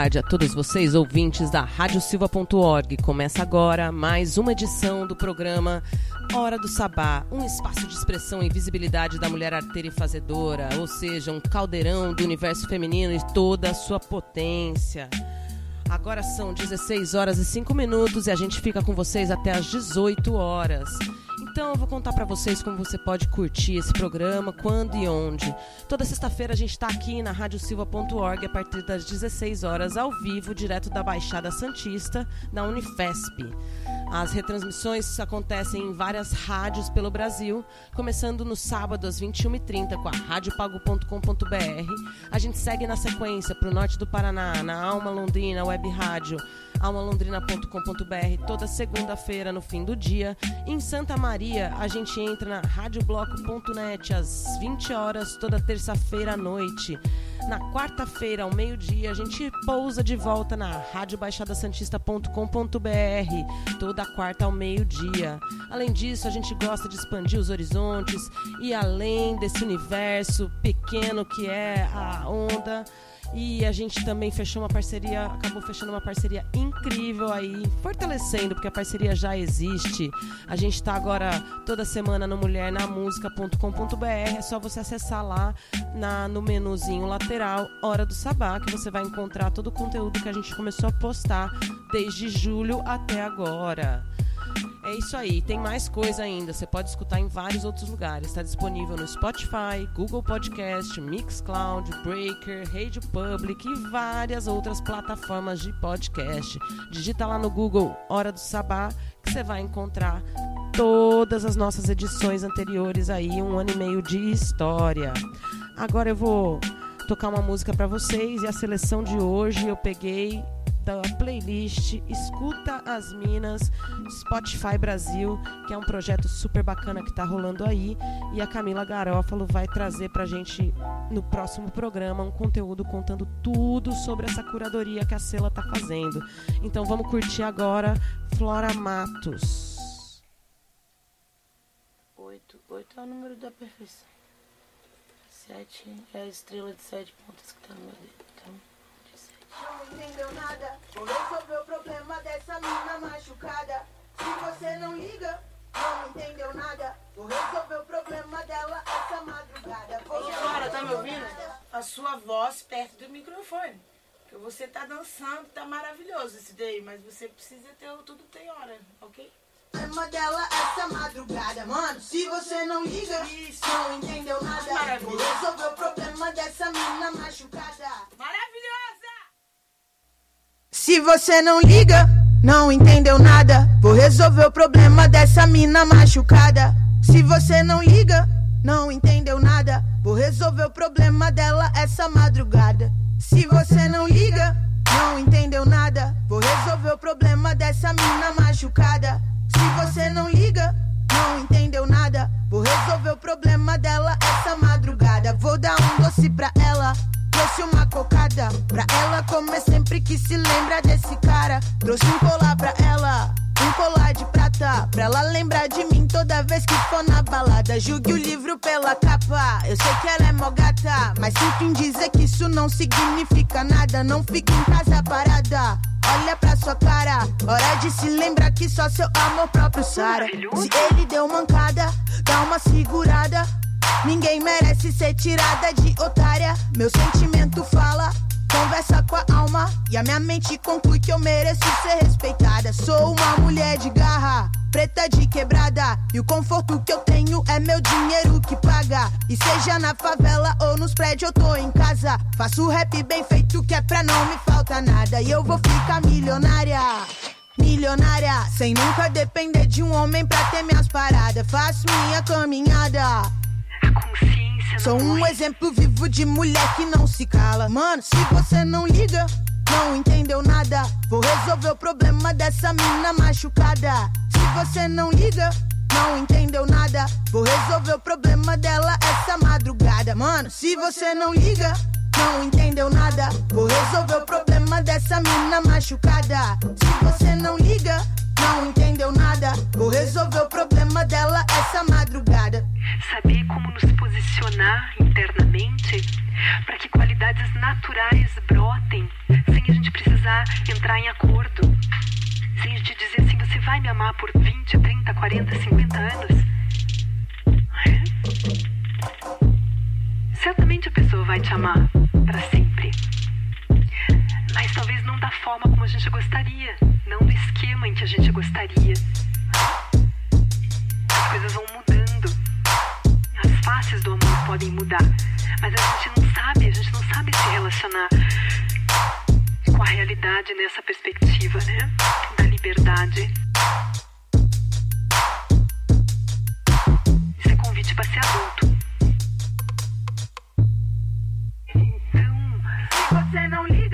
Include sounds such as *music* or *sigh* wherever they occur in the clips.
Tarde a todos vocês, ouvintes da radiosilva.org. Começa agora mais uma edição do programa Hora do Sabá, um espaço de expressão e visibilidade da mulher arteira e fazedora, ou seja, um caldeirão do universo feminino e toda a sua potência. Agora são 16 horas e 5 minutos e a gente fica com vocês até às 18 horas. Então eu vou contar para vocês como você pode curtir esse programa, quando e onde. Toda sexta-feira a gente está aqui na radiosilva.org a partir das 16 horas ao vivo, direto da Baixada Santista, da Unifesp. As retransmissões acontecem em várias rádios pelo Brasil, começando no sábado às 21h30 com a radiopago.com.br. A gente segue na sequência para o norte do Paraná, na Alma Londrina Web Rádio, almalondrina.com.br, toda segunda-feira no fim do dia. Em Santa Maria, a gente entra na radiobloco.net às 20 horas, toda terça-feira à noite. Na quarta-feira, ao meio-dia, a gente pousa de volta na radiobaixadasantista.com.br, toda quarta ao meio-dia. Além disso, a gente gosta de expandir os horizontes e além desse universo pequeno que é a onda. E a gente também fechou uma parceria, acabou fechando uma parceria incrível aí, fortalecendo, porque a parceria já existe. A gente está agora toda semana no mulhernamusica.com.br. É só você acessar lá na, no menuzinho lateral, Hora do Sabá, que você vai encontrar todo o conteúdo que a gente começou a postar desde julho até agora. É isso aí, tem mais coisa ainda. Você pode escutar em vários outros lugares. Está disponível no Spotify, Google Podcast, Mixcloud, Breaker, Radio Public e várias outras plataformas de podcast. Digita lá no Google Hora do Sabá que você vai encontrar todas as nossas edições anteriores aí, um ano e meio de história. Agora eu vou tocar uma música para vocês e a seleção de hoje eu peguei da playlist Escuta as Minas Spotify Brasil, que é um projeto super bacana que está rolando aí. E a Camila Garófalo vai trazer para a gente no próximo programa um conteúdo contando tudo sobre essa curadoria que a Sela está fazendo. Então vamos curtir agora Flora Matos. Oito. Oito é o número da perfeição. Sete é a estrela de sete pontas que está no meu dedo. Não entendeu nada? Vou resolver o problema dessa mina machucada. Se você não liga, não entendeu nada. Vou resolver o problema dela essa madrugada. Ô, Flora, tá me ouvindo? A sua voz perto do microfone. Porque você tá dançando, tá maravilhoso esse daí, mas você precisa ter o tudo tem hora, ok? problema dela essa madrugada. Mano, se você não liga, Isso. não entendeu nada. Vou resolver o problema dessa mina machucada. Maravilhosa! Se você não liga, não entendeu nada. Vou resolver o problema dessa mina machucada. Se você não liga, não entendeu nada. Vou resolver o problema dela essa madrugada. Se você não liga, não entendeu nada. Vou resolver o problema dessa mina machucada. Se você não liga, não entendeu nada. Vou resolver o problema dela essa madrugada. Vou dar um doce pra ela. Trouxe uma cocada pra ela comer sempre que se lembra desse cara. Trouxe um colar pra ela, um colar de prata. Pra ela lembrar de mim toda vez que for na balada. Julgue o livro pela capa. Eu sei que ela é mó gata, mas sinto em dizer que isso não significa nada. Não fique em casa parada. Olha pra sua cara, hora de se lembrar que só seu amor próprio sara. Se ele deu mancada, dá uma segurada. Ninguém merece ser tirada de otária. Meu sentimento fala, conversa com a alma. E a minha mente conclui que eu mereço ser respeitada. Sou uma mulher de garra, preta de quebrada. E o conforto que eu tenho é meu dinheiro que paga. E seja na favela ou nos prédios, eu tô em casa. Faço rap bem feito que é pra não me falta nada. E eu vou ficar milionária. Milionária, sem nunca depender de um homem pra ter minhas paradas. Faço minha caminhada. Sou um exemplo vivo de mulher que não se cala. Mano, se você não liga, não entendeu nada. Vou resolver o problema dessa mina machucada. Se você não liga, não entendeu nada. Vou resolver o problema dela essa madrugada. Mano, se você não liga, não entendeu nada. Vou resolver o problema dessa mina machucada. Se você não liga, não entendeu nada. Vou resolver o problema dela essa madrugada. Saber como nos posicionar internamente para que qualidades naturais brotem, sem a gente precisar entrar em acordo, sem a gente dizer assim: você vai me amar por 20, 30, 40, 50 anos? É? Certamente a pessoa vai te amar para sempre. Mas talvez não da forma como a gente gostaria, não do esquema em que a gente gostaria. As coisas vão mudando. As faces do amor podem mudar. Mas a gente não sabe, a gente não sabe se relacionar com a realidade nessa perspectiva, né? Da liberdade. Isso é convite para ser adulto. Então, se você não liga,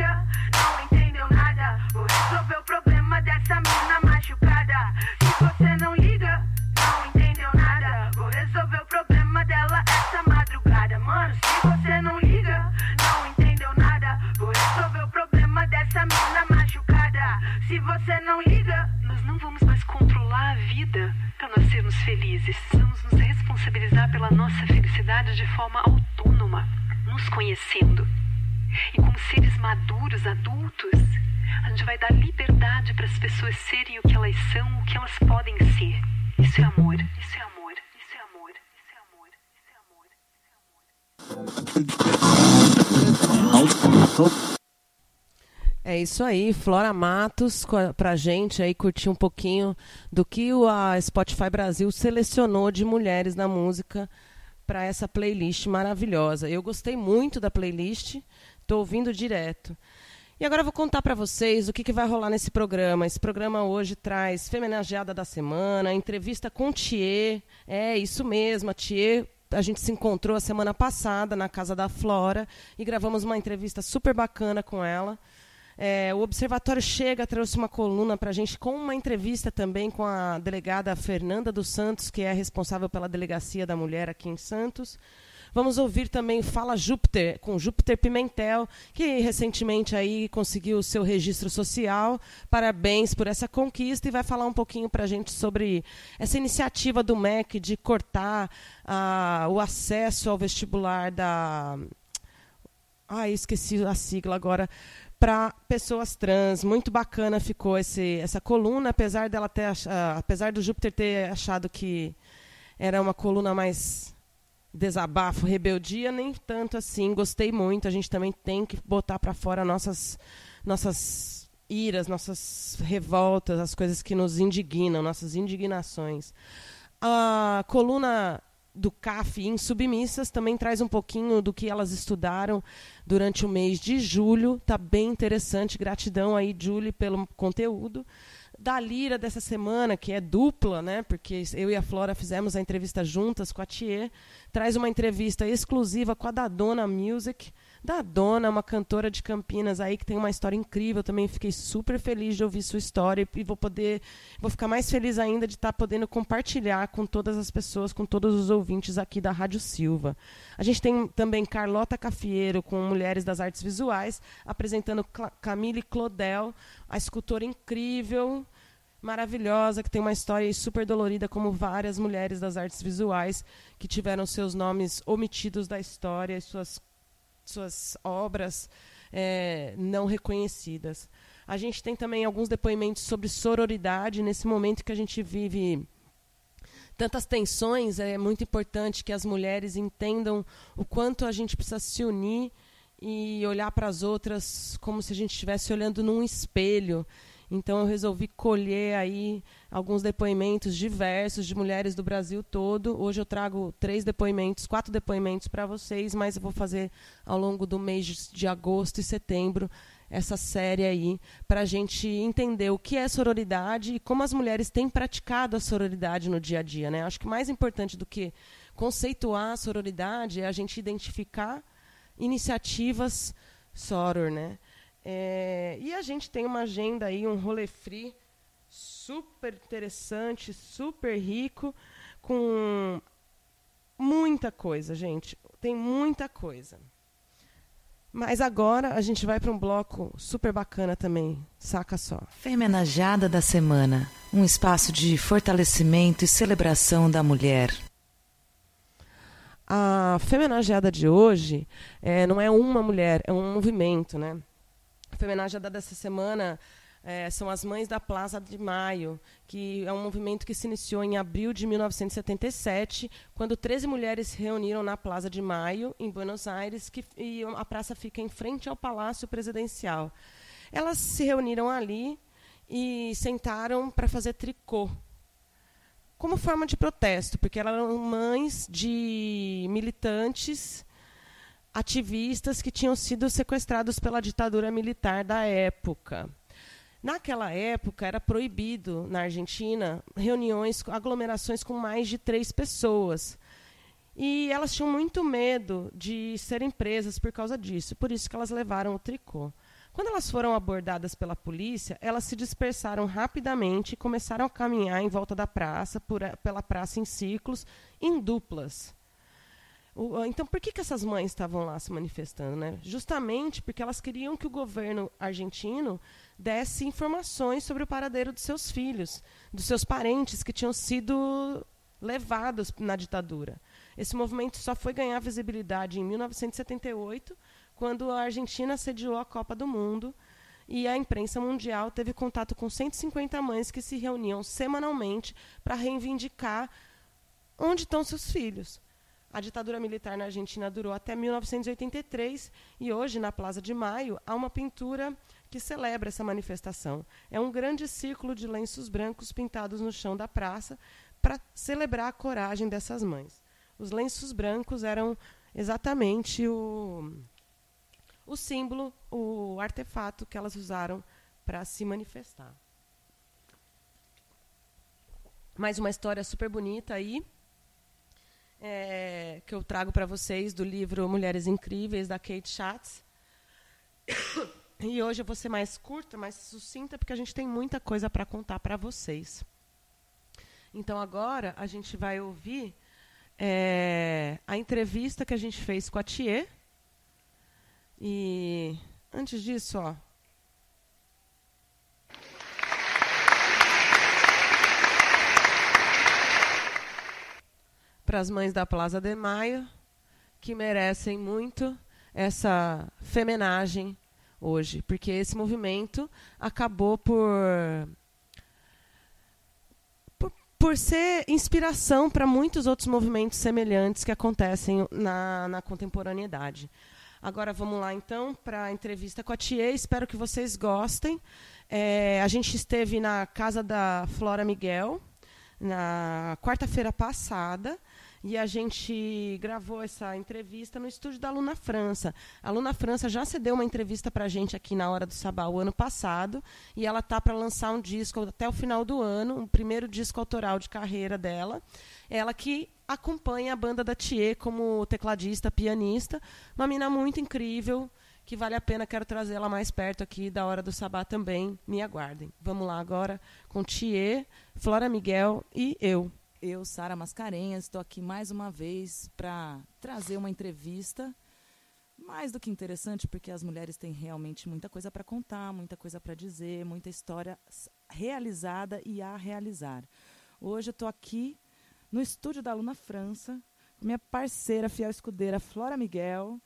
Se você não liga, Nós não vamos mais controlar a vida para nós sermos felizes. Vamos nos responsabilizar pela nossa felicidade de forma autônoma, nos conhecendo. E como seres maduros, adultos, a gente vai dar liberdade para as pessoas serem o que elas são, o que elas podem ser. Isso é amor. Isso é amor. Isso é amor. Isso é amor. Isso é amor. Isso é amor. É isso aí, Flora Matos, pra gente aí curtir um pouquinho do que a Spotify Brasil selecionou de mulheres na música para essa playlist maravilhosa. Eu gostei muito da playlist, tô ouvindo direto. E agora eu vou contar para vocês o que, que vai rolar nesse programa. Esse programa hoje traz Femenageada da Semana, entrevista com Thier. É isso mesmo, a Thier a gente se encontrou a semana passada na casa da Flora e gravamos uma entrevista super bacana com ela. É, o Observatório Chega trouxe uma coluna para a gente com uma entrevista também com a delegada Fernanda dos Santos, que é responsável pela Delegacia da Mulher aqui em Santos. Vamos ouvir também Fala Júpiter, com Júpiter Pimentel, que recentemente aí conseguiu o seu registro social. Parabéns por essa conquista e vai falar um pouquinho para a gente sobre essa iniciativa do MEC de cortar ah, o acesso ao vestibular da. Ai, esqueci a sigla agora para pessoas trans. Muito bacana ficou esse, essa coluna, apesar dela ter ach- ah, apesar do Júpiter ter achado que era uma coluna mais desabafo, rebeldia, nem tanto assim. Gostei muito. A gente também tem que botar para fora nossas nossas iras, nossas revoltas, as coisas que nos indignam, nossas indignações. A coluna do CAF em Submissas também traz um pouquinho do que elas estudaram durante o mês de julho. Tá bem interessante. Gratidão aí, Julie, pelo conteúdo. Da Lira dessa semana, que é dupla, né? Porque eu e a Flora fizemos a entrevista juntas com a Thier. Traz uma entrevista exclusiva com a Dadona Music. Dadona, uma cantora de Campinas aí que tem uma história incrível. Também fiquei super feliz de ouvir sua história e vou poder, vou ficar mais feliz ainda de estar podendo compartilhar com todas as pessoas, com todos os ouvintes aqui da Rádio Silva. A gente tem também Carlota Cafieiro com Mulheres das Artes Visuais, apresentando Cla- Camille Claudel, a escultora incrível, maravilhosa, que tem uma história super dolorida, como várias mulheres das artes visuais que tiveram seus nomes omitidos da história e suas suas obras eh, não reconhecidas. A gente tem também alguns depoimentos sobre sororidade nesse momento que a gente vive tantas tensões. É muito importante que as mulheres entendam o quanto a gente precisa se unir e olhar para as outras como se a gente estivesse olhando num espelho. Então eu resolvi colher aí alguns depoimentos diversos de mulheres do Brasil todo. Hoje eu trago três depoimentos, quatro depoimentos para vocês, mas eu vou fazer ao longo do mês de agosto e setembro essa série aí para a gente entender o que é sororidade e como as mulheres têm praticado a sororidade no dia a dia. Né? Acho que mais importante do que conceituar a sororidade é a gente identificar iniciativas soror, né? É, e a gente tem uma agenda aí, um rolê free super interessante, super rico, com muita coisa, gente. Tem muita coisa. Mas agora a gente vai para um bloco super bacana também, saca só. Femenajada da Semana um espaço de fortalecimento e celebração da mulher. a femenageada de hoje é, não é uma mulher, é um movimento. Né? A femenageada dessa semana é, são as Mães da Plaza de Maio, que é um movimento que se iniciou em abril de 1977, quando 13 mulheres se reuniram na Plaza de Maio, em Buenos Aires, que, e a praça fica em frente ao Palácio Presidencial. Elas se reuniram ali e sentaram para fazer tricô, como forma de protesto, porque elas eram mães de militantes ativistas que tinham sido sequestrados pela ditadura militar da época. Naquela época, era proibido, na Argentina, reuniões, aglomerações com mais de três pessoas. E elas tinham muito medo de serem presas por causa disso. Por isso que elas levaram o tricô. Quando elas foram abordadas pela polícia, elas se dispersaram rapidamente e começaram a caminhar em volta da praça, por, pela praça em círculos, em duplas. Então, por que, que essas mães estavam lá se manifestando? Né? Justamente porque elas queriam que o governo argentino desse informações sobre o paradeiro dos seus filhos, dos seus parentes que tinham sido levados na ditadura. Esse movimento só foi ganhar visibilidade em 1978, quando a Argentina sediou a Copa do Mundo e a imprensa mundial teve contato com 150 mães que se reuniam semanalmente para reivindicar onde estão seus filhos. A ditadura militar na Argentina durou até 1983 e hoje, na Plaza de Maio, há uma pintura que celebra essa manifestação. É um grande círculo de lenços brancos pintados no chão da praça para celebrar a coragem dessas mães. Os lenços brancos eram exatamente o, o símbolo, o artefato que elas usaram para se manifestar. Mais uma história super bonita aí é, que eu trago para vocês do livro Mulheres Incríveis, da Kate Schatz. *coughs* E hoje eu vou ser mais curta, mais sucinta, porque a gente tem muita coisa para contar para vocês. Então, agora, a gente vai ouvir é, a entrevista que a gente fez com a Thier. E, antes disso, ó, para as mães da Plaza de Maio, que merecem muito essa femenagem hoje, porque esse movimento acabou por por, por ser inspiração para muitos outros movimentos semelhantes que acontecem na, na contemporaneidade. Agora vamos lá então para a entrevista com a Tia. Espero que vocês gostem. É, a gente esteve na casa da Flora Miguel na quarta-feira passada e a gente gravou essa entrevista no estúdio da Luna França. A Luna França já cedeu uma entrevista para a gente aqui na Hora do Sabá o ano passado e ela tá para lançar um disco até o final do ano, o primeiro disco autoral de carreira dela. Ela que acompanha a banda da Thier como tecladista, pianista, uma mina muito incrível que vale a pena, quero trazê-la mais perto aqui da Hora do Sabá também. Me aguardem. Vamos lá agora com Thier, Flora Miguel e eu. Eu, Sara Mascarenhas, estou aqui mais uma vez para trazer uma entrevista mais do que interessante, porque as mulheres têm realmente muita coisa para contar, muita coisa para dizer, muita história realizada e a realizar. Hoje eu estou aqui no estúdio da Luna França, minha parceira, fiel escudeira, Flora Miguel,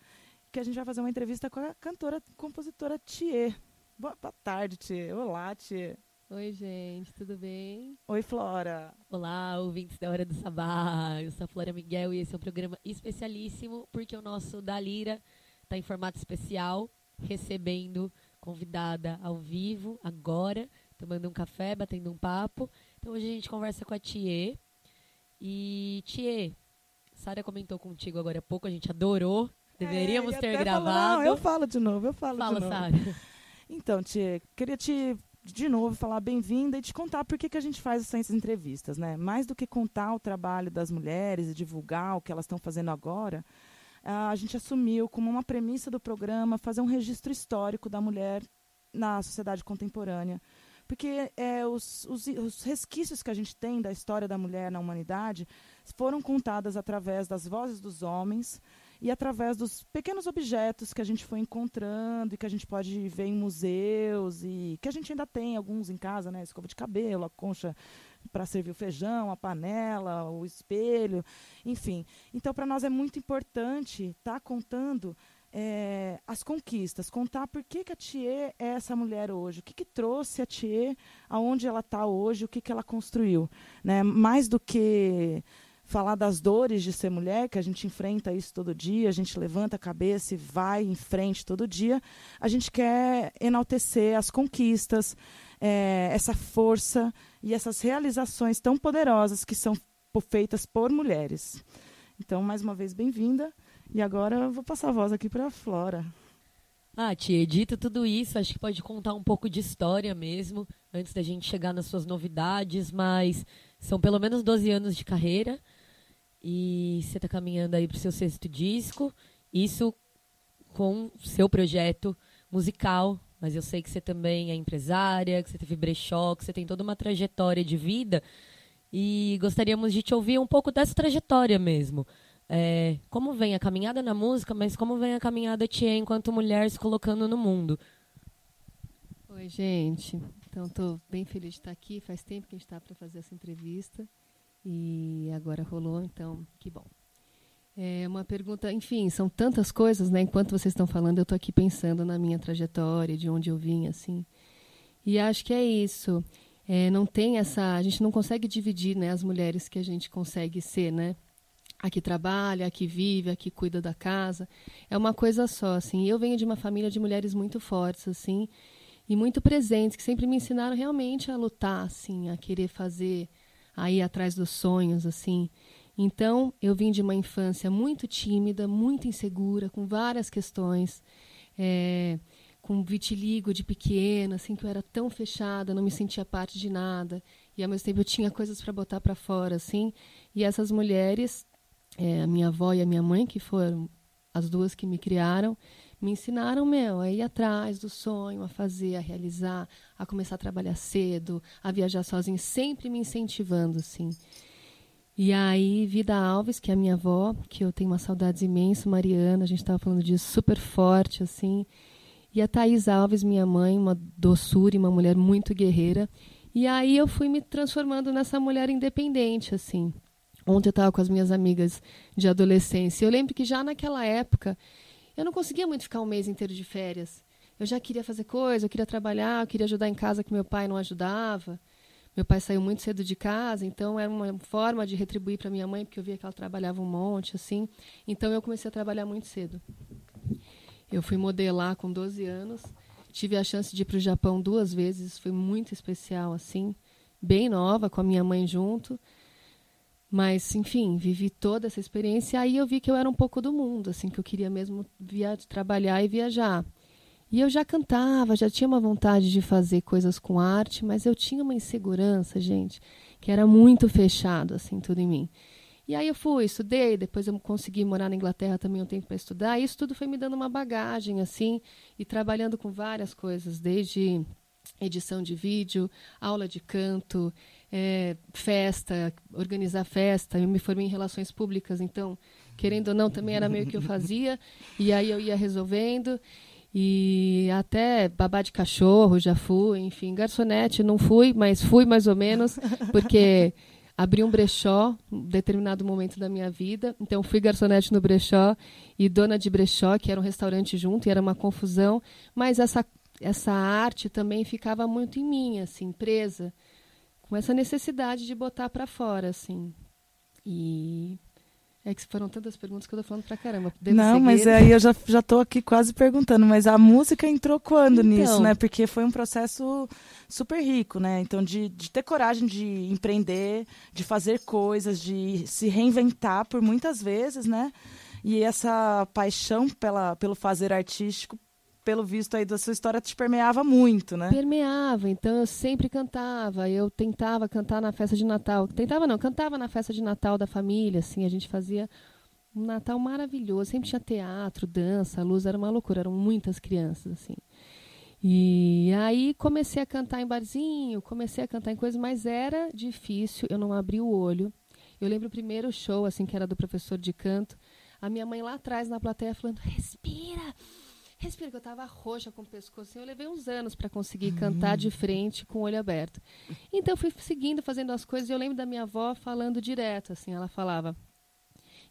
que a gente vai fazer uma entrevista com a cantora, compositora Thier. Boa, boa tarde, Thier. Olá, Thier. Oi, gente, tudo bem? Oi, Flora. Olá, ouvintes da Hora do Sabá. Eu sou a Flora Miguel e esse é um programa especialíssimo porque o nosso da Lira está em formato especial, recebendo convidada ao vivo, agora, tomando um café, batendo um papo. Então hoje a gente conversa com a Thier. E, Thier, Sara comentou contigo agora há pouco, a gente adorou. Deveríamos é, ter gravado. Não, eu falo de novo, eu falo Fala, de novo. Sara. Então, Tia, queria te de novo falar bem-vinda e te contar por que, que a gente faz essas entrevistas, né? Mais do que contar o trabalho das mulheres e divulgar o que elas estão fazendo agora, a gente assumiu como uma premissa do programa fazer um registro histórico da mulher na sociedade contemporânea. Porque é, os, os, os resquícios que a gente tem da história da mulher na humanidade foram contadas através das vozes dos homens e através dos pequenos objetos que a gente foi encontrando e que a gente pode ver em museus e que a gente ainda tem alguns em casa, né? Escova de cabelo, a concha para servir o feijão, a panela, o espelho, enfim. Então, para nós é muito importante estar tá contando é, as conquistas, contar por que, que a Thier é essa mulher hoje, o que, que trouxe a Thier aonde ela está hoje, o que, que ela construiu. Né? Mais do que falar das dores de ser mulher, que a gente enfrenta isso todo dia, a gente levanta a cabeça e vai em frente todo dia, a gente quer enaltecer as conquistas, é, essa força e essas realizações tão poderosas que são feitas por mulheres. Então, mais uma vez, bem-vinda. E agora eu vou passar a voz aqui para a Flora. Ah, tia, dito tudo isso, acho que pode contar um pouco de história mesmo, antes da gente chegar nas suas novidades, mas são pelo menos 12 anos de carreira. E você está caminhando aí para o seu sexto disco. Isso com seu projeto musical. Mas eu sei que você também é empresária, que você teve brechó, que você tem toda uma trajetória de vida. E gostaríamos de te ouvir um pouco dessa trajetória mesmo. É, como vem a caminhada na música, mas como vem a caminhada Tia enquanto mulher se colocando no mundo? Oi, gente. Então, estou bem feliz de estar aqui. Faz tempo que a gente está para fazer essa entrevista. E agora rolou, então, que bom. É uma pergunta, enfim, são tantas coisas, né? Enquanto vocês estão falando, eu estou aqui pensando na minha trajetória, de onde eu vim, assim. E acho que é isso. É, não tem essa, a gente não consegue dividir, né, as mulheres que a gente consegue ser, né? A que trabalha, a que vive, a que cuida da casa. É uma coisa só, assim. Eu venho de uma família de mulheres muito fortes, assim, e muito presentes, que sempre me ensinaram realmente a lutar, assim, a querer fazer a ir atrás dos sonhos, assim. Então, eu vim de uma infância muito tímida, muito insegura, com várias questões, é, com vitiligo de pequena, assim, que eu era tão fechada, não me sentia parte de nada, e ao mesmo tempo eu tinha coisas para botar para fora, assim. E essas mulheres, é, a minha avó e a minha mãe, que foram as duas que me criaram, me ensinaram, meu, a ir atrás do sonho, a fazer, a realizar, a começar a trabalhar cedo, a viajar sozinho, sempre me incentivando, assim. E aí, Vida Alves, que é a minha avó, que eu tenho uma saudade imensa, Mariana, a gente estava falando disso, super forte, assim. E a Thaís Alves, minha mãe, uma doçura e uma mulher muito guerreira. E aí eu fui me transformando nessa mulher independente, assim. Ontem eu estava com as minhas amigas de adolescência. Eu lembro que já naquela época eu não conseguia muito ficar um mês inteiro de férias. Eu já queria fazer coisa, eu queria trabalhar, eu queria ajudar em casa que meu pai não ajudava. Meu pai saiu muito cedo de casa, então era uma forma de retribuir para minha mãe, porque eu via que ela trabalhava um monte, assim. Então eu comecei a trabalhar muito cedo. Eu fui modelar com 12 anos, tive a chance de ir para o Japão duas vezes, foi muito especial, assim, bem nova, com a minha mãe junto. Mas, enfim, vivi toda essa experiência. Aí eu vi que eu era um pouco do mundo, assim, que eu queria mesmo via trabalhar e viajar. E eu já cantava, já tinha uma vontade de fazer coisas com arte, mas eu tinha uma insegurança, gente, que era muito fechado, assim, tudo em mim. E aí eu fui, estudei, depois eu consegui morar na Inglaterra também um tempo para estudar. E isso tudo foi me dando uma bagagem, assim, e trabalhando com várias coisas, desde edição de vídeo, aula de canto, é, festa, organizar festa. Eu me formei em relações públicas, então, querendo ou não, também era meio que eu fazia. E aí eu ia resolvendo. E até babá de cachorro já fui, enfim, garçonete não fui, mas fui mais ou menos, *laughs* porque abri um brechó em determinado momento da minha vida. Então fui garçonete no brechó e dona de brechó, que era um restaurante junto, e era uma confusão, mas essa essa arte também ficava muito em mim, assim, presa com essa necessidade de botar para fora, assim. E é que foram tantas perguntas que eu tô falando pra caramba. Não, mas aí eu já, já tô aqui quase perguntando, mas a música entrou quando então, nisso, né? Porque foi um processo super rico, né? Então, de, de ter coragem de empreender, de fazer coisas, de se reinventar por muitas vezes, né? E essa paixão pela, pelo fazer artístico pelo visto aí da sua história, te permeava muito, né? Permeava, então eu sempre cantava, eu tentava cantar na festa de Natal. Tentava não, cantava na festa de Natal da família, assim, a gente fazia um Natal maravilhoso, sempre tinha teatro, dança, luz, era uma loucura, eram muitas crianças, assim. E aí comecei a cantar em barzinho, comecei a cantar em coisas, mas era difícil, eu não abri o olho. Eu lembro o primeiro show, assim, que era do professor de canto, A minha mãe lá atrás na plateia falando: respira, respira, que eu tava roxa com o pescoço. Assim, eu levei uns anos para conseguir cantar de frente com o olho aberto. Então eu fui seguindo, fazendo as coisas. E eu lembro da minha avó falando direto, assim, ela falava.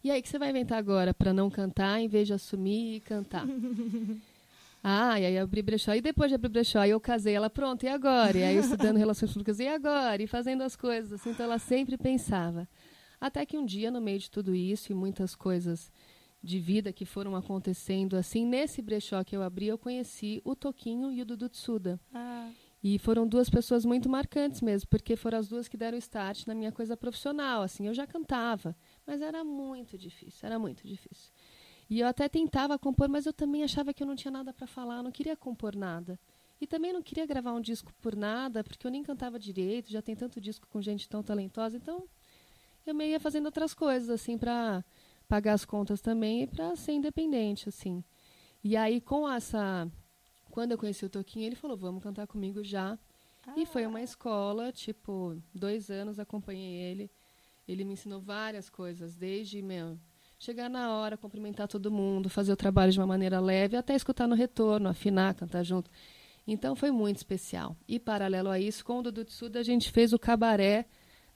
E aí, que você vai inventar agora para não cantar, em vez de assumir e cantar? *laughs* Ah, e aí abri brechó. E depois de abrir brechó, eu casei. Ela, pronto, e agora? E aí eu estudando *laughs* relações públicas, e agora? E fazendo as coisas. Assim, então ela sempre pensava. Até que um dia, no meio de tudo isso e muitas coisas de vida que foram acontecendo assim, nesse brechó que eu abri, eu conheci o Toquinho e o Dudu Tsuda. Ah. E foram duas pessoas muito marcantes mesmo, porque foram as duas que deram start na minha coisa profissional. Assim, eu já cantava, mas era muito difícil, era muito difícil. E eu até tentava compor, mas eu também achava que eu não tinha nada para falar, não queria compor nada. E também não queria gravar um disco por nada, porque eu nem cantava direito, já tem tanto disco com gente tão talentosa, então eu meio ia fazendo outras coisas assim para pagar as contas também e para ser independente assim. E aí com essa quando eu conheci o Toquinho, ele falou: "Vamos cantar comigo já". Ah. E foi uma escola, tipo, dois anos acompanhei ele. Ele me ensinou várias coisas, desde meu, chegar na hora, cumprimentar todo mundo, fazer o trabalho de uma maneira leve, até escutar no retorno, afinar, cantar junto. Então foi muito especial. E paralelo a isso, com o Dudu Tsuda, a gente fez o cabaré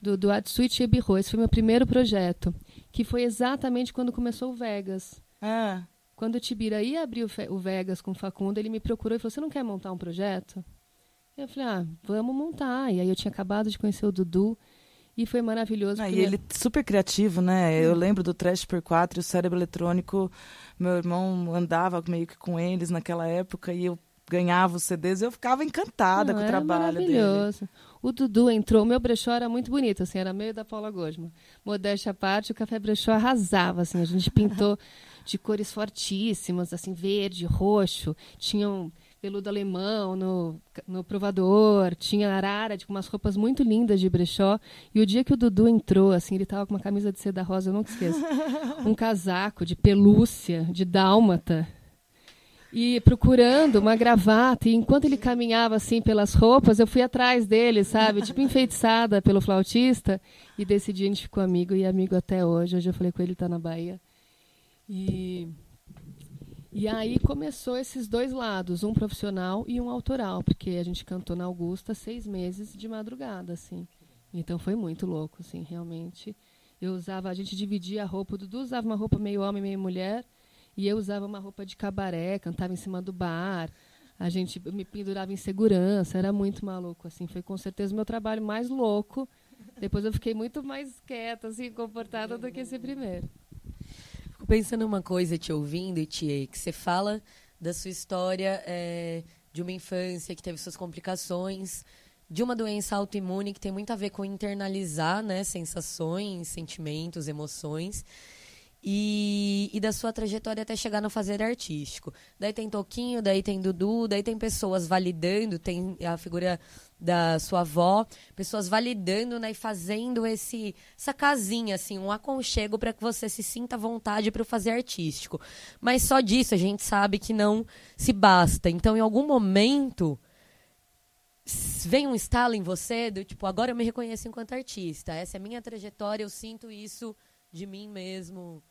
do, do Atsuichi Ebirro. Esse foi meu primeiro projeto, que foi exatamente quando começou o Vegas. Ah. Quando o Tibira ia abrir o, Vegas com o Facundo, ele me procurou e falou: Você não quer montar um projeto? Eu falei: Ah, vamos montar. E aí eu tinha acabado de conhecer o Dudu. E foi maravilhoso. Ah, e ele super criativo, né? Eu lembro do Trash por 4 e o Cérebro Eletrônico. Meu irmão andava meio que com eles naquela época e eu ganhava os CDs e eu ficava encantada Não, com o trabalho maravilhoso. dele. O Dudu entrou, o meu brechó era muito bonito, assim, era meio da Paula Gosma. Modéstia à parte, o Café Brechó arrasava, assim, a gente pintou *laughs* de cores fortíssimas, assim, verde, roxo, tinham veludo alemão no, no provador, tinha arara, com umas roupas muito lindas de brechó. E o dia que o Dudu entrou, assim, ele tava com uma camisa de seda rosa, eu nunca esqueço. *laughs* Um casaco de pelúcia, de dálmata. E procurando uma gravata, e enquanto ele caminhava assim pelas roupas, eu fui atrás dele, sabe? Tipo enfeitiçada pelo flautista. E desse dia a gente ficou amigo e amigo até hoje. Hoje eu falei com ele, tá na Bahia. E e aí começou esses dois lados, um profissional e um autoral, porque a gente cantou na Augusta seis meses de madrugada, assim. Então foi muito louco, assim, realmente. Eu usava, a gente dividia a roupa, o Dudu usava uma roupa meio homem, meio mulher, e eu usava uma roupa de cabaré, cantava em cima do bar. A gente me pendurava em segurança, era muito maluco, assim. Foi com certeza o meu trabalho mais louco. Depois eu fiquei muito mais quieta, assim, comportada do que esse primeiro. Fico pensando uma coisa te ouvindo, Tia, que você fala da sua história é, de uma infância que teve suas complicações, de uma doença autoimune que tem muito a ver com internalizar né, sensações, sentimentos, emoções. E, e, da sua trajetória até chegar no fazer artístico. Daí tem Toquinho, daí tem Dudu, daí tem pessoas validando, tem a figura da sua avó, pessoas validando né, e fazendo esse, essa casinha, assim, um aconchego para que você se sinta à vontade para o fazer artístico. Mas só disso a gente sabe que não se basta. Então, em algum momento vem um estalo em você do tipo, agora eu me reconheço enquanto artista, essa é a minha trajetória, eu sinto isso de mim mesmo.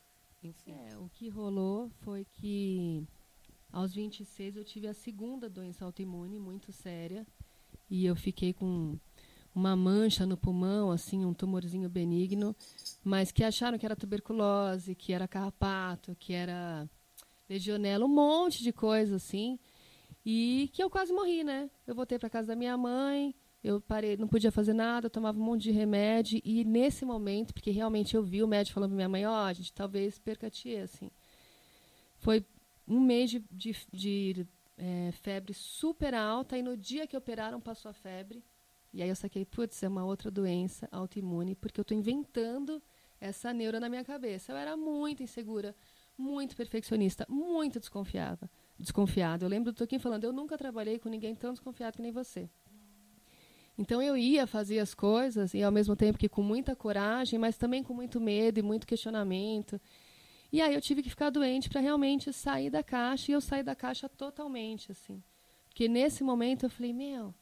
Enfim. É, o que rolou foi que aos 26 eu tive a segunda doença autoimune muito séria e eu fiquei com uma mancha no pulmão, assim, um tumorzinho benigno, mas que acharam que era tuberculose, que era carrapato, que era legionela, um monte de coisa assim, e que eu quase morri, né? Eu voltei para casa da minha mãe, eu parei, não podia fazer nada, tomava um monte de remédio e nesse momento, porque realmente eu vi o médico falando para minha mãe, ó, oh, a gente talvez perca a tia, assim. Foi um mês de, de, de é, febre super alta e no dia que operaram passou a febre. E aí eu saquei, putz, é uma outra doença autoimune, porque eu estou inventando essa neura na minha cabeça. Eu era muito insegura, muito perfeccionista, muito desconfiada. Desconfiada. Eu lembro do Toquinho falando, eu nunca trabalhei com ninguém tão desconfiado que nem você. Então eu ia fazer as coisas e ao mesmo tempo que com muita coragem, mas também com muito medo e muito questionamento. E aí eu tive que ficar doente para realmente sair da caixa e eu saí da caixa totalmente assim. Porque nesse momento eu falei, meu,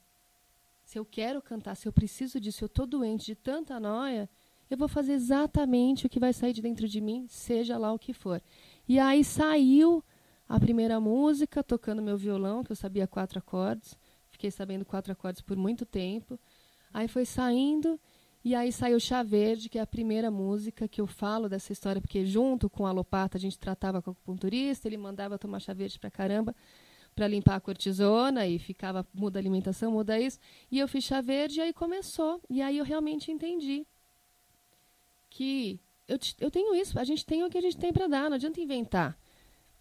se eu quero cantar, se eu preciso disso, eu tô doente de tanta noia, eu vou fazer exatamente o que vai sair de dentro de mim, seja lá o que for. E aí saiu a primeira música, tocando meu violão, que eu sabia quatro acordes. Fiquei sabendo quatro acordes por muito tempo. Aí foi saindo, e aí saiu Chá Verde, que é a primeira música que eu falo dessa história, porque junto com a Lopata a gente tratava com o acupunturista, ele mandava tomar chá verde pra caramba para limpar a cortisona e ficava muda a alimentação, muda isso. E eu fiz chá verde e aí começou. E aí eu realmente entendi que eu, eu tenho isso, a gente tem o que a gente tem para dar, não adianta inventar.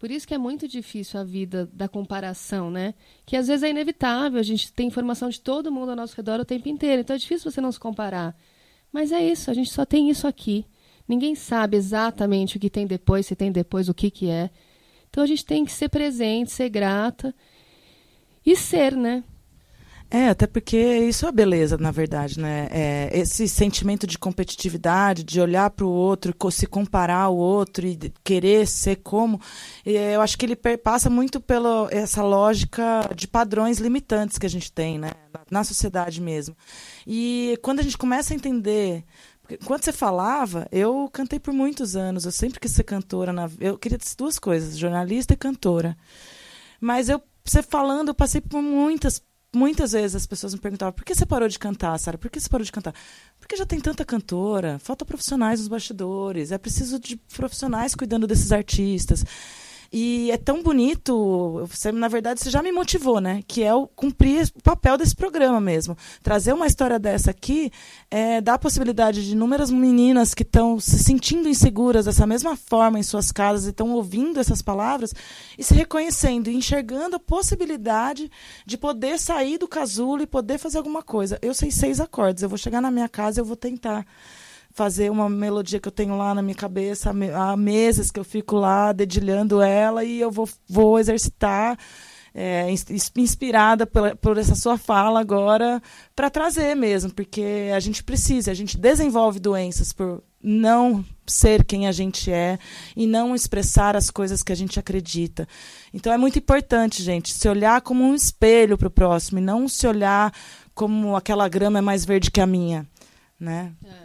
Por isso que é muito difícil a vida da comparação, né? Que às vezes é inevitável, a gente tem informação de todo mundo ao nosso redor o tempo inteiro, então é difícil você não se comparar. Mas é isso, a gente só tem isso aqui. Ninguém sabe exatamente o que tem depois, se tem depois, o que, que é. Então a gente tem que ser presente, ser grata e ser, né? É, até porque isso é beleza, na verdade, né? É, esse sentimento de competitividade, de olhar para o outro, se comparar ao outro e querer ser como, eu acho que ele passa muito pela essa lógica de padrões limitantes que a gente tem, né? Na sociedade mesmo. E quando a gente começa a entender quando você falava, eu cantei por muitos anos. Eu sempre quis ser cantora. Na, eu queria duas coisas, jornalista e cantora. Mas eu, você falando, eu passei por muitas, muitas vezes as pessoas me perguntavam: por que você parou de cantar, Sara? Por que você parou de cantar? Porque já tem tanta cantora, falta profissionais nos bastidores, é preciso de profissionais cuidando desses artistas. E é tão bonito, você, na verdade, você já me motivou, né? Que é o cumprir o papel desse programa mesmo. Trazer uma história dessa aqui é, dá a possibilidade de inúmeras meninas que estão se sentindo inseguras dessa mesma forma em suas casas e estão ouvindo essas palavras e se reconhecendo e enxergando a possibilidade de poder sair do casulo e poder fazer alguma coisa. Eu sei seis acordes, eu vou chegar na minha casa e eu vou tentar fazer uma melodia que eu tenho lá na minha cabeça há meses que eu fico lá dedilhando ela e eu vou, vou exercitar é, inspirada por, essa sua fala agora para trazer mesmo, porque a gente precisa, a gente desenvolve doenças por não ser quem a gente é e não expressar as coisas que a gente acredita. Então é muito importante, gente, se olhar como um espelho para o próximo e não se olhar como aquela grama é mais verde que a minha, né? É.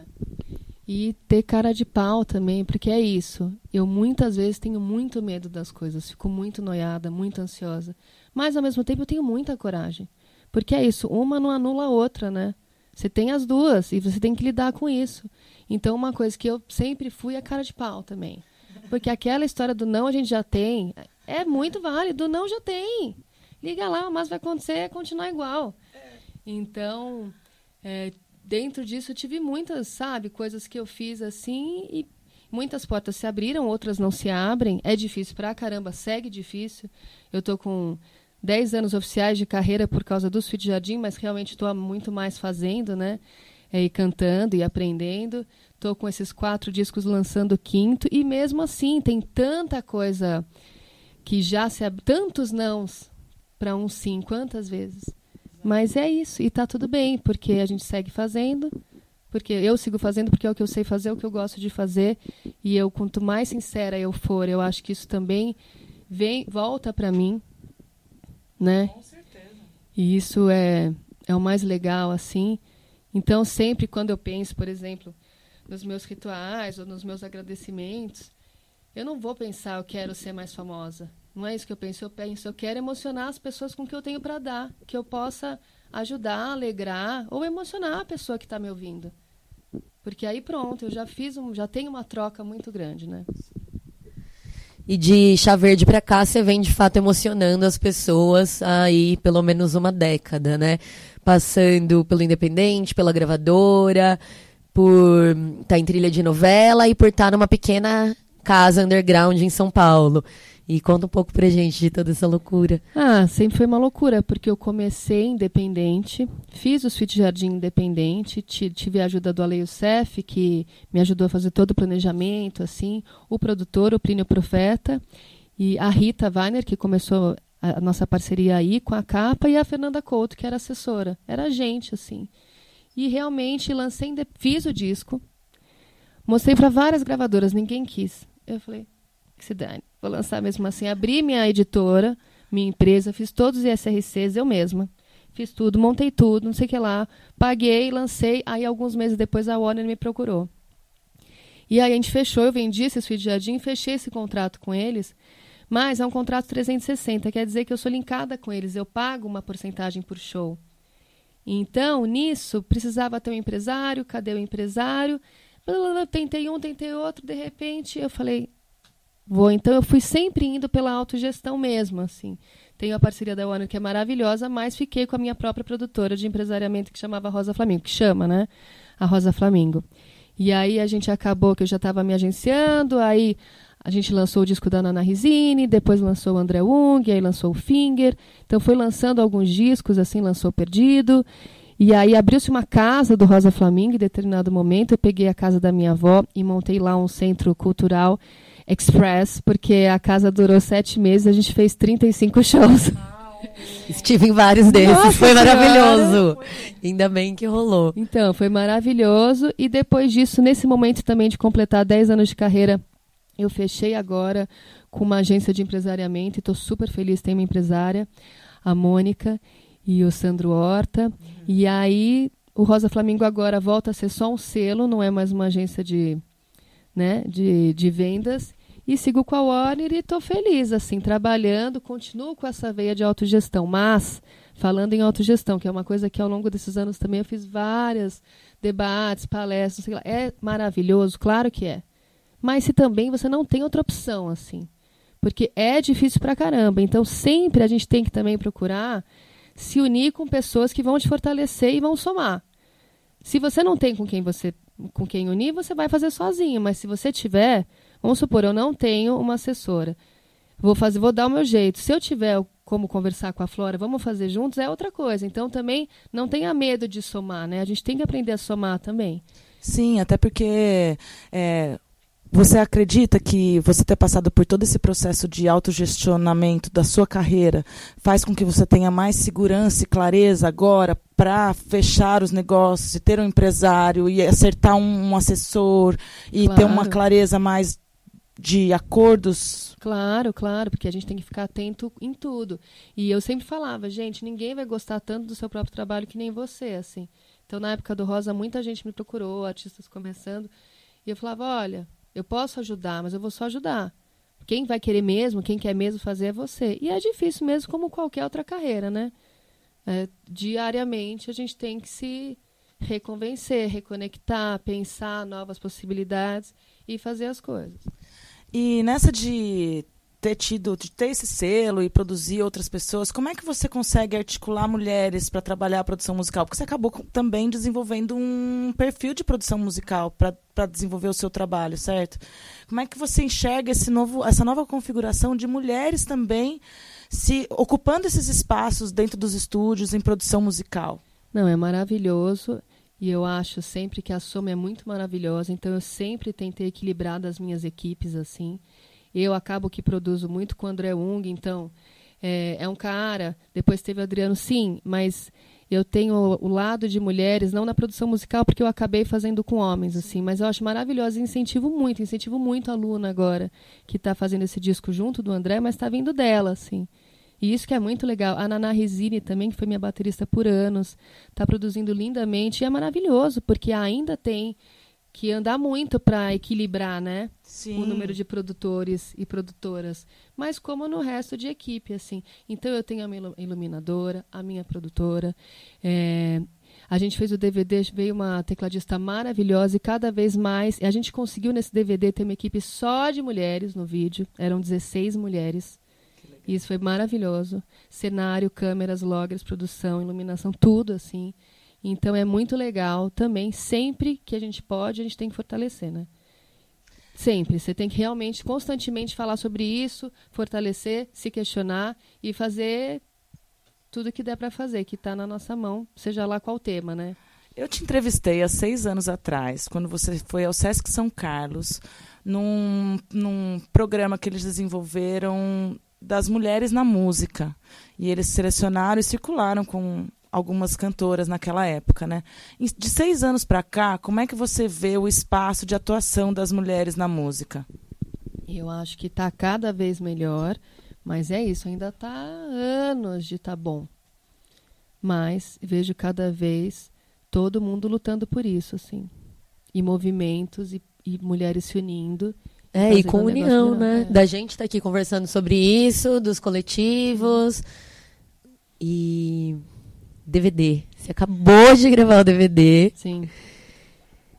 E ter cara de pau também, porque é isso. Eu muitas vezes tenho muito medo das coisas, fico muito noiada, muito ansiosa. Mas ao mesmo tempo eu tenho muita coragem. Porque é isso, uma não anula a outra, né? Você tem as duas e você tem que lidar com isso. Então uma coisa que eu sempre fui é cara de pau também. Porque aquela história do não a gente já tem, é muito válido, do não já tem. Liga lá, mas vai acontecer é continuar igual. Então, é, dentro disso tive muitas, sabe, coisas que eu fiz assim e muitas portas se abriram, outras não se abrem. É difícil pra caramba, segue difícil. Eu tô com 10 anos oficiais de carreira por causa do Sweet Jardim, mas realmente estou muito mais fazendo, né? É, e cantando e aprendendo. Estou com esses quatro discos lançando o quinto e mesmo assim tem tanta coisa que já se ab... tantos nãos para um sim, quantas vezes? Mas é isso, e tá tudo bem, porque a gente segue fazendo, porque eu sigo fazendo porque é o que eu sei fazer, é o que eu gosto de fazer, e eu quanto mais sincera eu for, eu acho que isso também vem volta para mim, né? Com certeza. E isso é é o mais legal assim. Então, sempre quando eu penso, por exemplo, nos meus rituais ou nos meus agradecimentos, eu não vou pensar eu quero ser mais famosa. Não é isso que eu penso. Eu penso, eu quero emocionar as pessoas com o que eu tenho para dar, que eu possa ajudar, alegrar ou emocionar a pessoa que está me ouvindo. Porque aí pronto, eu já fiz um, já tenho uma troca muito grande, né? E de chá verde para cá, você vem de fato emocionando as pessoas aí pelo menos uma década, né? Passando pelo independente, pela gravadora, por estar tá em trilha de novela e por estar tá numa pequena casa underground em São Paulo. E conta um pouco pra gente de toda essa loucura. Ah, sempre foi uma loucura, porque eu comecei independente, fiz o Sweet Jardim independente, tive a ajuda do Ale Youssef, que me ajudou a fazer todo o planejamento, assim, o produtor, o Plínio Profeta, e a Rita Weiner, que começou a nossa parceria aí com a capa, e a Fernanda Couto, que era assessora. Era a gente, assim. E realmente lancei, fiz o disco, mostrei para várias gravadoras, ninguém quis. Eu falei, que se dane. Vou lançar mesmo assim. Abri minha editora, minha empresa, fiz todos os ISRCs eu mesma. Fiz tudo, montei tudo, não sei o que lá. Paguei, lancei. Aí, alguns meses depois, a Warner me procurou. E aí a gente fechou, eu vendi esse Suíte Jardim, fechei esse contrato com eles, mas é um contrato 360, quer dizer que eu sou linkada com eles, eu pago uma porcentagem por show. Então, nisso, precisava ter um empresário, cadê o empresário? Tentei um, tentei outro, de repente eu falei, vou. Então eu fui sempre indo pela autogestão mesmo, assim. Tenho a parceria da Warner que é maravilhosa, mas fiquei com a minha própria produtora de empresariamento que chamava Rosa Flamingo, que chama, né? A Rosa Flamingo. E aí a gente acabou que eu já estava me agenciando, aí a gente lançou o disco da Nana Risini, depois lançou o André Ung, aí lançou o Finger. Então foi lançando alguns discos, assim, lançou Perdido. E aí abriu-se uma casa do Rosa Flamingo em determinado momento. Eu peguei a casa da minha avó e montei lá um centro cultural express, porque a casa durou sete meses, a gente fez 35 shows. *laughs* Estive em vários desses, Nossa foi maravilhoso. Ainda bem que rolou. Então, foi maravilhoso. E depois disso, nesse momento também de completar 10 anos de carreira, eu fechei agora com uma agência de empresariamento e estou super feliz. Tem uma empresária, a Mônica e o Sandro Horta. Uhum. E aí, o Rosa Flamingo agora volta a ser só um selo, não é mais uma agência de, né, de, de vendas e sigo com a Warner e estou feliz, assim, trabalhando, continuo com essa veia de autogestão, mas falando em autogestão, que é uma coisa que ao longo desses anos também eu fiz vários debates, palestras, sei lá, é maravilhoso, claro que é. Mas se também você não tem outra opção, assim, porque é difícil pra caramba, então sempre a gente tem que também procurar se unir com pessoas que vão te fortalecer e vão somar. Se você não tem com quem você com quem unir, você vai fazer sozinho, mas se você tiver, Vamos supor, eu não tenho uma assessora. Vou fazer, vou dar o meu jeito. Se eu tiver como conversar com a Flora, vamos fazer juntos, é outra coisa. Então também não tenha medo de somar, né? A gente tem que aprender a somar também. Sim, até porque é, você acredita que você ter passado por todo esse processo de autogestionamento da sua carreira faz com que você tenha mais segurança e clareza agora para fechar os negócios e ter um empresário e acertar um, um assessor e claro. ter uma clareza mais de acordos. Claro, claro, porque a gente tem que ficar atento em tudo. E eu sempre falava, gente, ninguém vai gostar tanto do seu próprio trabalho que nem você, assim. Então, na época do Rosa, muita gente me procurou, artistas começando, e eu falava, olha, eu posso ajudar, mas eu vou só ajudar. Quem vai querer mesmo, quem quer mesmo fazer é você. E é difícil mesmo, como qualquer outra carreira, né? É, diariamente a gente tem que se reconvencer, reconectar, pensar novas possibilidades e fazer as coisas. E nessa de ter tido, de ter esse selo e produzir outras pessoas, como é que você consegue articular mulheres para trabalhar a produção musical? Porque você acabou também desenvolvendo um perfil de produção musical para desenvolver o seu trabalho, certo? Como é que você enxerga esse novo, essa nova configuração de mulheres também se ocupando esses espaços dentro dos estúdios em produção musical? Não, é maravilhoso. E eu acho sempre que a Soma é muito maravilhosa, então eu sempre tentei equilibrar das minhas equipes assim. Eu acabo que produzo muito com o André Ung, então é, é um cara. Depois teve o Adriano, sim, mas eu tenho o lado de mulheres, não na produção musical, porque eu acabei fazendo com homens, assim, mas eu acho maravilhoso e incentivo muito, incentivo muito a Luna agora, que está fazendo esse disco junto do André, mas está vindo dela, assim. E isso que é muito legal. A Naná Resine também, que foi minha baterista por anos, está produzindo lindamente. E é maravilhoso, porque ainda tem que andar muito para equilibrar né, Sim. o número de produtores e produtoras. Mas como no resto de equipe, assim. Então eu tenho a minha iluminadora, a minha produtora. É, a gente fez o DVD, veio uma tecladista maravilhosa e cada vez mais. A gente conseguiu nesse DVD ter uma equipe só de mulheres no vídeo. Eram 16 mulheres. Isso foi maravilhoso. Cenário, câmeras, loggers, produção, iluminação, tudo assim. Então é muito legal também, sempre que a gente pode, a gente tem que fortalecer, né? Sempre. Você tem que realmente, constantemente falar sobre isso, fortalecer, se questionar e fazer tudo que der para fazer, que está na nossa mão, seja lá qual tema, né? Eu te entrevistei há seis anos atrás, quando você foi ao Sesc São Carlos, num, num programa que eles desenvolveram das mulheres na música. E eles selecionaram e circularam com algumas cantoras naquela época, né? De seis anos para cá, como é que você vê o espaço de atuação das mulheres na música? Eu acho que está cada vez melhor, mas é isso, ainda está anos de tá bom. Mas vejo cada vez todo mundo lutando por isso, assim, e movimentos e, e mulheres se unindo. É, e com união, né? É. Da gente tá aqui conversando sobre isso, dos coletivos. E. DVD. Você acabou de gravar o DVD. Sim.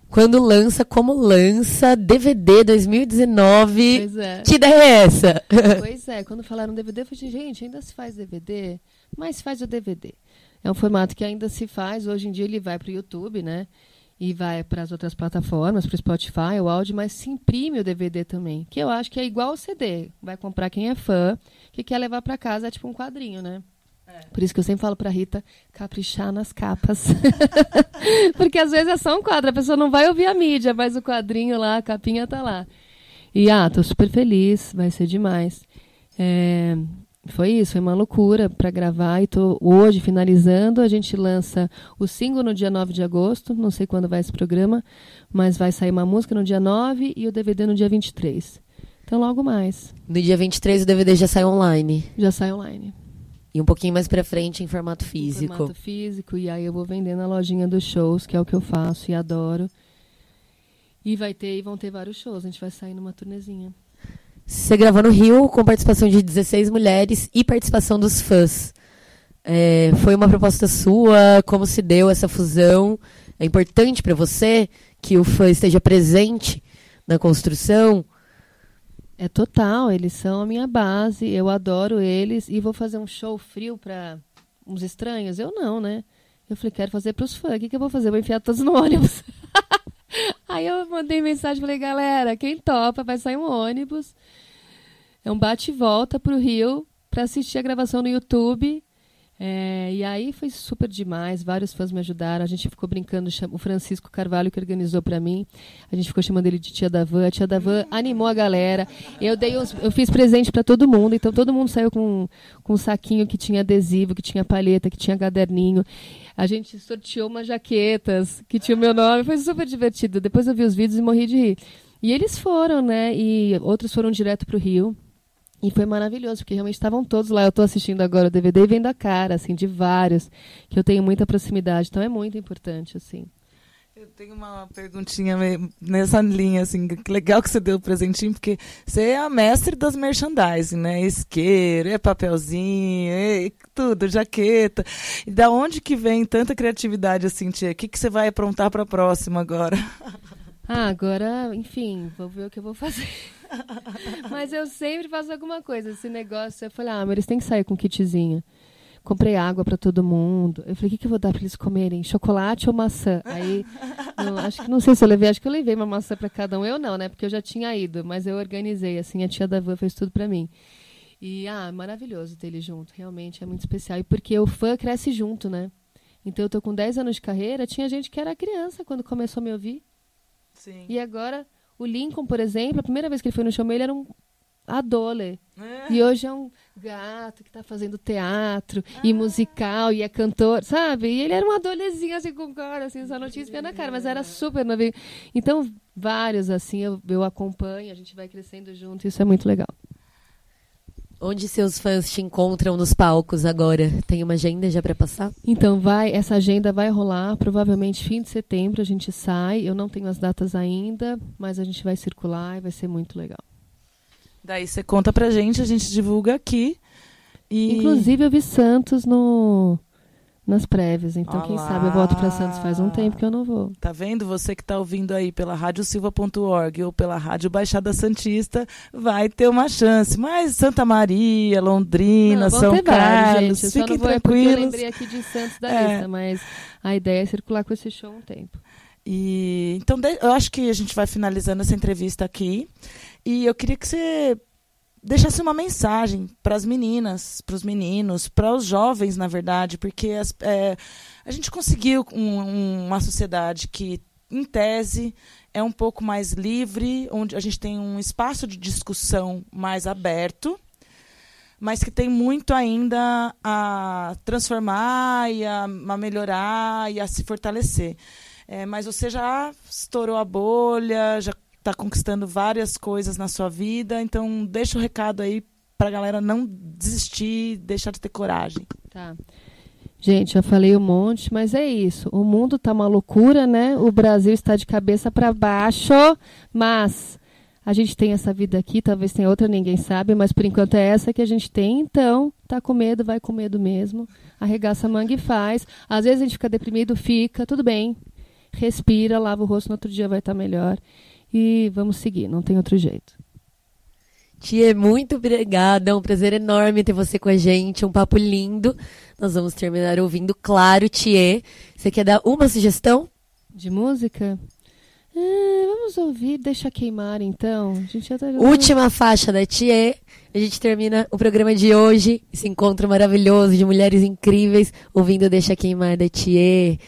Quando lança, como lança, DVD 2019. Pois é. Que ideia é essa? *laughs* Pois é, quando falaram DVD, eu falei, gente, ainda se faz DVD? Mas faz o DVD. É um formato que ainda se faz, hoje em dia ele vai para o YouTube, né? E vai para as outras plataformas, para o Spotify, o áudio, mas se imprime o DVD também. Que eu acho que é igual ao CD. Vai comprar quem é fã, que quer levar para casa, é tipo um quadrinho, né? Por isso que eu sempre falo pra Rita caprichar nas capas. *laughs* Porque às vezes é só um quadro, a pessoa não vai ouvir a mídia, mas o quadrinho lá, a capinha tá lá. E ah, tô super feliz, vai ser demais. É, foi isso, foi uma loucura para gravar e tô hoje finalizando. A gente lança o single no dia 9 de agosto, não sei quando vai esse programa, mas vai sair uma música no dia 9 e o DVD no dia 23. Então logo mais. No dia 23 o DVD já sai online. Já sai online. E um pouquinho mais pra frente em formato físico. formato físico e aí eu vou vender na lojinha dos shows, que é o que eu faço e adoro. E vai ter e vão ter vários shows, a gente vai sair numa turnezinha. Você gravou no Rio com participação de 16 mulheres e participação dos fãs. É, foi uma proposta sua? Como se deu essa fusão? É importante pra você que o fã esteja presente na construção? É total, eles são a minha base, eu adoro eles e vou fazer um show frio para uns estranhos? Eu não, né? Eu falei, quero fazer pros fãs, o que, que eu vou fazer? Vou enfiar todos no *laughs* ônibus. Aí eu mandei mensagem, falei, galera, quem topa vai sair um ônibus. É um bate e volta pro Rio para assistir a gravação no YouTube. É, e aí foi super demais, vários fãs me ajudaram. A gente ficou brincando, o Francisco Carvalho que organizou para mim. A gente ficou chamando ele de Tia da Van. A Tia da Van animou a galera. Eu dei uns- eu fiz presente para todo mundo, então todo mundo saiu com, com um saquinho que tinha adesivo, que tinha palheta, que tinha caderninho. A gente sorteou umas jaquetas que tinha o meu nome, foi super divertido. Depois eu vi os vídeos e morri de rir. E eles foram, né? E outros foram direto pro Rio. E foi maravilhoso, porque realmente estavam todos lá. Eu estou assistindo agora o DVD e vendo a cara, assim, de vários, que eu tenho muita proximidade. Então é muito importante, assim. Eu tenho uma perguntinha nessa linha, assim, que legal que você deu o presentinho, porque você é a mestre das merchandising, né? Isqueiro, é papelzinho, é tudo, jaqueta. E da onde que vem tanta criatividade assim, tia? O que, que você vai aprontar para a próxima agora? *laughs* Ah, agora, enfim, vou ver o que eu vou fazer. *laughs* Mas eu sempre faço alguma coisa. Esse negócio, eu falei, ah, mas eles têm que sair com kitzinho. Comprei água para todo mundo. Eu falei, o que, que eu vou dar para eles comerem? Chocolate ou maçã? *laughs* Aí, não, acho que não sei se eu levei, acho que eu levei uma maçã para cada um. Eu não, né? Porque eu já tinha ido, mas eu organizei, assim, a tia da Van fez tudo para mim. E, ah, maravilhoso ter ele junto, realmente é muito especial. E porque o fã cresce junto, né? Então eu tô com 10 anos de carreira, tinha gente que era criança quando começou a me ouvir. Sim. E agora, o Lincoln, por exemplo, a primeira vez que ele foi no show ele era um adole. E hoje é um gato que tá fazendo teatro e musical e é cantor, sabe? E ele era um adolezinho assim com cara, assim, só não tinha espinha na cara, mas era super novinho. Então, vários assim, eu, eu acompanho, a gente vai crescendo junto, isso é muito legal. Onde seus fãs te encontram nos palcos agora? Tem uma agenda já pra passar? Então vai, essa agenda vai rolar, provavelmente fim de setembro a gente sai. Eu não tenho as datas ainda, mas a gente vai circular e vai ser muito legal. Daí você conta pra gente, a gente divulga aqui. E... Inclusive eu vi Santos no nas prévias, então quem Olá. sabe eu volto para Santos faz um tempo que eu não vou. Tá vendo? Você que tá ouvindo aí pela radiosilva.org ou pela Rádio Baixada Santista, vai ter uma chance. Mas Santa Maria, Londrina, Não, São ter vários, Carlos, gente. Eu fiquem é porque eu tranquilos. lembrei aqui de Santos da É. lista, mas a ideia é circular com esse show um tempo. E então eu acho que a gente vai finalizando essa entrevista aqui. E eu queria que você deixasse uma mensagem para as meninas, para os meninos, para os jovens, na verdade, porque as- é, a gente conseguiu um- um- uma sociedade que, em tese, é um pouco mais livre, onde a gente tem um espaço de discussão mais aberto, mas que tem muito ainda a transformar e a, a melhorar e a se fortalecer. É, mas você já estourou a bolha, já está conquistando várias coisas na sua vida, então deixa o recado aí para a galera não desistir, deixar de ter coragem. Tá. Gente, já falei um monte, mas é isso. O mundo tá uma loucura, né? O Brasil está de cabeça para baixo, mas a gente tem essa vida aqui, talvez tenha outra, ninguém sabe, mas por enquanto é essa que a gente tem. Então, tá com medo, vai com medo mesmo. Arregaça a manga e faz. Às vezes a gente fica deprimido, fica, tudo bem. Respira, lava o rosto, no outro dia vai estar melhor. E vamos seguir, não tem outro jeito. Tia, muito obrigada. É um prazer enorme ter você com a gente. Um papo lindo. Nós vamos terminar ouvindo, claro, Tia. Você quer dar uma sugestão? De música? Ah, vamos ouvir Deixa Queimar, então. A gente já tá... Última faixa da Tia. A gente termina o programa de hoje. Esse encontro maravilhoso de mulheres incríveis ouvindo Deixa Queimar da Tia.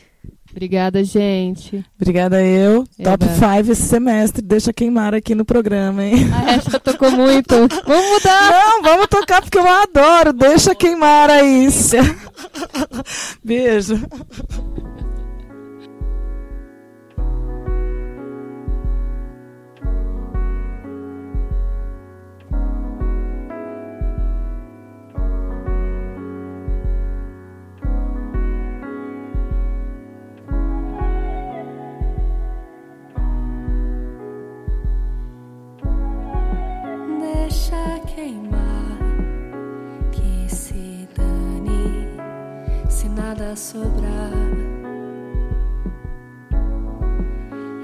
Obrigada, gente. Obrigada eu. Eba. Top 5 esse semestre. Deixa queimar aqui no programa, hein? A Esta tocou muito. Vamos mudar. Não, vamos tocar porque eu adoro. Deixa queimar aí. Beijo. Deixa queimar, que se dane, se nada sobrar.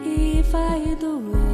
E vai doer,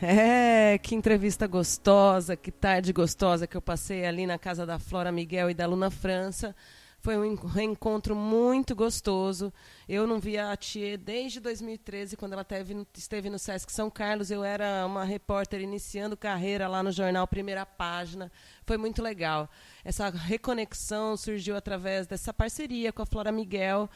É, que entrevista gostosa, que tarde gostosa que eu passei ali na casa da Flora Miguel e da Luna França, Foi um en- reencontro muito gostoso. Eu não via a Tia desde 2013, quando ela teve esteve no Sesc São Carlos. Eu era uma repórter iniciando carreira lá no jornal Primeira Página. Foi muito legal. Essa reconexão surgiu através dessa parceria com a Flora Miguel,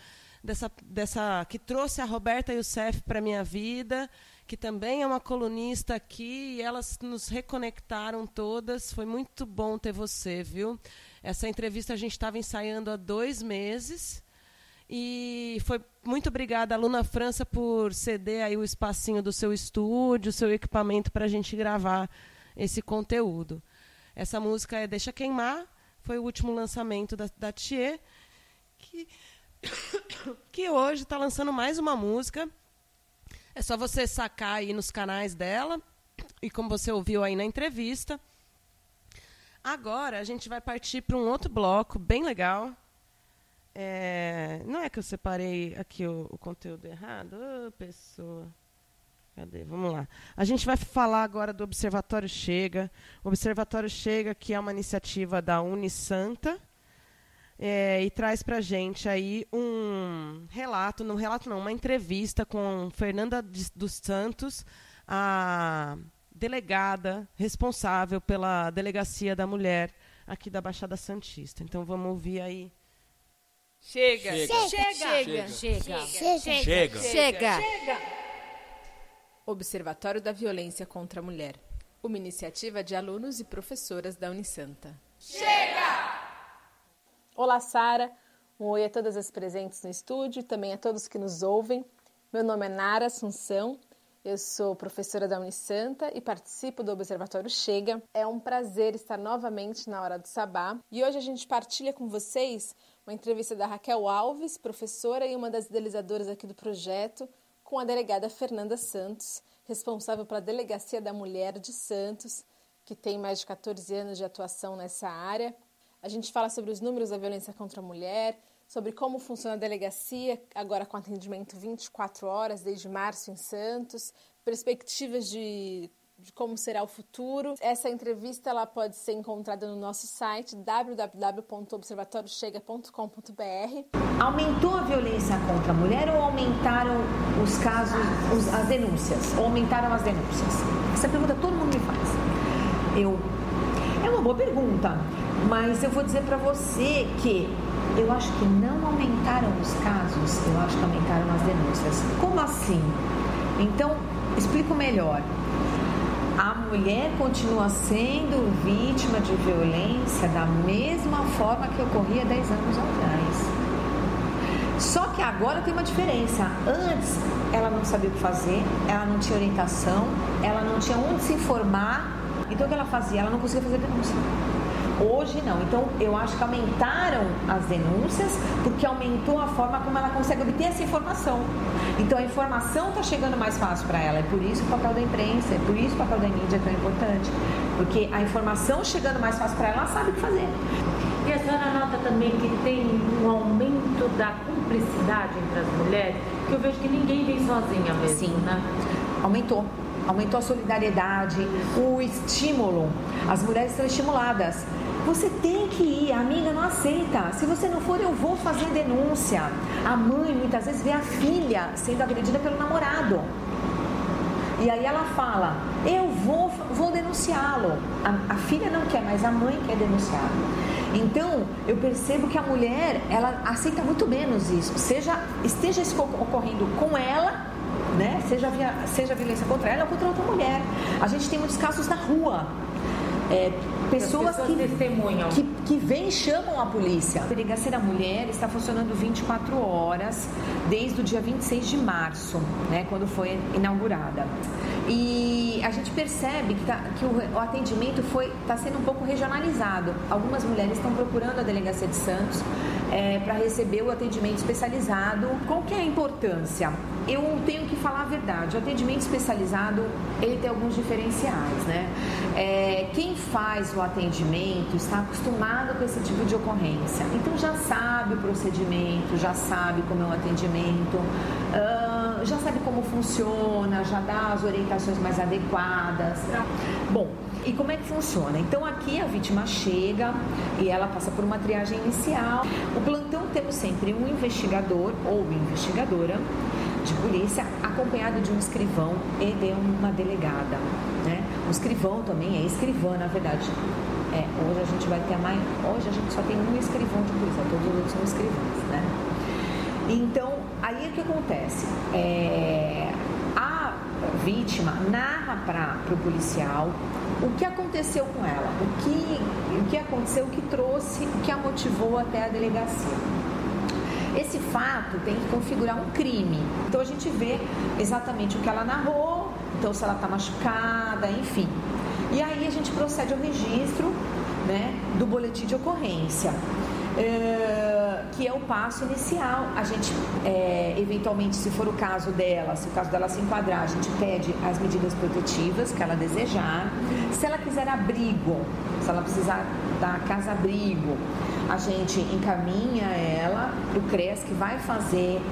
dessa, dessa que trouxe a Roberta Youssef para minha vida, que também é uma colunista aqui, e elas nos reconectaram todas. Foi muito bom ter você, viu? Essa entrevista a gente estava ensaiando há dois meses. E foi muito obrigada, Luna França, por ceder aí o espacinho do seu estúdio, seu equipamento para a gente gravar esse conteúdo. Essa música é Deixa Queimar, foi o último lançamento da, da Thier, que, *coughs* que hoje está lançando mais uma música. É só você sacar aí nos canais dela, e como você ouviu aí na entrevista. Agora a gente vai partir para um outro bloco bem legal. É, não é que eu separei aqui o, o conteúdo errado? Ô, pessoa. Cadê? Vamos lá. A gente vai falar agora do Observatório Chega. O Observatório Chega, que é uma iniciativa da Unisanta, é, e traz para a gente aí um relato, não relato não, uma entrevista com Fernanda dos Santos, a delegada responsável pela Delegacia da Mulher aqui da Baixada Santista. Então vamos ouvir aí. Chega! Chega. Chega! Chega. Chega! Chega. Observatório da Violência contra a Mulher. Uma iniciativa de alunos e professoras da Unisanta. Olá, Sara. Um oi a todas as presentes no estúdio também a todos que nos ouvem. Meu nome é Nara Assunção. Eu sou professora da Unisanta e participo do Observatório Chega. É um prazer estar novamente na Hora do Sabá. E hoje a gente partilha com vocês uma entrevista da Raquel Alves, professora e uma das idealizadoras aqui do projeto, com a delegada Fernanda Santos, responsável pela Delegacia da Mulher de Santos, que tem mais de 14 anos de atuação nessa área. A gente fala sobre os números da violência contra a mulher, sobre como funciona a delegacia, agora com atendimento 24 horas, desde março em Santos, perspectivas de, de como será o futuro. Essa entrevista ela pode ser encontrada no nosso site www.observatoriochega.com.br. Aumentou a violência contra a mulher ou aumentaram os casos, os- as denúncias? Ou aumentaram as denúncias? Essa pergunta todo mundo me faz. Eu. É uma boa pergunta, mas eu vou dizer para você que eu acho que não aumentaram os casos, eu acho que aumentaram as denúncias. Como assim? Então, explico melhor. A mulher continua sendo vítima de violência da mesma forma que ocorria 10 anos atrás. Só que agora tem uma diferença. Antes ela não sabia o que fazer, ela não tinha orientação, ela não tinha onde se informar. Então o que ela fazia? Ela não conseguia fazer denúncia. Hoje não. Então eu acho que aumentaram as denúncias porque aumentou a forma como ela consegue obter essa informação. Então a informação está chegando mais fácil para ela. É por isso o papel da imprensa, é por isso o papel da mídia é tão importante. Porque a informação chegando mais fácil para ela, ela sabe o que fazer. E a senhora nota também que tem um aumento da cumplicidade entre as mulheres, que eu vejo que ninguém vem sozinha mesmo, Sim. né? Aumentou. Aumentou a solidariedade, o estímulo. As mulheres são estimuladas. Você tem que ir, a amiga não aceita. Se você não for, eu vou fazer denúncia. A mãe muitas vezes vê a filha sendo agredida pelo namorado. E aí ela fala, eu vou, vou denunciá-lo. A, a filha não quer, mas a mãe quer denunciar. Então, eu percebo que a mulher, ela aceita muito menos isso. Seja, esteja isso ocorrendo com ela, né? Seja, via- seja violência contra ela ou contra outra mulher. A gente tem muitos casos na rua. É, pessoas, pessoas que, testemunham. que, que vêm e chamam a polícia. A Delegacia da Mulher está funcionando 24 horas desde o dia 26 de março, né, quando foi inaugurada. E a gente percebe que, tá- que o, o atendimento está sendo um pouco regionalizado. Algumas mulheres estão procurando a Delegacia de Santos para receber o atendimento especializado. Qual que é a importância? Eu tenho que falar a verdade. O atendimento especializado ele tem alguns diferenciais, né? É, quem faz o atendimento está acostumado com esse tipo de ocorrência. Então já sabe o procedimento, já sabe como é um atendimento, ah, já sabe como funciona, já dá as orientações mais adequadas. Bom, e como é que funciona? Então aqui a vítima chega e ela passa por uma triagem inicial. O plantão temos sempre um investigador ou investigadora de polícia acompanhado de um escrivão e de uma delegada. Né? O escrivão também é escrivã, na verdade. É, hoje a gente vai ter a mais. Hoje a gente só tem um escrivão de polícia, todos os outros são escrivãs, né? Então, aí o que acontece? É, a vítima narra para o policial o que aconteceu com ela, o que, o que aconteceu, o que trouxe, o que a motivou até a delegacia. Esse fato tem que configurar um crime. Então a gente vê exatamente o que ela narrou, então se ela está machucada, enfim. E aí a gente procede ao registro né, do boletim de ocorrência. É, que é o passo inicial. A gente, é, eventualmente, se for o caso dela, se o caso dela se enquadrar, a gente pede as medidas protetivas que ela desejar. Se ela quiser abrigo, se ela precisar da casa-abrigo, a gente encaminha ela para o CRES que vai fazer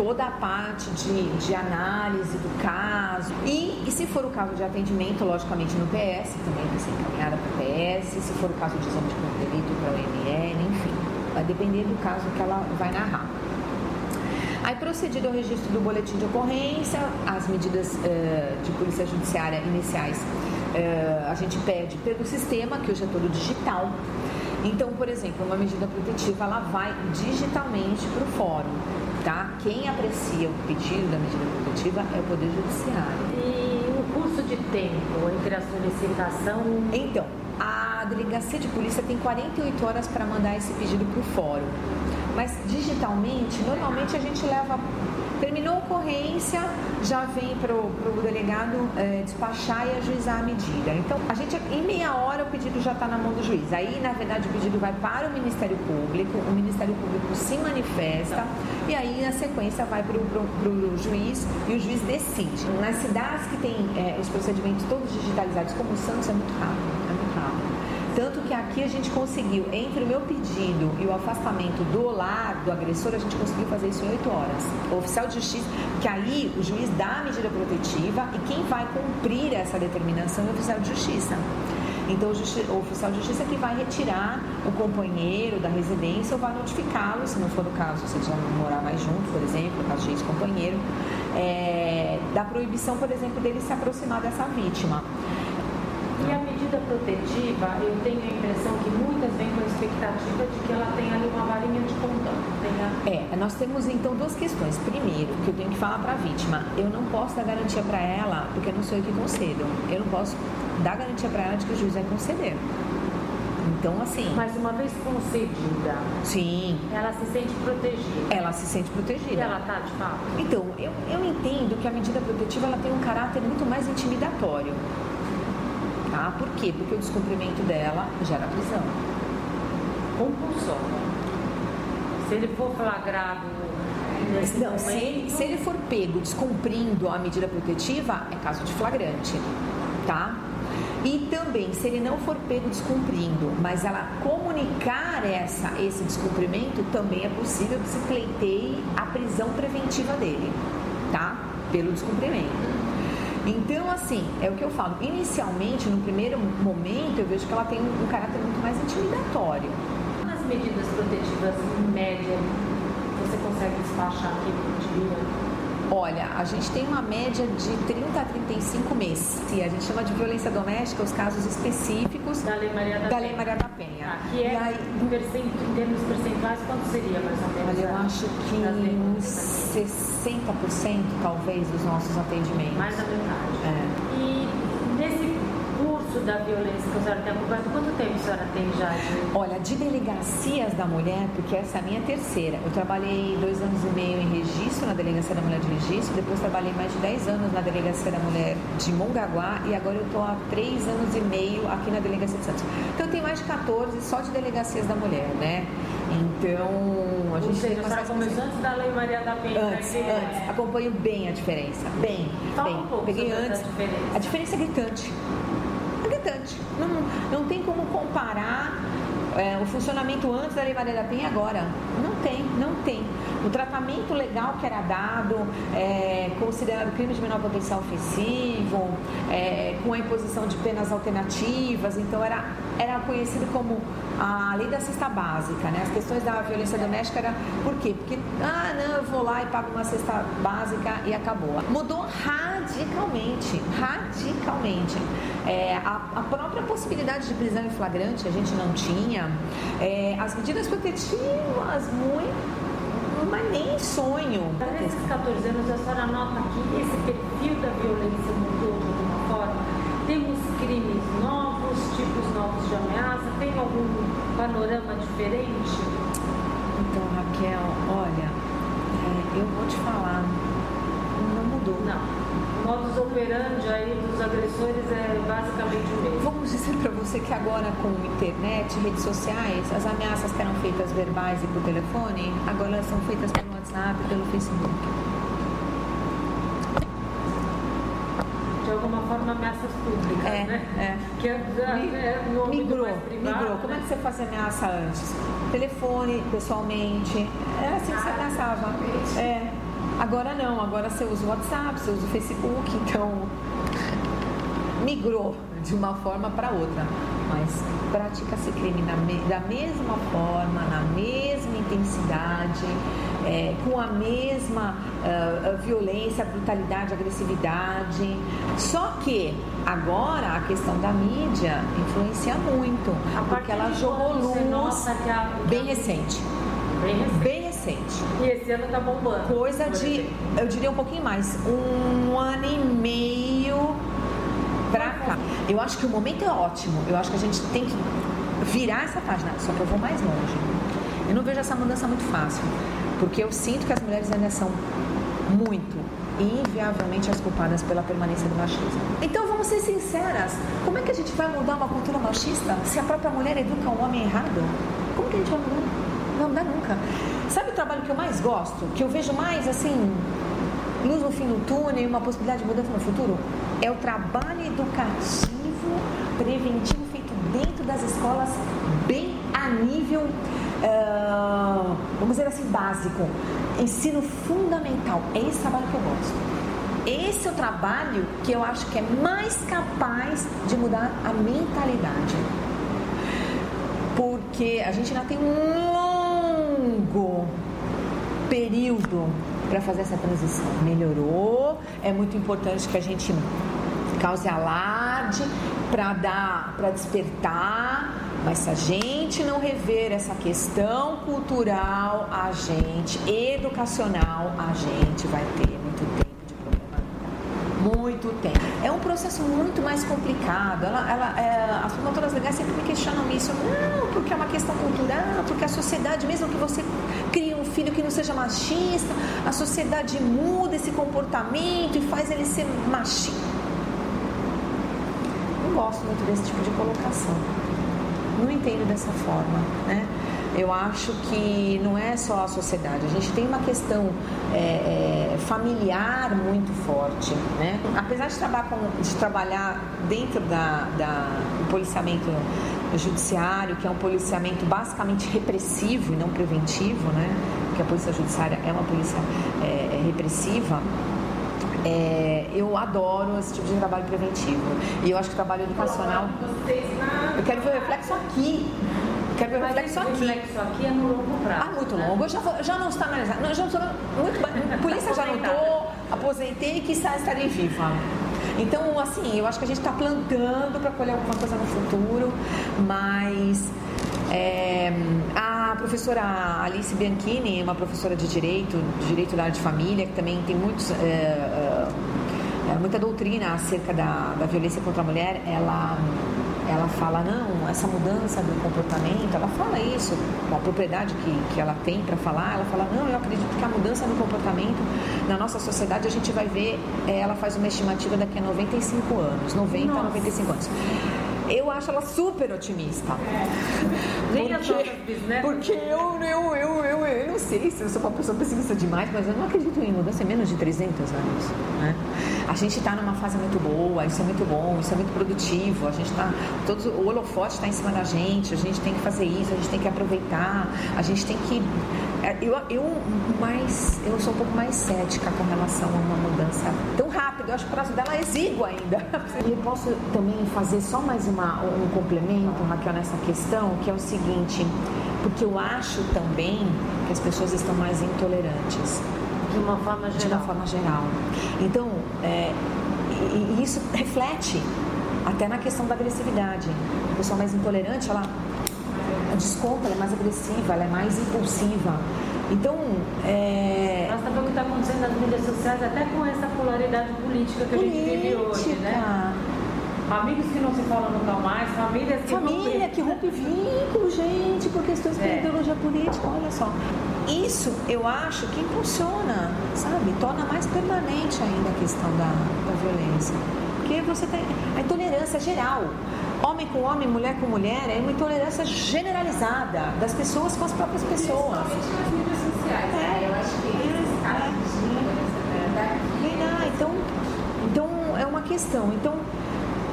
toda a parte de, de análise do caso. E, e se for o caso de atendimento, logicamente no PS, também vai ser encaminhada para o PS. Se for o caso de exame de corpo para o ML, enfim. Vai depender do caso que ela vai narrar. Aí, procedido ao registro do boletim de ocorrência, as medidas eh, de polícia judiciária iniciais, eh, a gente pede pelo sistema, que hoje é todo digital. Então, por exemplo, uma medida protetiva, ela vai digitalmente para o fórum, tá? Quem aprecia o pedido da medida protetiva é o Poder Judiciário. E o curso de tempo entre a solicitação. Então, a delegacia de polícia tem 48 horas para mandar esse pedido para o fórum. Mas digitalmente, normalmente a gente leva. Terminou a ocorrência, já vem para o delegado eh, despachar e ajuizar a medida. Então, a gente, em meia hora, o pedido já está na mão do juiz. Aí, na verdade, o pedido vai para o Ministério Público, o Ministério Público se manifesta e aí, na sequência, vai para o juiz e o juiz decide. Nas cidades que têm eh, os procedimentos todos digitalizados, como o Santos, é muito rápido. É. Tanto que aqui a gente conseguiu, entre o meu pedido e o afastamento do lar, do agressor, a gente conseguiu fazer isso em 8 horas. O oficial de justiça, que aí o juiz dá a medida protetiva e quem vai cumprir essa determinação é o oficial de justiça. Então, o, oficial de justiça que vai retirar o companheiro da residência ou vai notificá-lo, se não for o caso, se eles vão morar mais junto, por exemplo, caso de ex-companheiro, é, da proibição, por exemplo, dele se aproximar dessa vítima. E a medida protetiva, eu tenho a impressão que muitas vêm com a expectativa de que ela tenha ali uma varinha de condão. Tenha... É, nós temos então duas questões. Primeiro, que eu tenho que falar para a vítima, eu não posso dar garantia para ela, porque não sou eu que concedo. Eu não posso dar garantia para ela de que o juiz vai conceder. Então, assim. Mas uma vez concedida, Sim, ela se sente protegida. ela se sente protegida. E ela tá de fato? Então, eu, eu entendo que a medida protetiva ela tem um caráter muito mais intimidatório. Tá? Por quê? Porque o descumprimento dela gera prisão. Compulsão. Se ele for flagrado Não, se ele, se ele for pego descumprindo a medida protetiva, é caso de flagrante, tá? E também, se ele não for pego descumprindo, mas ela comunicar essa, esse descumprimento, também é possível que se pleiteie a prisão preventiva dele, tá? Pelo descumprimento. Então, assim, é o que eu falo. Inicialmente, no primeiro momento, eu vejo que ela tem um, caráter muito mais intimidatório. nas medidas protetivas, em média, você consegue despachar aqui por dia? Olha, a gente tem uma média de 30 a 35 meses. E a gente chama de violência doméstica os casos específicos Da Lei Maria da da Penha. Lei Maria da Penha. Que E é, aí, em, termos percentuais, quanto seria mais ou menos? olha, eu acho que uns 60% talvez dos nossos atendimentos. Mais da metade. É. E nesse curso da violência que a senhora tem acompanhado, quanto tempo a senhora tem já de... Olha, de delegacias da mulher, porque essa é a minha terceira. Eu trabalhei dois anos e meio em registro, na Delegacia da Mulher de Registro, depois trabalhei mais de 10 anos na Delegacia da Mulher de Mongaguá e agora eu estou há três anos e meio aqui na Delegacia de Santos. Então eu tenho mais de 14 só de delegacias da mulher, né? Então a Ou gente seja, tem a senhora começou antes da Lei Maria da Penha. Antes, né? antes. Acompanho bem a diferença. Bem, Fala bem. um pouco Peguei antes. diferença. A diferença é gritante. É gritante. Não, não tem como comparar é, o funcionamento antes da Lei Maria da Penha e agora. Não tem, não tem. O tratamento legal que era dado, é, considerado crime de menor potencial ofensivo, é, com a imposição de penas alternativas, então era, era conhecido como a lei da cesta básica, né? As questões da violência doméstica era por quê? Porque, ah, não, eu vou lá e pago uma cesta básica e acabou. Mudou radicalmente, radicalmente. É, a, a própria possibilidade de prisão em flagrante a gente não tinha. É, as medidas protetivas, muito mas nem sonho. Nesses 14 anos, a senhora nota que esse perfil da violência mudou de alguma forma? Temos crimes novos, tipos novos de ameaça? Tem algum panorama diferente? Então, Raquel, olha, é, eu vou te falar, não mudou. Não. Modus operandi aí dos agressores é basicamente o mesmo. Vamos dizer para você que agora com internet, redes sociais, as ameaças que eram feitas verbais e por telefone, agora elas são feitas pelo WhatsApp, pelo Facebook. De alguma forma, ameaças públicas, É, né? é. Que é, é no âmbito Migrou, privado. migrou. Como é né? que você fazia ameaça antes? Telefone, pessoalmente. Era assim que você ameaçava. É. Agora não, agora você usa o WhatsApp, você usa o Facebook, então migrou de uma forma para outra. Mas pratica-se crime da mesma forma, na mesma intensidade, é, com a mesma ah, violência, brutalidade, agressividade. Só que agora a questão da mídia influencia muito, porque ela jogou luz nota que a- bem recente. Bem recente. Bem recente. E esse ano tá bombando. Coisa de, eu diria um pouquinho mais, um ano e meio pra cá. Eu acho que o momento é ótimo. Eu acho que a gente tem que virar essa página. Só que eu vou mais longe. Eu não vejo essa mudança muito fácil. Porque eu sinto que as mulheres ainda são muito e inviavelmente as culpadas pela permanência do machismo. Então vamos ser sinceras. Como é que a gente vai mudar uma cultura machista se a própria mulher educa o homem errado? Como que a gente vai mudar? Não dá nunca. Sabe o trabalho que eu mais gosto? Que eu vejo mais assim, luz no fim do túnel e uma possibilidade de mudança no futuro? É o trabalho educativo preventivo feito dentro das escolas, bem a nível, ah, vamos dizer assim, básico. Ensino fundamental. É esse trabalho que eu gosto. Esse é o trabalho que eu acho que é mais capaz de mudar a mentalidade. Porque a gente ainda tem um período para fazer essa transição. Melhorou, é muito importante que a gente cause alarde para dar, para despertar, mas se a gente não rever essa questão cultural, a gente, educacional, a gente vai ter muito tempo. Muito tempo. É um processo muito mais complicado. Ela, ela, é, as promotoras legais sempre me questionam isso. Não, porque é uma questão cultural, porque a sociedade, mesmo que você crie um filho que não seja machista, a sociedade muda esse comportamento e faz ele ser machista. Não gosto muito desse tipo de colocação. Não entendo dessa forma, né? Eu acho que não é só a sociedade, a gente tem uma questão é, é, familiar muito forte, né? Apesar de trabalhar, com- de trabalhar dentro da, da- do policiamento judiciário, que é um policiamento basicamente repressivo e não preventivo, né? Porque a polícia judiciária é uma polícia é, é repressiva, é, eu adoro esse tipo de trabalho preventivo. E eu acho que o trabalho educacional. Eu quero ver o reflexo aqui. Quero ver reflexo aqui. reflexo aqui é no longo prazo. Ah, muito longo. Eu já, vou- já não está mais. Não, já estou muito. Polícia já não estou. Aposentei e quizá estarei viva. Então, assim, eu acho que a gente está plantando para colher alguma coisa no futuro, mas é, a professora Alice Bianchini, uma professora de direito, direito da área de família, que também tem muitos, é, é, é, muita doutrina acerca da, da violência contra a mulher, ela, ela fala, não, essa mudança do comportamento, ela fala isso, com a propriedade que, que ela tem para falar, ela fala, não, eu acredito que a mudança no comportamento na nossa sociedade a gente vai ver, é, ela faz uma estimativa daqui a 95 anos, 90 a Nossa. 95 anos. Eu acho ela super otimista. Nem Porque- bisnetas. Porque eu, eu, eu, eu, eu não sei se eu sou uma pessoa pessimista demais, mas eu não acredito em mudança em menos de 300 anos. Né? A gente está numa fase muito boa, isso é muito bom, isso é muito produtivo. A gente tá, todos, o holofote está em cima da gente, a gente tem que fazer isso, a gente tem que aproveitar, a gente tem que. É, Eu, eu, mais, eu sou um pouco mais cética com relação a uma mudança tão rápida. Eu acho que o prazo dela é exíguo ainda. *laughs* E eu posso também fazer só mais uma, um complemento, Raquel, nessa questão, que é o seguinte, porque eu acho também que as pessoas estão mais intolerantes. De uma forma De uma geral. forma geral. Então, é, e, e isso reflete até na questão da agressividade. A pessoa mais intolerante, ela desconta, ela é mais agressiva, ela é mais impulsiva. Então, é, Nós sabemos o que está acontecendo nas mídias sociais, até com essa polaridade política que a gente vive hoje, né? Amigos que não se falam nunca mais, famílias que Família rompem- que rompe vínculo, gente, por questões de É. ideologia política, olha só. Isso eu acho que impulsiona, sabe? Torna mais permanente ainda a questão da, da violência. Porque você tem a intolerância geral. Homem com homem, mulher com mulher, é uma intolerância generalizada das pessoas com as próprias pessoas. nas mídias sociais, né? Eu acho que Vem lá, então, então é uma questão. Então,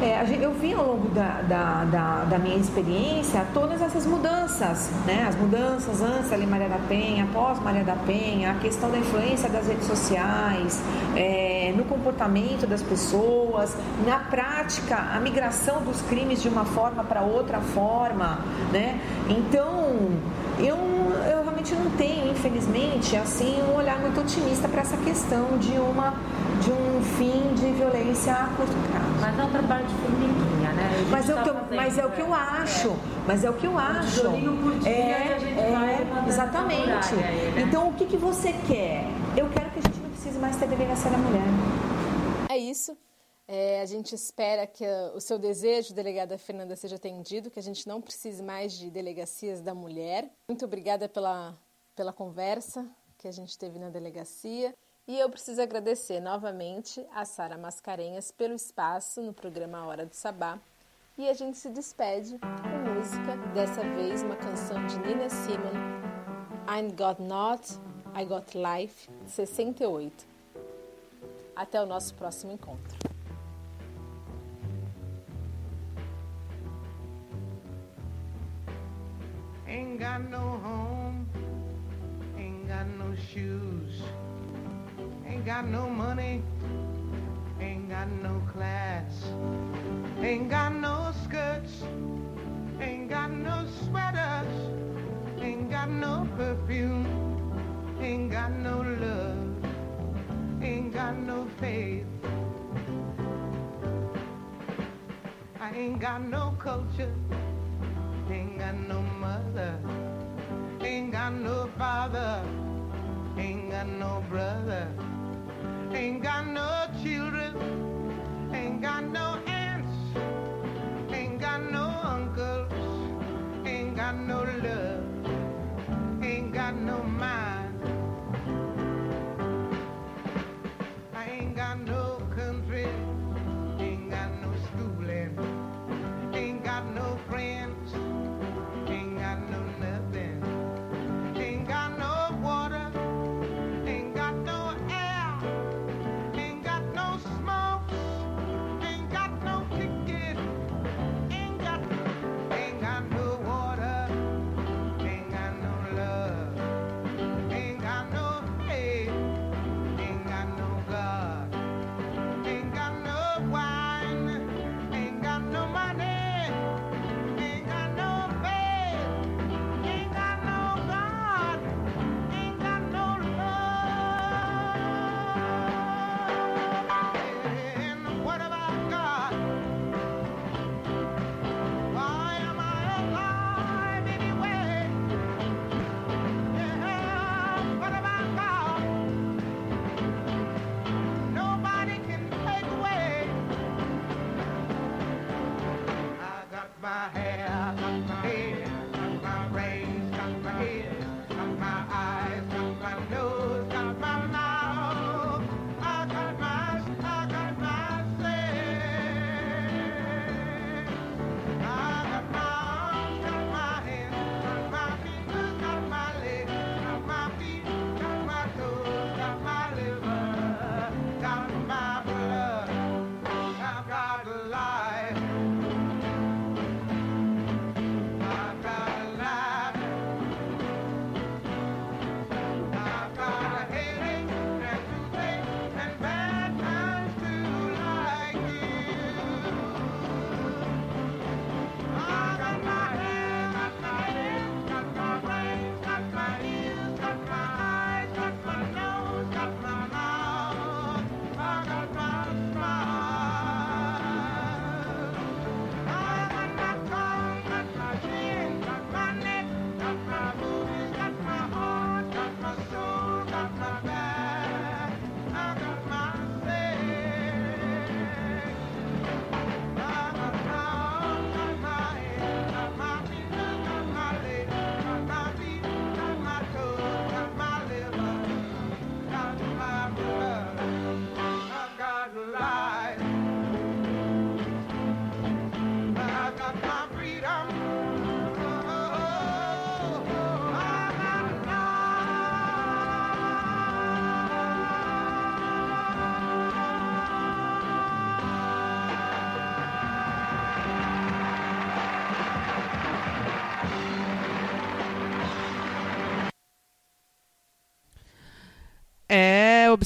é, eu vi ao longo da, da, da, da minha experiência todas essas mudanças, né? As mudanças antes da Lei Maria da Penha, após Maria da Penha, a questão da influência das redes sociais, é, no comportamento das pessoas, na prática, a migração dos crimes de uma forma para outra forma, né? Então, eu, eu realmente não tenho, infelizmente, assim, um olhar muito otimista para essa questão de uma de um fim de violência a curto prazo. Mas é um trabalho de formiguinha, né? Mas é, o tá que eu, fazendo, mas é o que eu né? acho. Mas é o que eu acho. tijolinho por dia é, e a gente é, vai exatamente. aí, né? Então o que, que você quer? Eu quero que a gente não precise mais ter delegacia da mulher. É isso. É, a gente espera que ah, o seu desejo, delegada Fernanda, seja atendido, que a gente não precise mais de delegacias da mulher. Muito obrigada pela, pela conversa que a gente teve na delegacia. E eu preciso agradecer novamente a Sara Mascarenhas pelo espaço no programa Hora do Sabá. E a gente se despede com música, dessa vez uma canção de Nina Simon, I Got Not, I Got Life, de 68. Até o nosso próximo encontro. Ain't got no home, ain't got no shoes, ain't got no money, ain't got no class, ain't got no skirts, ain't got no sweaters, ain't got no perfume, ain't got no love, ain't got no faith. I ain't got no culture. Ain't got no mother, ain't got no father, ain't got no brother, ain't got no children, ain't got no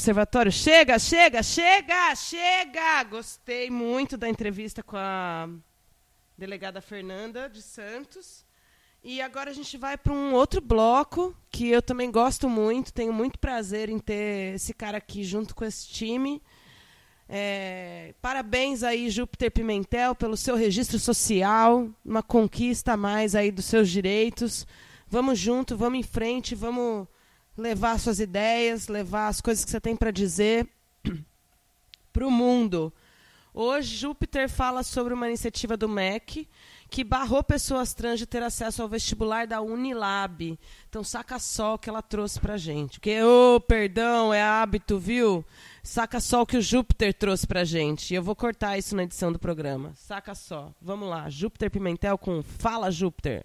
Observatório. Chega, chega, chega, chega! Gostei muito da entrevista com a delegada Fernanda de Santos. E agora a gente vai para um outro bloco que eu também gosto muito, tenho muito prazer em ter esse cara aqui junto com esse time. É, parabéns aí, Júpiter Pimentel, pelo seu registro social, uma conquista a mais aí dos seus direitos. Vamos junto, vamos em frente, vamos levar suas ideias, levar as coisas que você tem para dizer *clears throat* para o mundo. Hoje, Júpiter fala sobre uma iniciativa do MEC que barrou pessoas trans de ter acesso ao vestibular da Unilab. Então, saca só o que ela trouxe para gente. Porque, ô, perdão, é hábito, viu? Saca só o que o Júpiter trouxe para gente. E eu vou cortar isso na edição do programa. Saca só. Vamos lá. Júpiter Pimentel com Fala, Júpiter.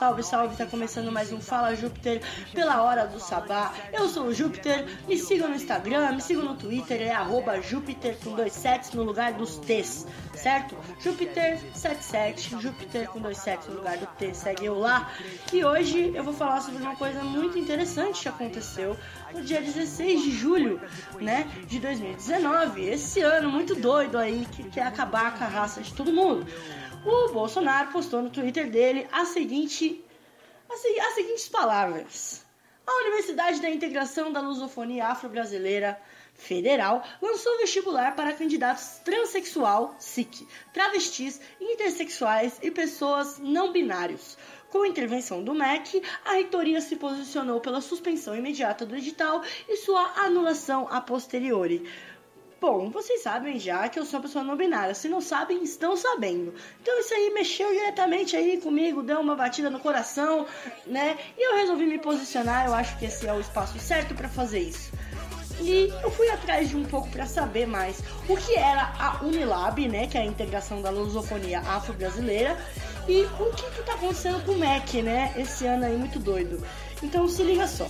Salve, salve, tá começando mais um Fala Júpiter pela hora do sabá. Eu sou o Júpiter, me sigam no Instagram, me sigam no Twitter, é arroba Júpiter com dois sets no lugar dos T's, certo? Júpiter77, Júpiter com dois sets no lugar do T, segue eu lá. E hoje eu vou falar sobre uma coisa muito interessante que aconteceu no dia 16 de julho, né, de 2019. Esse ano muito doido aí, que quer acabar com a raça de todo mundo o Bolsonaro postou no Twitter dele a seguinte, as, segui- as seguintes palavras. A Universidade da Integração da Lusofonia Afro-Brasileira Federal lançou vestibular para candidatos transexual, SIC, travestis, intersexuais e pessoas não binários. Com a intervenção do MEC, a reitoria se posicionou pela suspensão imediata do edital e sua anulação a posteriori. Bom, vocês sabem já que eu sou uma pessoa não binária. Se não sabem, estão sabendo. Então isso aí mexeu diretamente aí comigo, deu uma batida no coração, né? E eu resolvi me posicionar. Eu acho que esse é o espaço certo para fazer isso. E eu fui atrás de um pouco para saber mais o que era a Unilab, né, que é a integração da lusofonia afro-brasileira, e o que que tá acontecendo com o MEC, né, esse ano aí muito doido. Então se liga só.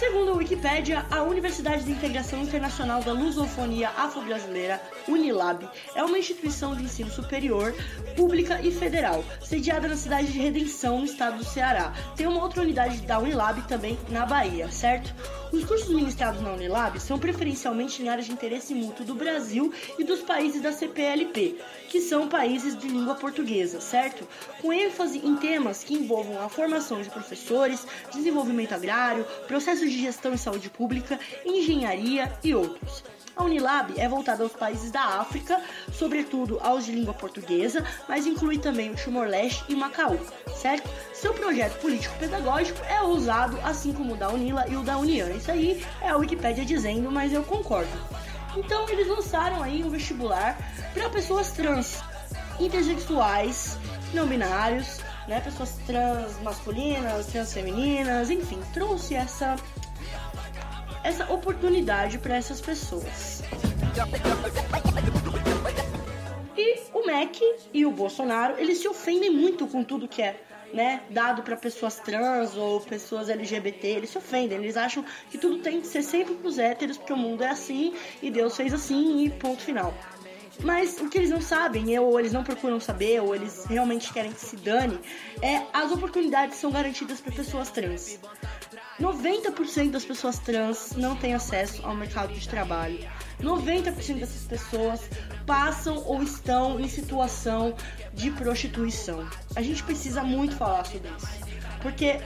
Segundo a Wikipédia, a Universidade de Integração Internacional da Lusofonia Afro-Brasileira, Unilab, é uma instituição de ensino superior, pública e federal, sediada na cidade de Redenção, no estado do Ceará. Tem uma outra unidade da Unilab também na Bahia, certo? Os cursos ministrados na Unilab são preferencialmente em áreas de interesse mútuo do Brasil e dos países da CPLP, que são países de língua portuguesa, certo? Com ênfase em temas que envolvam a formação de professores, desenvolvimento agrário, processos de gestão em saúde pública, engenharia e outros. A Unilab é voltada aos países da África, sobretudo aos de língua portuguesa, mas inclui também o Timor-Leste e Macau, certo? Seu projeto político-pedagógico é ousado, assim como o da Unila e o da União. Isso aí é a Wikipédia dizendo, mas eu concordo. Então eles lançaram aí um vestibular para pessoas trans, intersexuais, não binários, né, pessoas trans masculinas, trans femininas, enfim, trouxe essa essa oportunidade para essas pessoas. E o MEC e o Bolsonaro, eles se ofendem muito com tudo que é né, dado para pessoas trans ou pessoas LGBT, eles se ofendem, eles acham que tudo tem que ser sempre pros héteros, porque o mundo é assim e Deus fez assim e ponto final. Mas o que eles não sabem, ou eles não procuram saber, ou eles realmente querem que se dane, é as oportunidades são garantidas para pessoas trans. 90% das pessoas trans não têm acesso ao mercado de trabalho. 90% dessas pessoas passam ou estão em situação de prostituição. A gente precisa muito falar sobre isso. Porque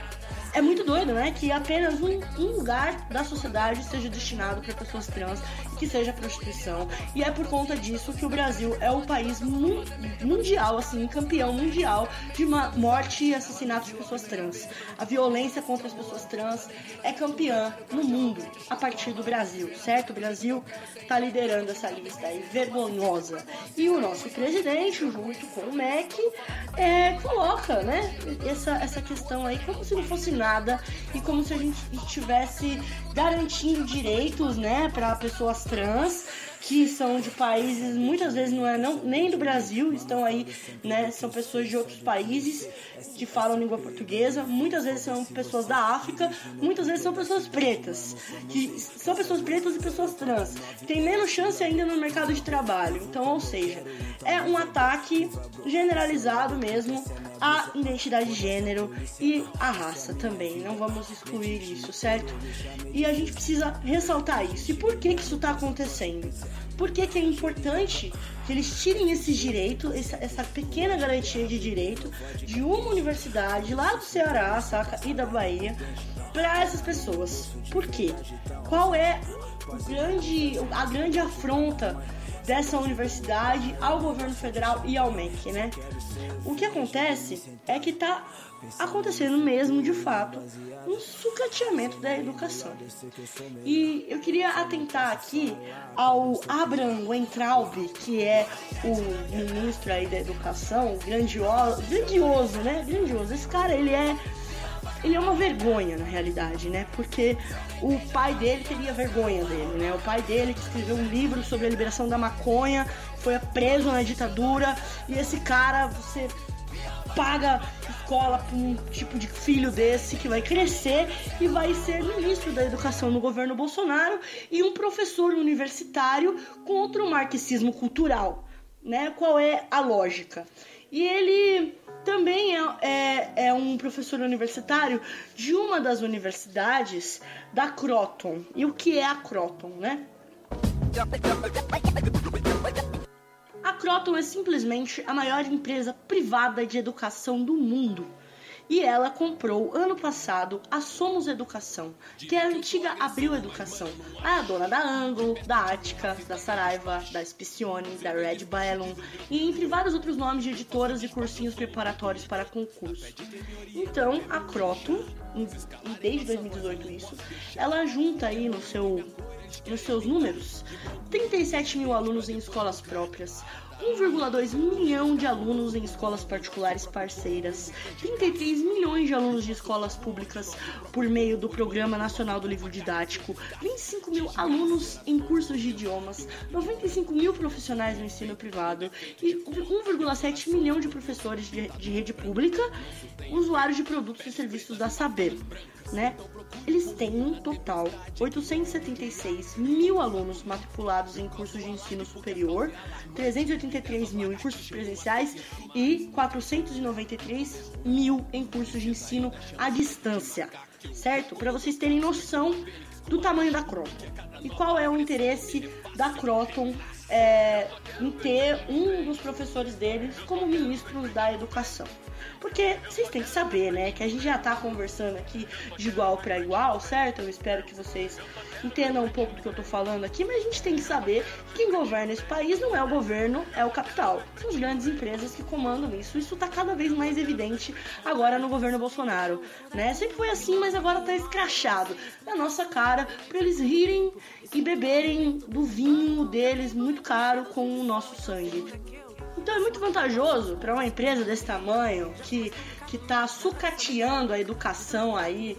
é muito doido, né? Que apenas um, um lugar da sociedade seja destinado para pessoas trans que seja prostituição. E é por conta disso que o Brasil é o país mu- mundial, assim, campeão mundial de morte e assassinato de pessoas trans. A violência contra as pessoas trans é campeã no mundo a partir do Brasil, certo? O Brasil está liderando essa lista aí vergonhosa. E o nosso presidente, junto com o MEC, é, coloca, né, essa, essa questão aí como se não fosse nada e como se a gente estivesse garantindo direitos, né, para pessoas trans que são de países, muitas vezes não é não, nem do Brasil, estão aí, né? São pessoas de outros países que falam língua portuguesa, muitas vezes são pessoas da África, muitas vezes são pessoas pretas, que são pessoas pretas e pessoas trans. Tem menos chance ainda no mercado de trabalho. Então, ou seja, é um ataque generalizado mesmo à identidade de gênero e à raça também. Não vamos excluir isso, certo? E a gente precisa ressaltar isso. E por que, que isso está acontecendo? Por que, que é importante que eles tirem esse direito, essa, essa pequena garantia de direito de uma universidade lá do Ceará, saca? E da Bahia para essas pessoas. Por quê? Qual é grande, a grande afronta dessa universidade ao governo federal e ao MEC, né? O que acontece é que tá acontecendo mesmo, de fato, um sucateamento da educação. E eu queria atentar aqui ao Abraham Weintraub, que é o ministro aí da educação, grandioso, grandioso, né? Grandioso. Esse cara, ele é ele é uma vergonha na realidade, né? Porque o pai dele teria vergonha dele, né? O pai dele que escreveu um livro sobre a liberação da maconha, foi preso na ditadura, e esse cara, você paga escola para um tipo de filho desse que vai crescer e vai ser ministro da educação no governo Bolsonaro e um professor universitário contra o marxismo cultural, né? Qual é a lógica? E ele também é, é, é, um professor universitário de uma das universidades da Croton. E o que é a Croton, né? A Croton é simplesmente a maior empresa privada de educação do mundo. E ela comprou ano passado a Somos Educação, que é a antiga Abril Educação. É a dona da Ângulo, da Ática, da Saraiva, da Spicione, da Red Bellum e entre vários outros nomes de editoras e cursinhos preparatórios para concurso. Então, a Croton, desde 2018 isso, ela junta aí no seu nos seus números, 37 mil alunos em escolas próprias, 1,2 milhão de alunos em escolas particulares parceiras, 33 milhões de alunos de escolas públicas por meio do Programa Nacional do Livro Didático, 25 mil alunos em cursos de idiomas, 95 mil profissionais no ensino privado e 1,7 milhão de professores de, de rede pública, usuários de produtos e serviços da Saber. Né? Eles têm um total 876 mil alunos matriculados em cursos de ensino superior, 383 mil em cursos presenciais e 493 mil em cursos de ensino à distância, certo? Para vocês terem noção do tamanho da Croton e qual é o interesse da Croton é, em ter um dos professores deles como ministro da educação. Porque vocês têm que saber, né, que a gente já tá conversando aqui de igual para igual, certo? Eu espero que vocês entendam um pouco do que eu tô falando aqui, mas a gente tem que saber que quem governa esse país não é o governo, é o capital. São as grandes empresas que comandam isso. Isso tá cada vez mais evidente agora no governo Bolsonaro, né? Sempre foi assim, mas agora tá escrachado na nossa cara para eles rirem e beberem do vinho deles muito caro com o nosso sangue. Então é muito vantajoso para uma empresa desse tamanho que que tá sucateando a educação aí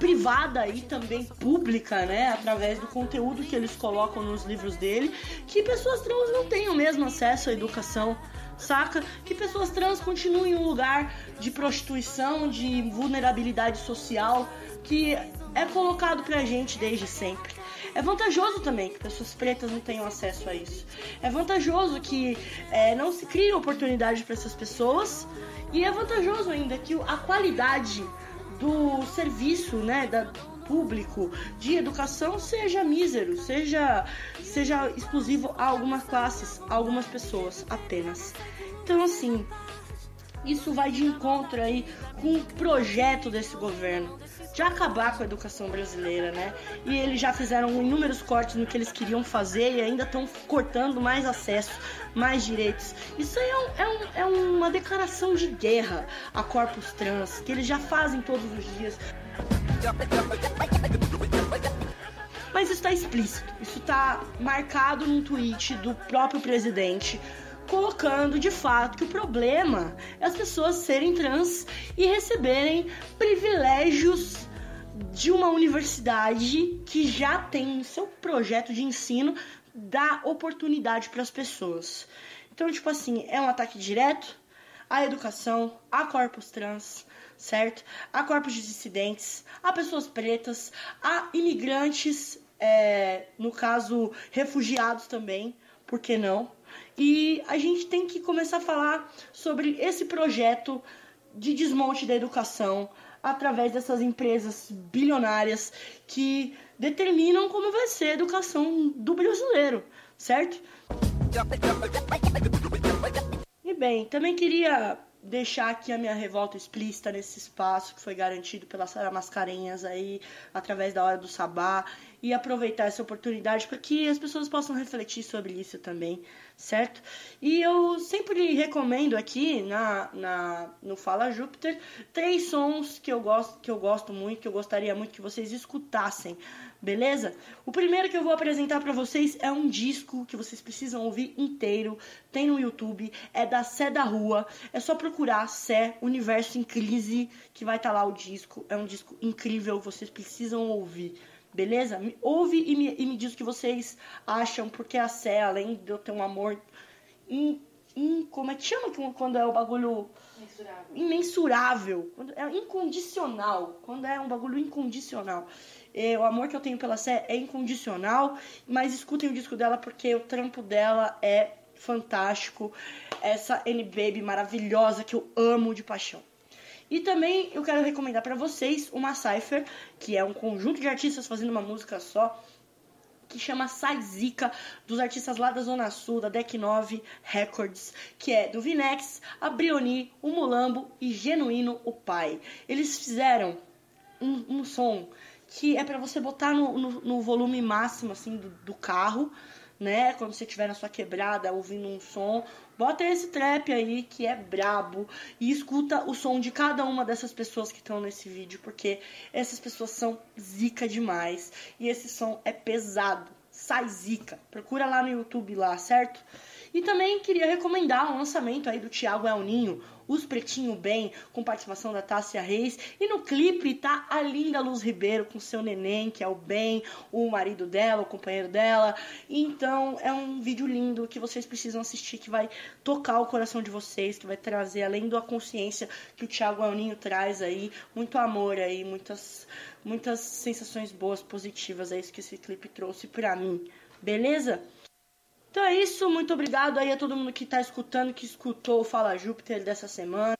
privada e também pública, né, através do conteúdo que eles colocam nos livros dele, que pessoas trans não tenham mesmo acesso à educação, saca? Que pessoas trans continuem em um lugar de prostituição, de vulnerabilidade social que é colocado pra gente desde sempre. É vantajoso também que pessoas pretas não tenham acesso a isso. É vantajoso que é, não se criem oportunidades para essas pessoas. E é vantajoso ainda que a qualidade do serviço, né, da público de educação seja mísero, seja seja exclusivo a algumas classes, a algumas pessoas apenas. Então assim, isso vai de encontro aí com o projeto desse governo de acabar com a educação brasileira, né? E eles já fizeram inúmeros cortes no que eles queriam fazer e ainda estão cortando mais acesso, mais direitos. Isso aí é, um, é, um, é uma declaração de guerra a corpos trans, que eles já fazem todos os dias. Mas isso está explícito, isso está marcado num tweet do próprio presidente colocando de fato que o problema é as pessoas serem trans e receberem privilégios de uma universidade que já tem seu projeto de ensino dar oportunidade para as pessoas. Então, tipo assim, é um ataque direto à educação, a corpos trans, certo? A corpos de dissidentes, a pessoas pretas, a imigrantes, é, no caso, refugiados também, por que não? E a gente tem que começar a falar sobre esse projeto de desmonte da educação através dessas empresas bilionárias que determinam como vai ser a educação do brasileiro, certo? E bem, também queria deixar aqui a minha revolta explícita nesse espaço que foi garantido pela Sara Mascarenhas aí através da hora do sabá e aproveitar essa oportunidade para que as pessoas possam refletir sobre isso também, certo? E eu sempre recomendo aqui na, na no Fala Júpiter três sons que eu gosto que eu gosto muito, que eu gostaria muito que vocês escutassem. Beleza? O primeiro que eu vou apresentar para vocês é um disco que vocês precisam ouvir inteiro. Tem no YouTube, é da Sé da Rua. É só procurar Sé Universo em Crise que vai estar tá lá o disco. É um disco incrível, vocês precisam ouvir. Beleza? Me, ouve e me, e me diz o que vocês acham, porque a Sé, além de eu ter um amor in, in, como é que chama quando é o bagulho Mensurável. imensurável, quando é incondicional, quando é um bagulho incondicional. É, o amor que eu tenho pela Sé é incondicional, mas escutem o disco dela porque o trampo dela é fantástico. Essa N-Baby maravilhosa que eu amo de paixão. E também eu quero recomendar para vocês uma Cypher, que é um conjunto de artistas fazendo uma música só, que chama Saizica, dos artistas lá da Zona Sul, da Deck 9 Records, que é do Vinex, a Brioni, o Mulambo e Genuíno, o pai. Eles fizeram um, um som que é para você botar no, no, no, volume máximo assim do, do carro, né? Quando você estiver na sua quebrada ouvindo um som, bota esse trap aí que é brabo e escuta o som de cada uma dessas pessoas que estão nesse vídeo, porque essas pessoas são zica demais e esse som é pesado. Sai zica. Procura lá no YouTube lá, certo? E também queria recomendar o lançamento aí do Thiago El Ninho, Os Pretinho Bem, com participação da Tássia Reis. E no clipe tá a linda Luz Ribeiro com seu neném, que é o Bem, o marido dela, o companheiro dela. Então é um vídeo lindo que vocês precisam assistir, que vai tocar o coração de vocês, que vai trazer, além da consciência que o Thiago El Ninho traz aí, muito amor aí, muitas, muitas sensações boas, positivas, é isso que esse clipe trouxe pra mim. Beleza? Então é isso, muito obrigado aí a todo mundo que está escutando, que escutou o Fala Júpiter dessa semana.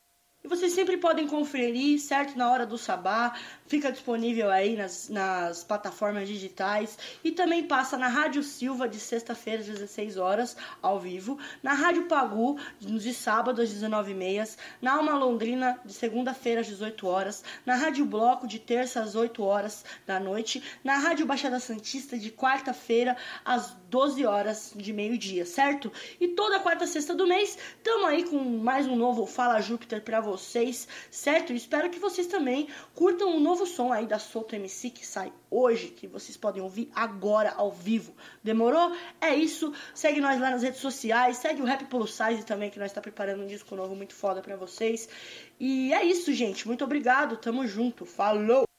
Vocês sempre podem conferir, certo? Na hora do sabá. Fica disponível aí nas, nas plataformas digitais. E também passa na Rádio Silva de sexta-feira, às 16 horas, ao vivo. Na Rádio Pagu, de sábado, às 19h30. Na Alma Londrina, de segunda-feira, às 18 horas. Na Rádio Bloco, de terça, às 8 horas da noite. Na Rádio Baixada Santista, de quarta-feira, às 12 horas de meio-dia, certo? E toda quarta sexta do mês, tamo aí com mais um novo Fala Júpiter pra vocês, certo? espero que vocês também curtam o novo som aí da Solto MC que sai hoje, que vocês podem ouvir agora ao vivo. Demorou? É isso. Segue nós lá nas redes sociais, segue o Rap Plus Size também, que nós tá preparando um disco novo muito foda pra vocês. E é isso, gente. Muito obrigado. Tamo junto. Falou!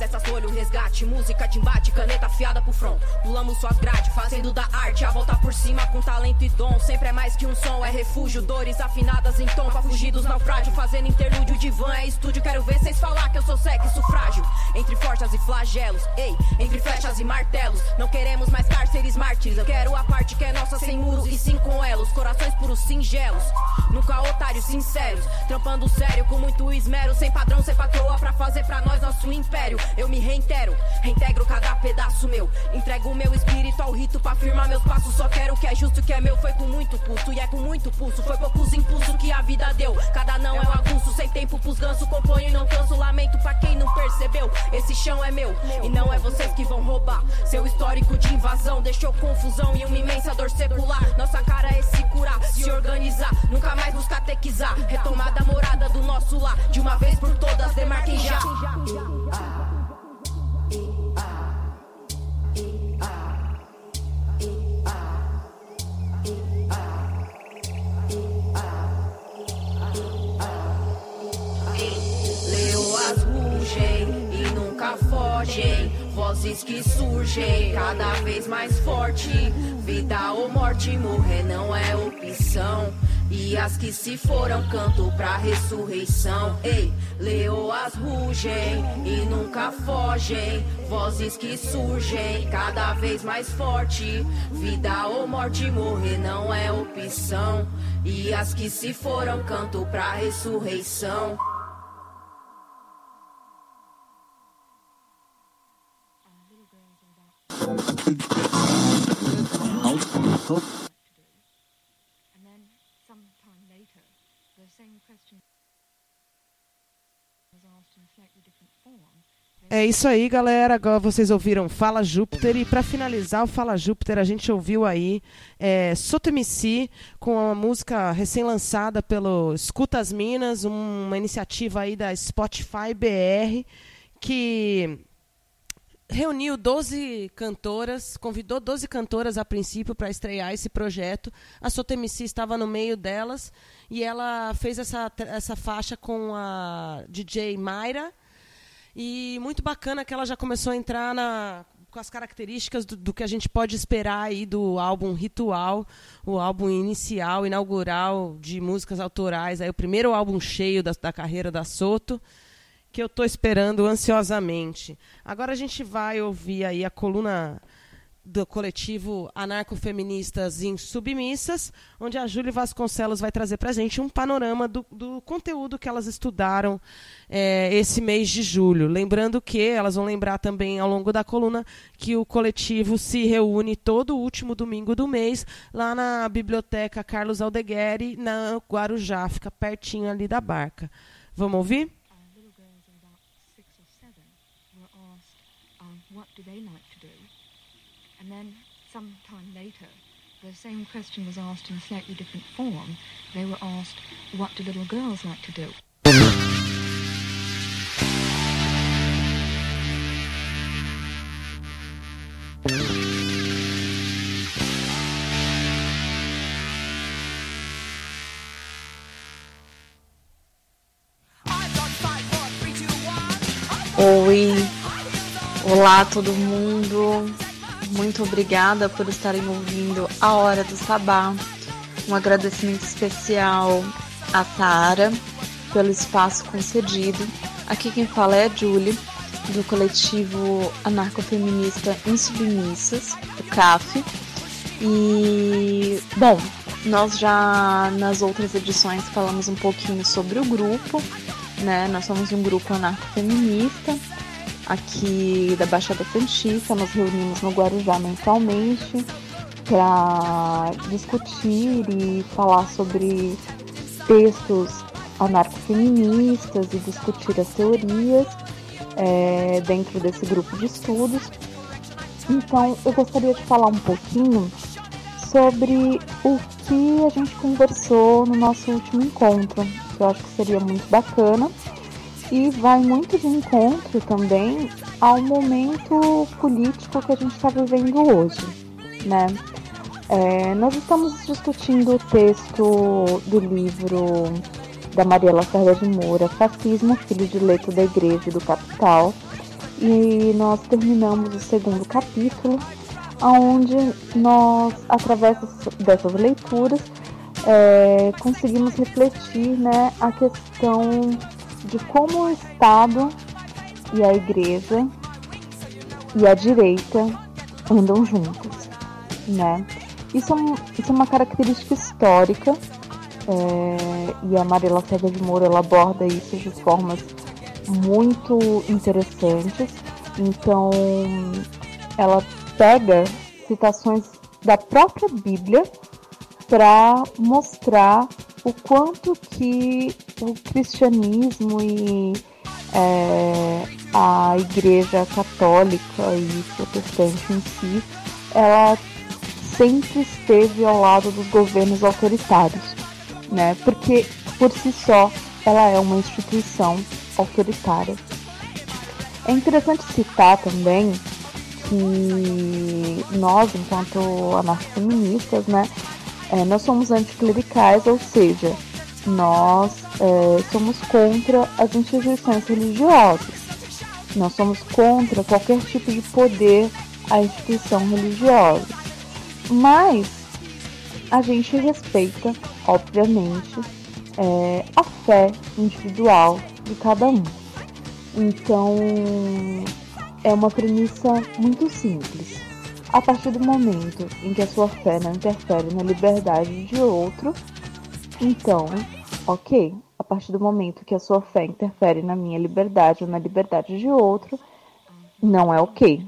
Dessas folhas, o resgate, música de embate, caneta afiada pro front. Pulamos suas grades, fazendo da arte a volta por cima com talento e dom. Sempre é mais que um som, é refúgio, dores afinadas em tom pra fugir dos naufrágios. Fazendo interlúdio de van, é estúdio. Quero ver vocês falar que eu sou sexo frágil. Entre forjas e flagelos, ei, entre flechas e martelos. Não queremos mais cárceres mártires. Eu quero a parte que é nossa sem muro e sim com elos. Corações puros singelos, nunca otários sinceros. Trampando sério com muito esmero, sem padrão, sem patroa pra fazer pra nós nosso império. Eu me reitero, reintegro cada pedaço meu. Entrego o meu espírito ao rito pra firmar meus passos. Só quero o que é justo, o que é meu. Foi com muito custo e é com muito pulso. Foi poucos impulsos que a vida deu. Cada não é um aguço, sem tempo pros ganso. Componho e não canso. Lamento pra quem não percebeu. Esse chão é meu e não é vocês que vão roubar. Seu histórico de invasão deixou confusão e uma imensa dor secular. Nossa cara é se curar, se organizar. Nunca mais nos catequizar. Retomada morada do nosso lar. De uma vez por todas, demarquem já. Fogem, vozes que surgem cada vez mais forte. Vida ou morte, morrer não é opção. E as que se foram canto pra ressurreição. Ei, leoas rugem e nunca fogem. Vozes que surgem cada vez mais forte. Vida ou morte, morrer não é opção. E as que se foram canto pra ressurreição. É isso aí, galera. Agora vocês ouviram Fala Júpiter. E para finalizar o Fala Júpiter, a gente ouviu aí é, com a música recém-lançada pelo Escuta as Minas, uma iniciativa aí da Spotify BR que reuniu 12 cantoras, convidou 12 cantoras a princípio para estrear esse projeto. A Soto MC estava no meio delas e ela fez essa, essa faixa com a DJ Mayra. E muito bacana que ela já começou a entrar na, com as características do, do que a gente pode esperar aí do álbum Ritual, o álbum inicial, inaugural de músicas autorais, aí o primeiro álbum cheio da, da carreira da Soto, que eu estou esperando ansiosamente. Agora a gente vai ouvir aí a coluna do coletivo Anarcofeministas Insubmissas, onde a Júlia Vasconcelos vai trazer para a gente um panorama do, do, conteúdo que elas estudaram é, esse mês de julho. Lembrando que elas vão lembrar também ao longo da coluna que o coletivo se reúne todo último domingo do mês lá na Biblioteca Carlos Aldegueri, na Guarujá, fica pertinho ali da barca. Vamos ouvir? The same question was asked in a slightly different form. They were asked, what do little girls like to do? Oi, olá todo mundo. Muito obrigada por estarem ouvindo a Hora do Sabá. Um agradecimento especial a Tara pelo espaço concedido. Aqui quem fala é a Julie, do coletivo anarcofeminista Insubmissas, o CAF. E, bom, nós já nas outras edições falamos um pouquinho sobre o grupo, né? Nós somos um grupo anarcofeminista aqui da Baixada Santista, nos reunimos no Guarujá mensalmente para discutir e falar sobre textos anarcofeministas e discutir as teorias é, dentro desse grupo de estudos. Então, eu gostaria de falar um pouquinho sobre o que a gente conversou no nosso último encontro, que eu acho que seria muito bacana e vai muito de encontro também ao momento político que a gente está vivendo hoje, né? É, nós estamos discutindo o texto do livro da Maria Lacerda de Moura, Fascismo, Filho de Leito da Igreja e do Capital, e nós terminamos o segundo capítulo, onde nós, através dessas leituras, é, conseguimos refletir né, a questão de como o Estado e a Igreja e a direita andam juntos, né? Isso é, um, isso é uma característica histórica é, e a Maria Lacerda de Moura ela aborda isso de formas muito interessantes. Então, ela pega citações da própria Bíblia para mostrar o quanto que o cristianismo e é, a igreja católica e protestante em si, ela sempre esteve ao lado dos governos autoritários, né? Porque por si só ela é uma instituição autoritária. É interessante citar também que nós, enquanto anarcofeministas, né, é, nós somos anticlericais, ou seja, nós é, somos contra as instituições religiosas. Nós somos contra qualquer tipo de poder à instituição religiosa. Mas a gente respeita, obviamente, é, a fé individual de cada um. Então, é uma premissa muito simples. A partir do momento em que a sua fé não interfere na liberdade de outro, então, ok. A partir do momento que a sua fé interfere na minha liberdade ou na liberdade de outro, não é ok,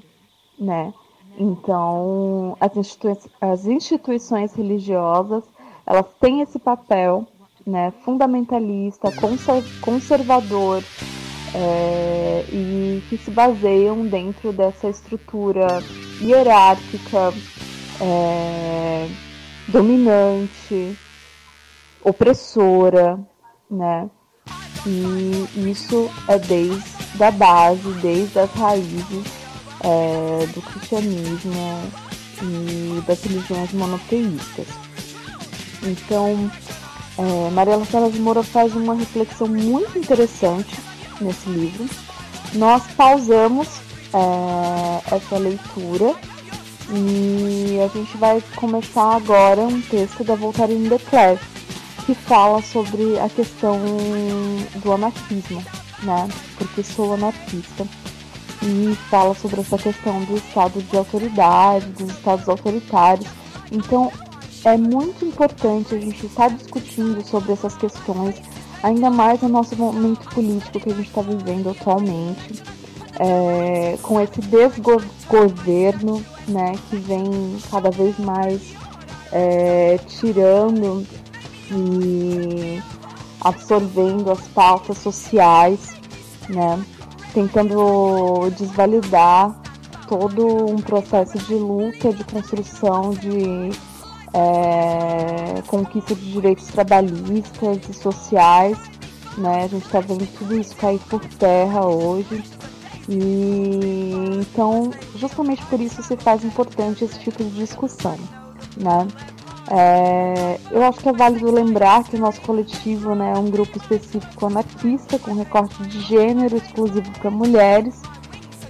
né? Então, as, institui as instituições religiosas, elas têm esse papel, né, fundamentalista, conser conservador, é, e que se baseiam dentro dessa estrutura hierárquica, é, dominante, opressora, né? E isso é desde a base, desde as raízes é, do cristianismo e das religiões monoteístas. Então, é, Mariela de Moura faz uma reflexão muito interessante nesse livro. Nós pausamos é, essa leitura e a gente vai começar agora um texto da Voltaire de Clerc que fala sobre a questão do anarquismo, né? Porque sou anarquista. E fala sobre essa questão do estado de autoridade, dos estados autoritários. Então, é muito importante a gente estar discutindo sobre essas questões, ainda mais no nosso momento político que a gente está vivendo atualmente, é, com esse desgoverno né, que vem cada vez mais é, tirando e absorvendo as pautas sociais, né, tentando desvalidar todo um processo de luta, de construção, de é, conquista de direitos trabalhistas e sociais. Né? A gente está vendo tudo isso cair por terra hoje. E então, justamente por isso se faz importante esse tipo de discussão. Né? É, eu acho que é válido lembrar que o nosso coletivo né, é um grupo específico anarquista, com recorte de gênero exclusivo para mulheres,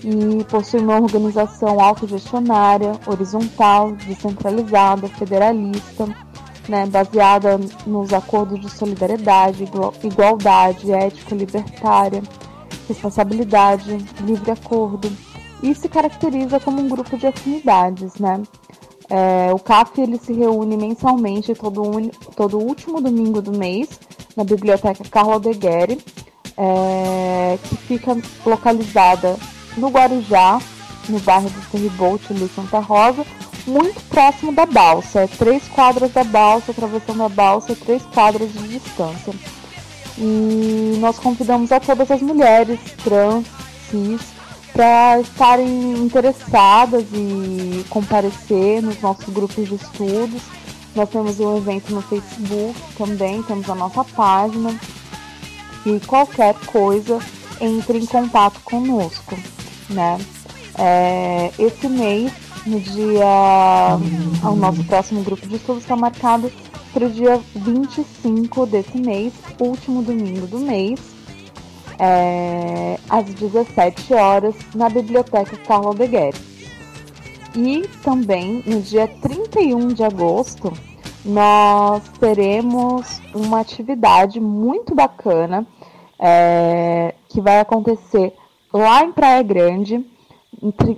e possui uma organização autogestionária, horizontal, descentralizada, federalista, né, baseada nos acordos de solidariedade, igualdade, ética libertária, responsabilidade, livre acordo, e se caracteriza como um grupo de afinidades, né? É, o CAF ele se reúne mensalmente todo, un... todo último domingo do mês na Biblioteca Carlo De Guerre, é, que fica localizada no Guarujá, no bairro do Terribolt, ali Santa Rosa, muito próximo da balsa. É três quadras da balsa, atravessando a balsa, três quadras de distância. E nós convidamos a todas as mulheres trans, cis, para estarem interessadas e comparecer nos nossos grupos de estudos. Nós temos um evento no Facebook também, temos a nossa página. E qualquer coisa, entre em contato conosco, né? É, esse mês, no dia. O nosso próximo grupo de estudos está marcado para o dia 25 desse mês, último domingo do mês, é, às 17 horas, na Biblioteca Carlo De. E também no dia 31 de agosto, nós teremos uma atividade muito bacana é, que vai acontecer lá em Praia Grande,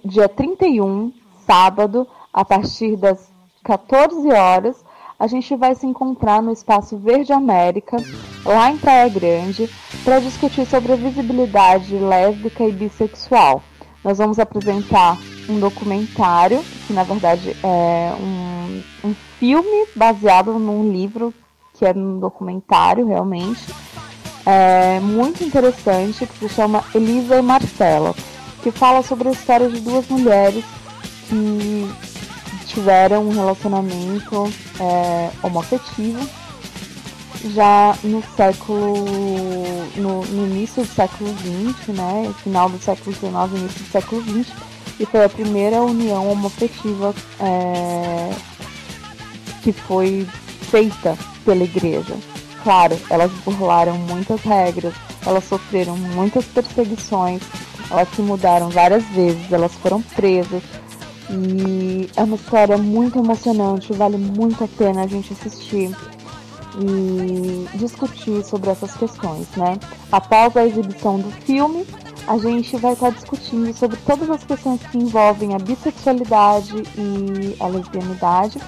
dia 31, sábado, a partir das 14 horas. A gente vai se encontrar no Espaço Verde América, lá em Praia Grande, para discutir sobre a visibilidade lésbica e bissexual. Nós vamos apresentar um documentário, que na verdade é um, um filme baseado num livro que é um documentário realmente. É muito interessante, que se chama Elisa e Marcela, que fala sobre a história de duas mulheres que tiveram um relacionamento é, homoafetivo já no século. No, no, início do século XX, né? Final do século XIX, início do século XX, e foi a primeira união homoafetiva é, que foi feita pela igreja. Claro, elas burlaram muitas regras, elas sofreram muitas perseguições, Elas se mudaram várias vezes, elas foram presas. E é uma história muito emocionante, vale muito a pena a gente assistir e discutir sobre essas questões, né? Após a exibição do filme, a gente vai estar discutindo sobre todas as questões que envolvem a bissexualidade e a lesbianidade.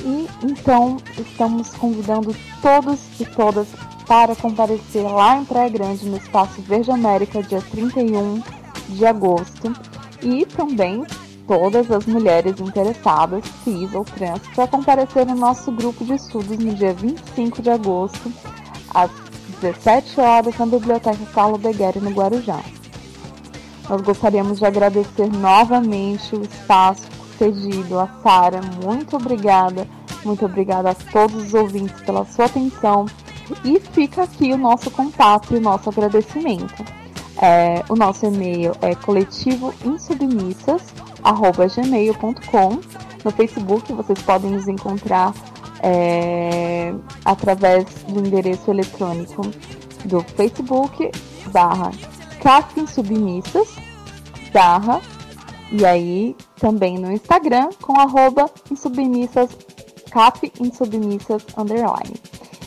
E então estamos convidando todos e todas para comparecer lá em Praia Grande, no Espaço Verde América, dia 31 de agosto. E também todas as mulheres interessadas, cis ou trans, para comparecer no nosso grupo de estudos no dia 25 de agosto, às 17 horas, na Biblioteca Carlo Begueri, no Guarujá. Nós gostaríamos de agradecer novamente o espaço cedido a Sara. Muito obrigada. Muito obrigada a todos os ouvintes pela sua atenção. E fica aqui o nosso contato e o nosso agradecimento. É, o nosso e-mail é coletivoinsubmissas.gmail.com No Facebook vocês podem nos encontrar é, através do endereço eletrônico do Facebook barra Cap Insubmissas, barra, e aí também no Instagram com arroba insubmissas, cap insubmissas, underline.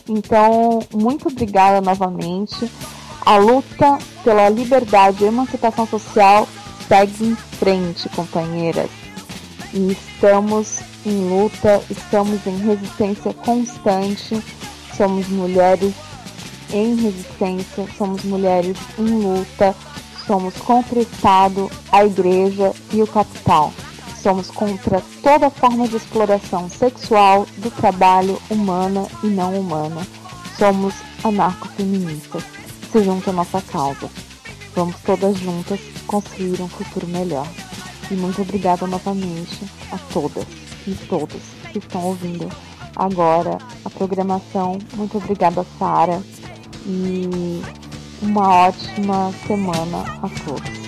Então, muito obrigada novamente. A luta pela liberdade e emancipação social segue em frente, companheiras. E estamos em luta, estamos em resistência constante. Somos mulheres em resistência, somos mulheres em luta, somos contra o Estado, a Igreja e o capital. Somos contra toda forma de exploração sexual do trabalho humana e não humana. Somos anarcofeministas. Se junta à nossa causa. Vamos todas juntas construir um futuro melhor. E muito obrigada novamente a todas e todos que estão ouvindo agora a programação. Muito obrigada, Sara e uma ótima semana a todos.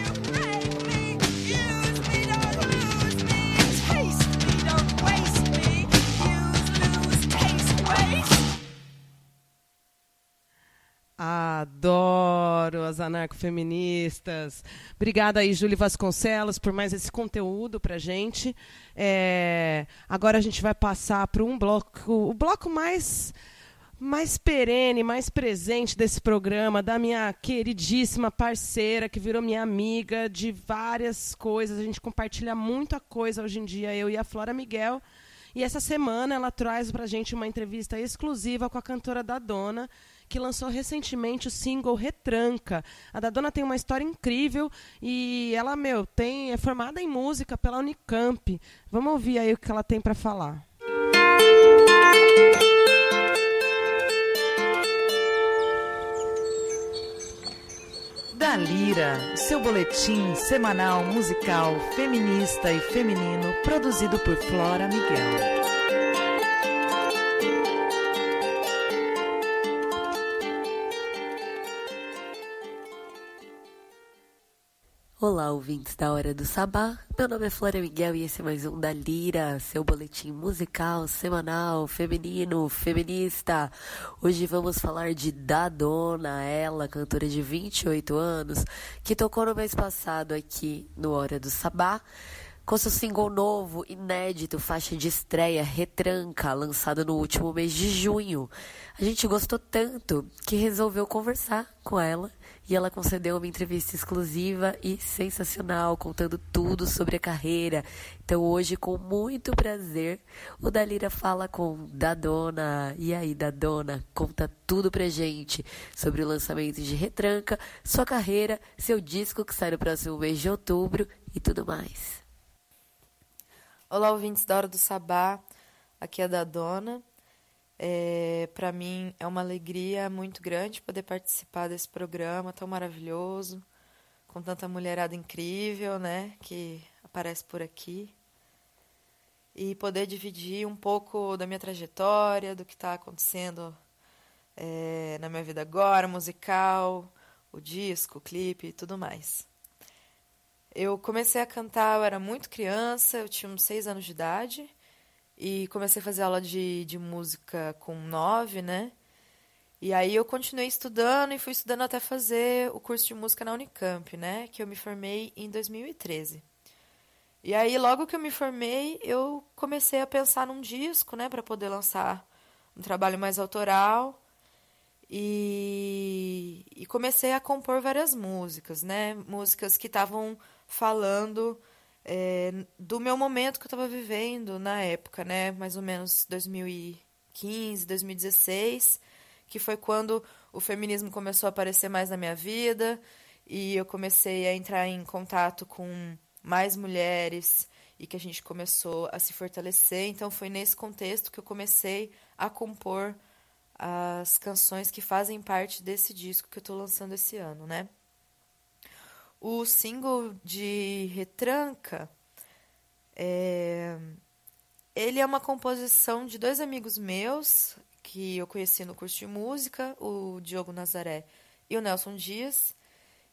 Adoro as anarcofeministas. Obrigada aí, Júlia Vasconcelos, por mais esse conteúdo pra gente. É, agora a gente vai passar para um bloco, o bloco mais mais perene, mais presente desse programa, da minha queridíssima parceira, que virou minha amiga de várias coisas. A gente compartilha muita coisa hoje em dia, eu e a Flora Miguel. E essa semana ela traz pra gente uma entrevista exclusiva com a cantora da Dona, que lançou recentemente o single Retranca. A da Dona tem uma história incrível e ela, meu, tem é formada em música pela Unicamp. Vamos ouvir aí o que ela tem para falar. Da Lira, seu boletim semanal musical feminista e feminino produzido por Flora Miguel. Olá, ouvintes da Hora do Sabá. Meu nome é Flora Miguel e esse é mais um da Lira, seu boletim musical, semanal, feminino, feminista. Hoje vamos falar de Dadona, ela, cantora de 28 anos, que tocou no mês passado aqui no Hora do Sabá. Com seu single novo, inédito, faixa de estreia, Retranca, lançado no último mês de junho. A gente gostou tanto que resolveu conversar com ela e ela concedeu uma entrevista exclusiva e sensacional, contando tudo sobre a carreira. Então hoje, com muito prazer, o Dalira fala com Dadona. E aí, Dadona, conta tudo pra gente sobre o lançamento de Retranca, sua carreira, seu disco que sai no próximo mês de outubro e tudo mais. Olá, ouvintes da Hora do Sabá. Aqui é a Dadona. É, para mim é uma alegria muito grande poder participar desse programa tão maravilhoso, com tanta mulherada incrível, né, que aparece por aqui. E poder dividir um pouco da minha trajetória, do que está acontecendo é, na minha vida agora, musical, o disco, o clipe e tudo mais. Eu comecei a cantar, eu era muito criança, eu tinha uns seis anos de idade. E comecei a fazer aula de, de música com nove, né? E aí eu continuei estudando e fui estudando até fazer o curso de música na Unicamp, né? Que eu me formei em 2013. E aí, logo que eu me formei, eu comecei a pensar num disco, né? Para poder lançar um trabalho mais autoral. E, e comecei a compor várias músicas, né? Músicas que estavam falando é, do meu momento que eu estava vivendo na época, né? Mais ou menos 2015, 2016, que foi quando o feminismo começou a aparecer mais na minha vida e eu comecei a entrar em contato com mais mulheres e que a gente começou a se fortalecer. Então foi nesse contexto que eu comecei a compor as canções que fazem parte desse disco que eu estou lançando esse ano, né? O single de Retranca, é... ele é uma composição de dois amigos meus que eu conheci no curso de música, o Diogo Nazaré e o Nelson Dias.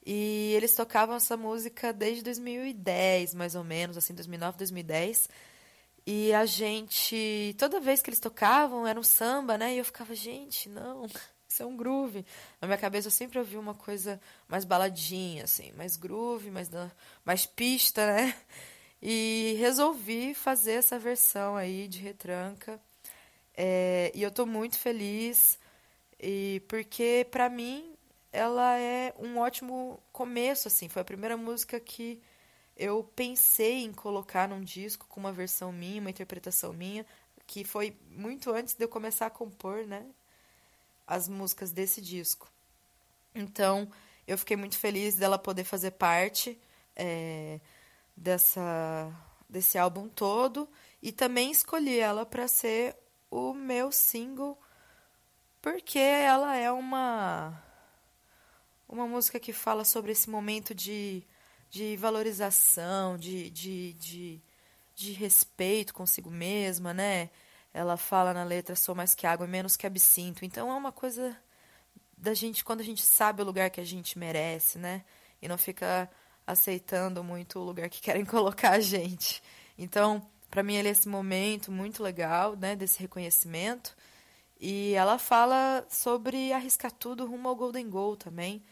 E eles tocavam essa música desde 2010, mais ou menos, assim, 2009, 2010. E a gente, toda vez que eles tocavam, era um samba, né? E eu ficava, gente, não, isso é um groove. Na minha cabeça eu sempre ouvi uma coisa mais baladinha, assim, mais groove, mais, mais pista, né? E resolvi fazer essa versão aí de retranca. É, e eu tô muito feliz, e porque para mim ela é um ótimo começo, assim. Foi a primeira música que eu pensei em colocar num disco com uma versão minha, uma interpretação minha, que foi muito antes de eu começar a compor, né? As músicas desse disco. Então, eu fiquei muito feliz dela poder fazer parte é, dessa, desse álbum todo e também escolhi ela para ser o meu single porque ela é uma uma música que fala sobre esse momento de, de valorização, de, de, de, de respeito consigo mesma, né? Ela fala na letra, sou mais que água menos que absinto. Então é uma coisa da gente, quando a gente sabe o lugar que a gente merece, né? E não fica aceitando muito o lugar que querem *laughs* colocar a gente. Então, para mim, ele é esse momento muito legal, né? Desse reconhecimento. E ela fala sobre arriscar tudo rumo ao Golden Goal também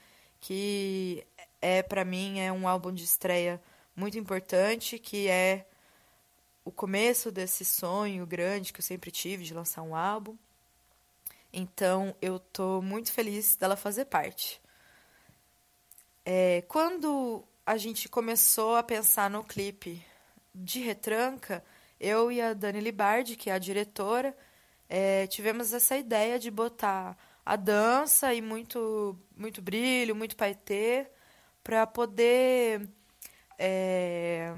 que é para mim é um álbum de estreia muito importante, que é o começo desse sonho grande que eu sempre tive de lançar um álbum. Então eu tô muito feliz dela fazer parte. É, quando a gente começou a pensar no clipe de Retranca, eu e a Dani Libardi, que é a diretora, é, tivemos essa ideia de botar a dança e muito, muito brilho, muito paetê, para poder. É...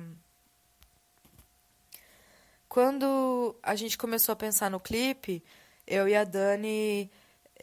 Quando a gente começou a pensar no clipe, eu e a Dani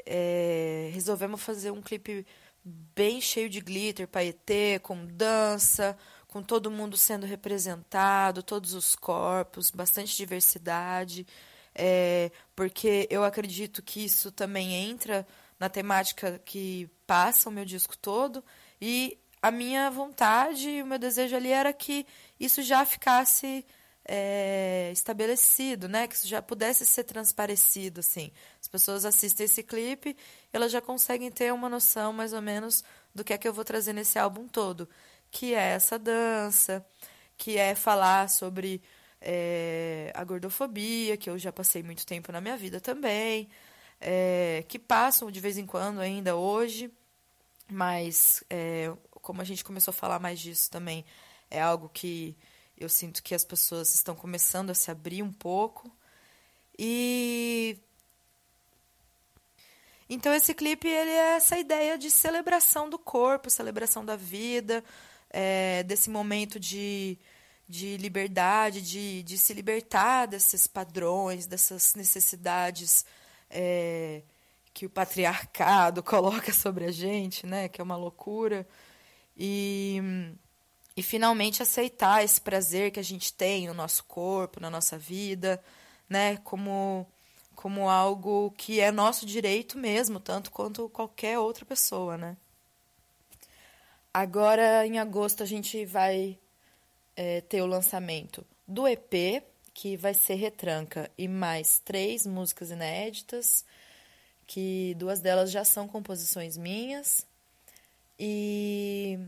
é, resolvemos fazer um clipe bem cheio de glitter, paetê, com dança, com todo mundo sendo representado, todos os corpos, bastante diversidade. É, porque eu acredito que isso também entra na temática que passa o meu disco todo e a minha vontade e o meu desejo ali era que isso já ficasse é, estabelecido, né? Que isso já pudesse ser transparecido, assim. As pessoas assistem esse clipe, elas já conseguem ter uma noção mais ou menos do que é que eu vou trazer nesse álbum todo, que é essa dança, que é falar sobre é, a gordofobia, que eu já passei muito tempo na minha vida também, é, que passam de vez em quando ainda hoje, mas é, como a gente começou a falar mais disso também, é algo que eu sinto que as pessoas estão começando a se abrir um pouco. E então esse clipe ele é essa ideia de celebração do corpo, celebração da vida, é, desse momento de de liberdade, de, de se libertar desses padrões, dessas necessidades é, que o patriarcado *laughs* coloca sobre a gente, né? Que é uma loucura. E, e finalmente aceitar esse prazer que a gente tem no nosso corpo, na nossa vida, né? Como, como algo que é nosso direito mesmo, tanto quanto qualquer outra pessoa, né? Agora, em agosto, a gente vai é, ter o lançamento do EP, que vai ser Retranca, e mais três músicas inéditas, que duas delas já são composições minhas. E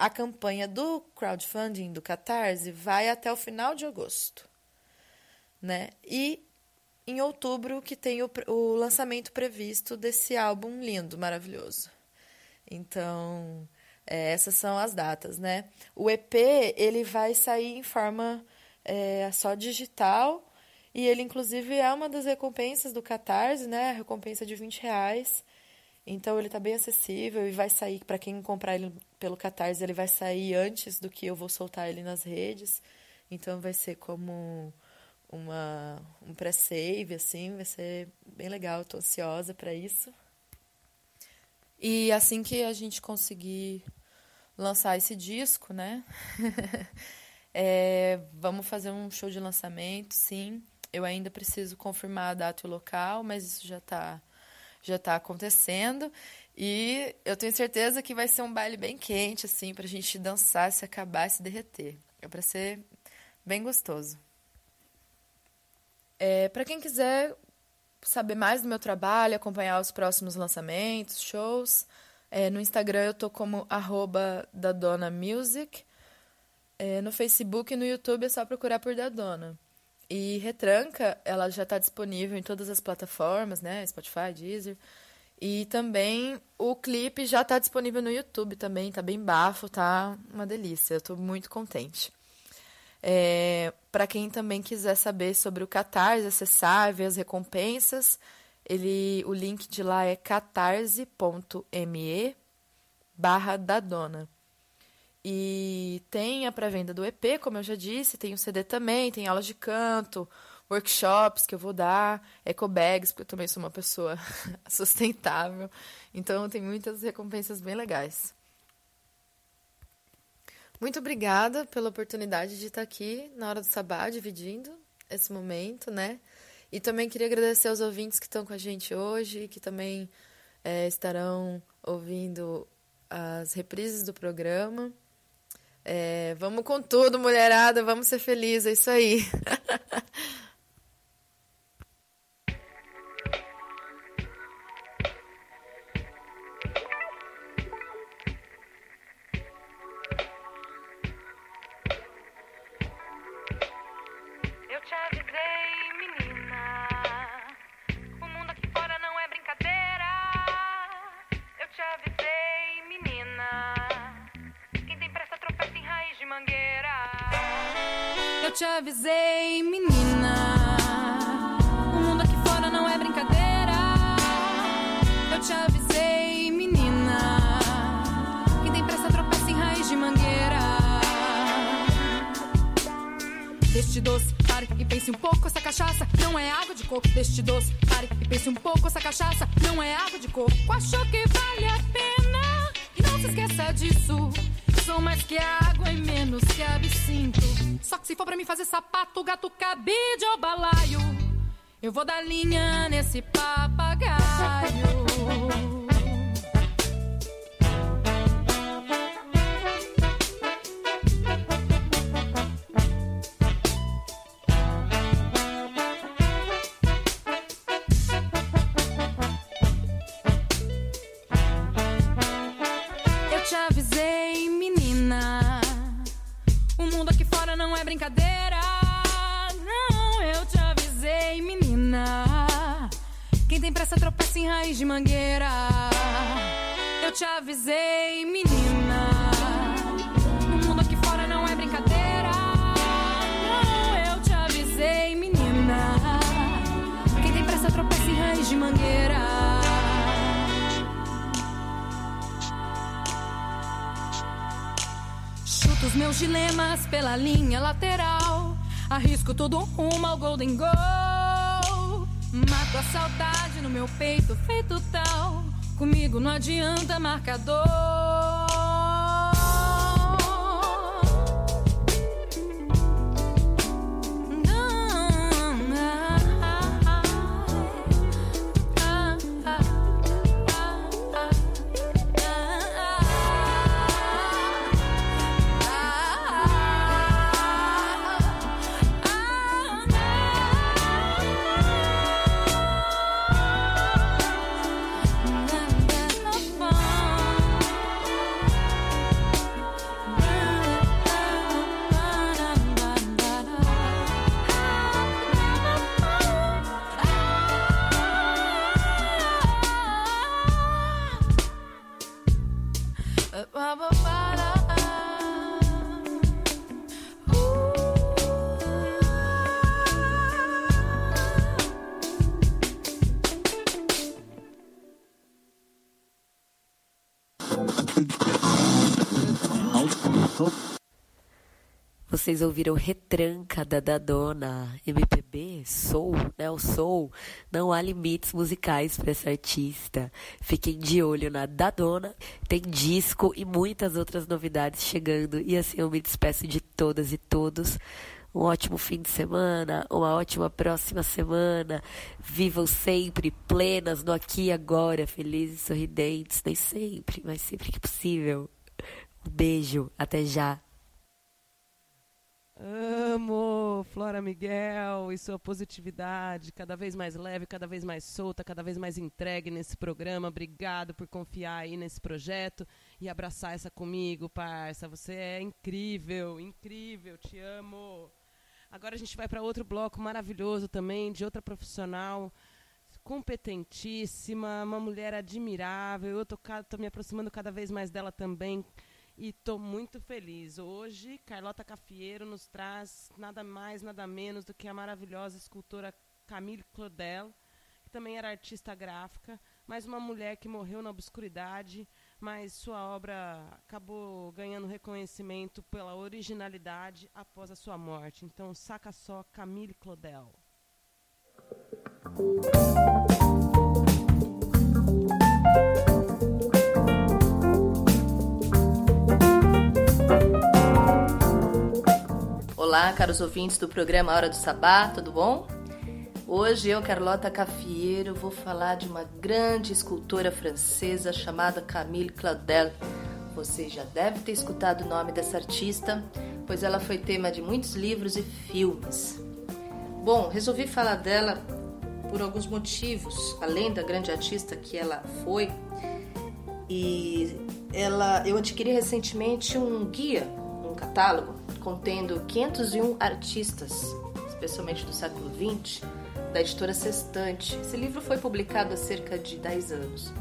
a campanha do crowdfunding do Catarse vai até o final de agosto, né? E em outubro que tem o, o lançamento previsto desse álbum lindo, maravilhoso. Então, é, essas são as datas, né? O EP, ele vai sair em forma é, só digital e ele, inclusive, é uma das recompensas do Catarse, né? A recompensa de 20 reais. Então, ele está bem acessível e vai sair, para quem comprar ele pelo Catarse, ele vai sair antes do que eu vou soltar ele nas redes. Então, vai ser como uma, um pré-save, assim, vai ser bem legal. Estou ansiosa para isso. E assim que a gente conseguir lançar esse disco, né? *laughs* é, vamos fazer um show de lançamento, sim. Eu ainda preciso confirmar a data e o local, mas isso já está já tá acontecendo. E eu tenho certeza que vai ser um baile bem quente, assim, pra gente dançar, se acabar se derreter. É pra ser bem gostoso. É, para quem quiser saber mais do meu trabalho, acompanhar os próximos lançamentos, shows, é, no Instagram eu tô como arroba Dadona Music. É, no Facebook e no YouTube é só procurar por Dadona. E Retranca, ela já está disponível em todas as plataformas, né? Spotify, Deezer. E também o clipe já está disponível no YouTube também, tá bem bafo, tá uma delícia. Eu estou muito contente. É, Para quem também quiser saber sobre o Catarse, acessar, ver as recompensas, ele, o link de lá é catarse.me barra Dadona. E tem a pré-venda do EP, como eu já disse, tem o CD também, tem aulas de canto, workshops que eu vou dar, ecobags, porque eu também sou uma pessoa *laughs* sustentável. Então tem muitas recompensas bem legais. Muito obrigada pela oportunidade de estar aqui na hora do sabá, dividindo esse momento, né? E também queria agradecer aos ouvintes que estão com a gente hoje, que também é, estarão ouvindo as reprises do programa. É, vamos com tudo, mulherada, vamos ser felizes, é isso aí. *laughs* eu vou dar linha nesse papagaio. Arrisco tudo rumo ao Golden Goal. Mato a saudade no meu peito, feito tal. Comigo não adianta marcador. Vocês ouviram Retranca da Dadona, MPB, Soul, né? O Soul. Não há limites musicais para essa artista. Fiquem de olho na Dadona. Tem disco e muitas outras novidades chegando. E assim eu me despeço de todas e todos. Um ótimo fim de semana, uma ótima próxima semana. Vivam sempre plenas no aqui e agora, felizes e sorridentes. Nem sempre, mas sempre que possível. Um beijo, até já. Amo Flora Miguel e sua positividade, cada vez mais leve, cada vez mais solta, cada vez mais entregue nesse programa. Obrigado por confiar aí nesse projeto e abraçar essa comigo, parça. Você é incrível, incrível, te amo. Agora a gente vai para outro bloco maravilhoso também, de outra profissional competentíssima, uma mulher admirável. Eu tô, tô me aproximando cada vez mais dela também e estou muito feliz. Hoje, Carlota Cafieiro nos traz nada mais, nada menos do que a maravilhosa escultora Camille Claudel, que também era artista gráfica, mais uma mulher que morreu na obscuridade, mas sua obra acabou ganhando reconhecimento pela originalidade após a sua morte. Então, saca só Camille Claudel. Olá, caros ouvintes do programa Hora do Sabá, tudo bom? Hoje eu, Carlota Cafieiro, vou falar de uma grande escultora francesa chamada Camille Claudel. Você já deve ter escutado o nome dessa artista, pois ela foi tema de muitos livros e filmes. Bom, resolvi falar dela por alguns motivos, além da grande artista que ela foi. E ela, eu adquiri recentemente um guia, catálogo contendo 501 artistas, especialmente do século XX, da editora Sextante. Esse livro foi publicado há cerca de 10 anos.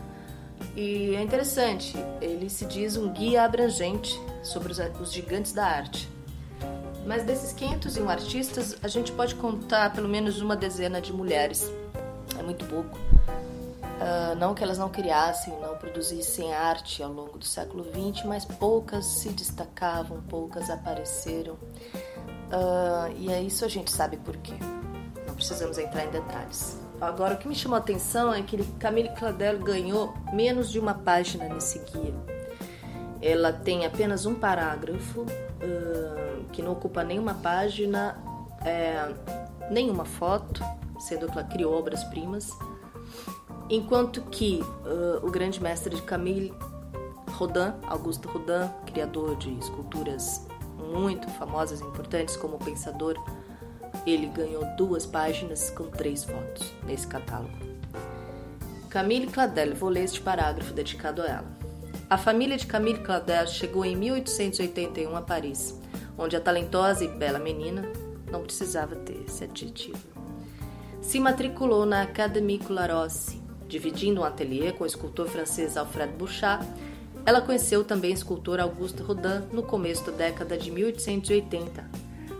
E é interessante, ele se diz um guia abrangente sobre os, os gigantes da arte. Mas desses 501 artistas, a gente pode contar pelo menos uma dezena de mulheres. É muito pouco. Uh, não que elas não criassem, não produzissem arte ao longo do século XX, mas poucas se destacavam, poucas apareceram. Uh, e é isso a gente sabe por quê. Não precisamos entrar em detalhes. Agora, o que me chamou a atenção é que Camille Claudel ganhou menos de uma página nesse guia. Ela tem apenas um parágrafo uh, que não ocupa nenhuma página, é, nenhuma foto, sendo que ela criou obras-primas Enquanto que uh, o grande mestre de Camille Rodin, Auguste Rodin, criador de esculturas muito famosas e importantes como pensador, ele ganhou duas páginas com três fotos nesse catálogo. Camille Claudel, vou ler este parágrafo dedicado a ela. A família de Camille Claudel chegou em 1881 a Paris, onde a talentosa e bela menina não precisava ter esse adjetivo. Se matriculou na Académie Colarossi, Dividindo um ateliê com o escultor francês Alfred Bouchard, ela conheceu também o escultor Auguste Rodin no começo da década de 1880,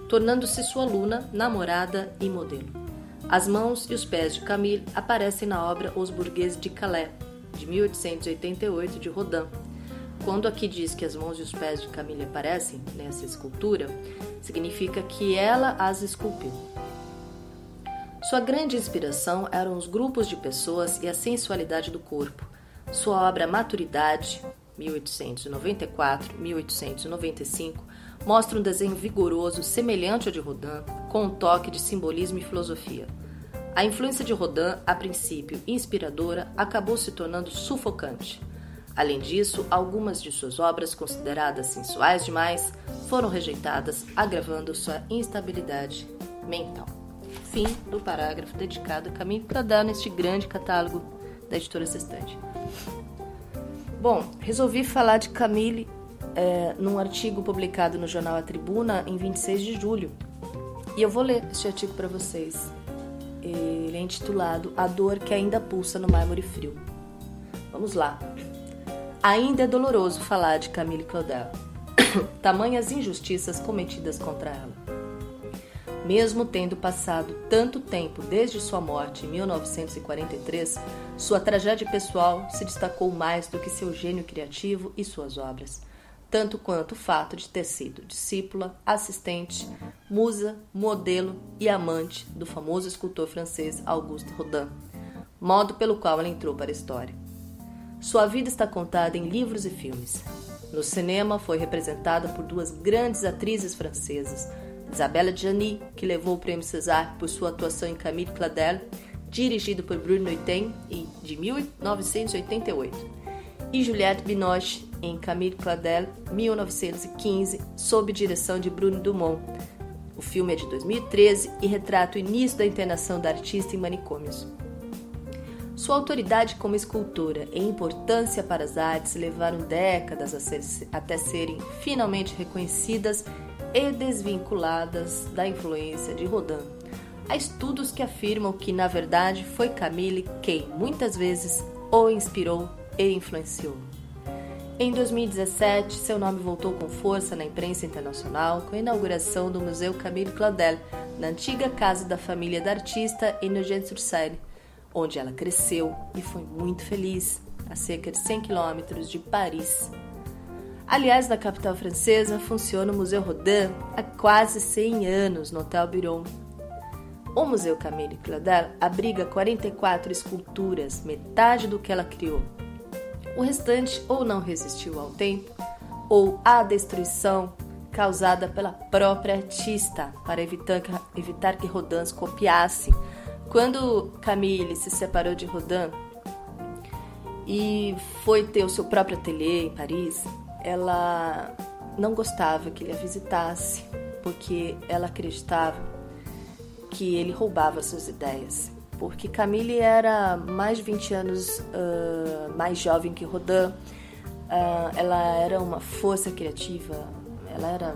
tornando-se sua aluna, namorada e modelo. As mãos e os pés de Camille aparecem na obra Os Burgueses de Calais, de 1888, de Rodin. Quando aqui diz que as mãos e os pés de Camille aparecem nessa escultura, significa que ela as esculpiu. Sua grande inspiração eram os grupos de pessoas e a sensualidade do corpo. Sua obra Maturidade, 1894-1895, mostra um desenho vigoroso semelhante ao de Rodin, com um toque de simbolismo e filosofia. A influência de Rodin, a princípio inspiradora, acabou se tornando sufocante. Além disso, algumas de suas obras, consideradas sensuais demais, foram rejeitadas, agravando sua instabilidade mental. Fim do parágrafo dedicado a Camille Claudel neste grande catálogo da editora Sextante. Bom, resolvi falar de Camille é, num artigo publicado no jornal A Tribuna em 26 de julho. E eu vou ler este artigo para vocês. Ele é intitulado A Dor que Ainda Pulsa no Mármore Frio. Vamos lá. ainda é doloroso falar de Camille Claudel. *coughs* Tamanhas injustiças cometidas contra ela. Mesmo tendo passado tanto tempo desde sua morte em 1943, sua tragédia pessoal se destacou mais do que seu gênio criativo e suas obras, tanto quanto o fato de ter sido discípula, assistente, musa, modelo e amante do famoso escultor francês Auguste Rodin, modo pelo qual ela entrou para a história. Sua vida está contada em livros e filmes. No cinema, foi representada por duas grandes atrizes francesas, Isabella Gianni, que levou o prêmio César por sua atuação em Camille Claudel, dirigido por Bruno Noiten, de 1988, e Juliette Binoche, em Camille Claudel, 1915, sob direção de Bruno Dumont. O filme é de 2013 e retrata o início da internação da artista em manicômios. Sua autoridade como escultora e importância para as artes levaram décadas ser, até serem finalmente reconhecidas e desvinculadas da influência de Rodin. Há estudos que afirmam que, na verdade, foi Camille quem, muitas vezes, o inspirou e influenciou. Em 2017, seu nome voltou com força na imprensa internacional com a inauguração do Museu Camille Claudel, na antiga casa da família da artista em Nogent-sur-Seine, onde ela cresceu e foi muito feliz, a cerca de 100 quilômetros de Paris. Aliás, na capital francesa funciona o Museu Rodin há quase 100 anos no Hotel Biron. O Museu Camille Claudel abriga 44 esculturas, metade do que ela criou. O restante ou não resistiu ao tempo, ou à destruição causada pela própria artista para evitar que, evitar que Rodin copiasse quando Camille se separou de Rodin e foi ter o seu próprio ateliê em Paris, ela não gostava que ele a visitasse, porque ela acreditava que ele roubava suas ideias. Porque Camille era mais de 20 anos uh, mais jovem que Rodin, uh, ela era uma força criativa, ela era,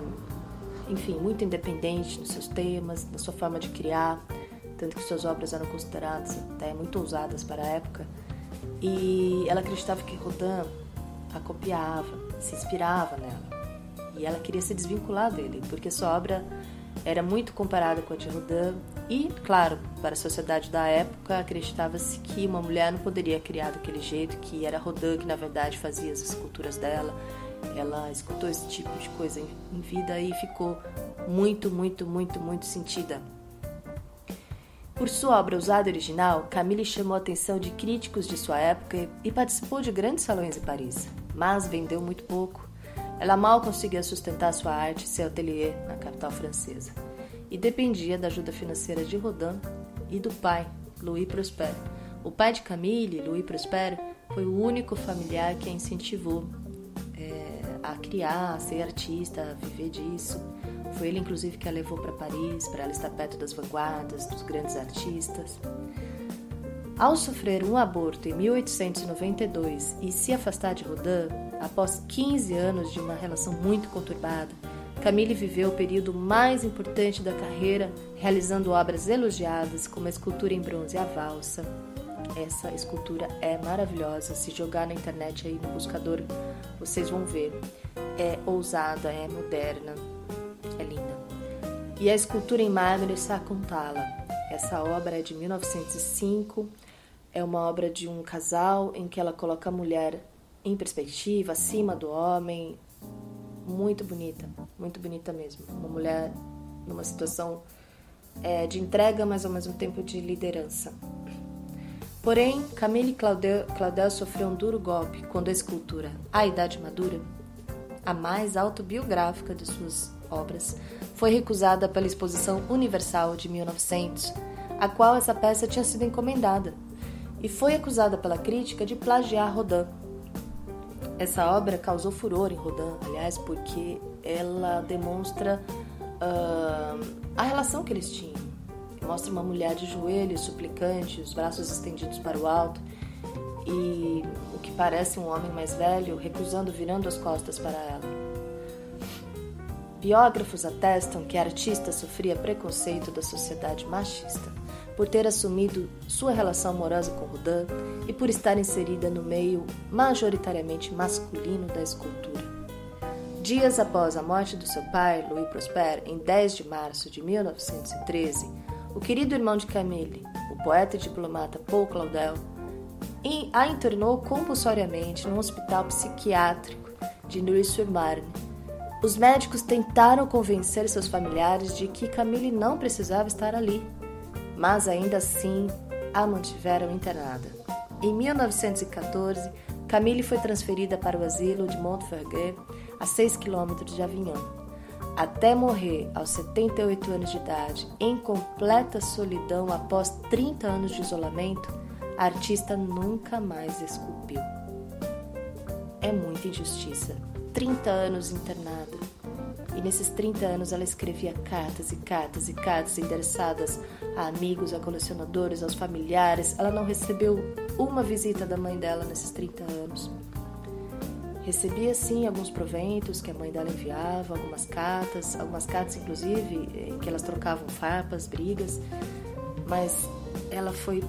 enfim, muito independente nos seus temas, na sua forma de criar tanto que suas obras eram consideradas até muito ousadas para a época. E ela acreditava que Rodin a copiava, se inspirava nela. E ela queria se desvincular dele, porque sua obra era muito comparada com a de Rodin. E, claro, para a sociedade da época, acreditava-se que uma mulher não poderia criar daquele jeito, que era Rodin que na verdade fazia as esculturas dela. Ela escutou esse tipo de coisa em vida e ficou muito, muito, muito, muito sentida por sua obra usada original, Camille chamou a atenção de críticos de sua época e participou de grandes salões em Paris, mas vendeu muito pouco. Ela mal conseguia sustentar sua arte e seu ateliê na capital francesa e dependia da ajuda financeira de Rodin e do pai, Louis Prosper. O pai de Camille, Louis Prosper, foi o único familiar que a incentivou é, a criar, a ser artista, a viver disso. Foi ele, inclusive, que a levou para Paris, para ela estar perto das vanguardas, dos grandes artistas. Ao sofrer um aborto em 1892 e se afastar de Rodin, após 15 anos de uma relação muito conturbada, Camille viveu o período mais importante da carreira, realizando obras elogiadas, como a escultura em bronze A Valsa. Essa escultura é maravilhosa. Se jogar na internet aí no buscador, vocês vão ver. É ousada, é moderna, é linda. E a escultura em mármore Sakuntala. Essa obra é de 1905. É uma obra de um casal em que ela coloca a mulher em perspectiva, acima do homem. Muito bonita, muito bonita mesmo. Uma mulher numa situação é, de entrega, mas ao mesmo tempo de liderança. Porém, Camille Claudel, Claudel sofreu um duro golpe quando a escultura A Idade Madura, a mais autobiográfica de suas obras, foi recusada pela Exposição Universal de 1900, a qual essa peça tinha sido encomendada, e foi acusada pela crítica de plagiar Rodin. Essa obra causou furor em Rodin, aliás, porque ela demonstra uh, a relação que eles tinham. Mostra uma mulher de joelhos, suplicante, os braços estendidos para o alto, e o que parece um homem mais velho recusando, virando as costas para ela. Biógrafos atestam que a artista sofria preconceito da sociedade machista, por ter assumido sua relação amorosa com Rodin e por estar inserida no meio majoritariamente masculino da escultura. Dias após a morte do seu pai, Louis Prosper, em 10 de março de 1913, o querido irmão de Camille, o poeta e diplomata Paul Claudel, a internou compulsoriamente num hospital psiquiátrico de Neuilly-sur-Marne. Os médicos tentaram convencer seus familiares de que Camille não precisava estar ali mas ainda assim a mantiveram internada. Em 1914, Camille foi transferida para o asilo de Montferguet, a 6 quilômetros de Avignon. Até morrer aos 78 anos de idade, em completa solidão após 30 anos de isolamento, a artista nunca mais esculpiu. É muita injustiça. 30 anos internada, e nesses 30 anos ela escrevia cartas e cartas e cartas endereçadas a amigos, a colecionadores, aos familiares. Ela não recebeu uma visita da mãe dela nesses 30 anos. Recebia sim alguns proventos que a mãe dela enviava, algumas cartas, algumas cartas inclusive em que elas trocavam farpas, brigas, mas ela foi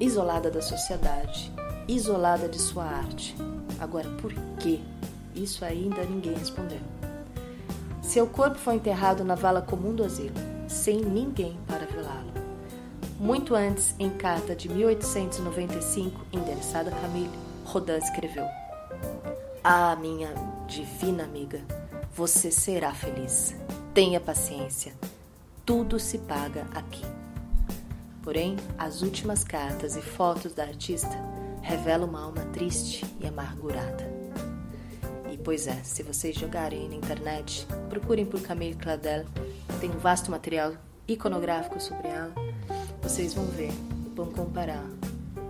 isolada da sociedade, isolada de sua arte. Agora, por quê? Isso ainda ninguém respondeu. Seu corpo foi enterrado na vala comum do asilo, sem ninguém para velá-lo. Muito antes, em carta de 1895, endereçada a Camille, Rodin escreveu: Ah, minha divina amiga, você será feliz. Tenha paciência. Tudo se paga aqui. Porém, as últimas cartas e fotos da artista revelam uma alma triste e amargurada. Pois é, se vocês jogarem na internet, procurem por Camille Claudel, tem um vasto material iconográfico sobre ela. Vocês vão ver, vão comparar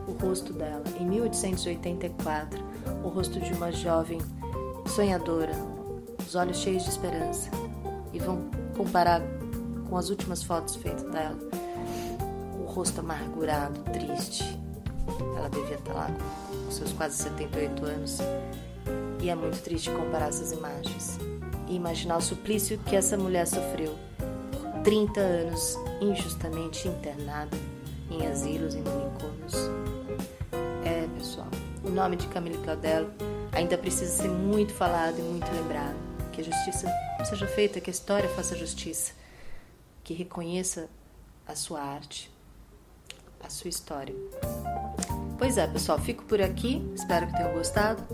o rosto dela em 1884, o rosto de uma jovem sonhadora, os olhos cheios de esperança, e vão comparar com as últimas fotos feitas dela, o rosto amargurado, triste. Ela devia estar lá com seus quase 78 anos e é muito triste comparar essas imagens e imaginar o suplício que essa mulher sofreu. 30 anos injustamente internada em asilos e manicômios. É, pessoal, o nome de Camille Claudel ainda precisa ser muito falado e muito lembrado. Que a justiça seja feita, que a história faça justiça, que reconheça a sua arte, a sua história. Pois é, pessoal, fico por aqui. Espero que tenham gostado.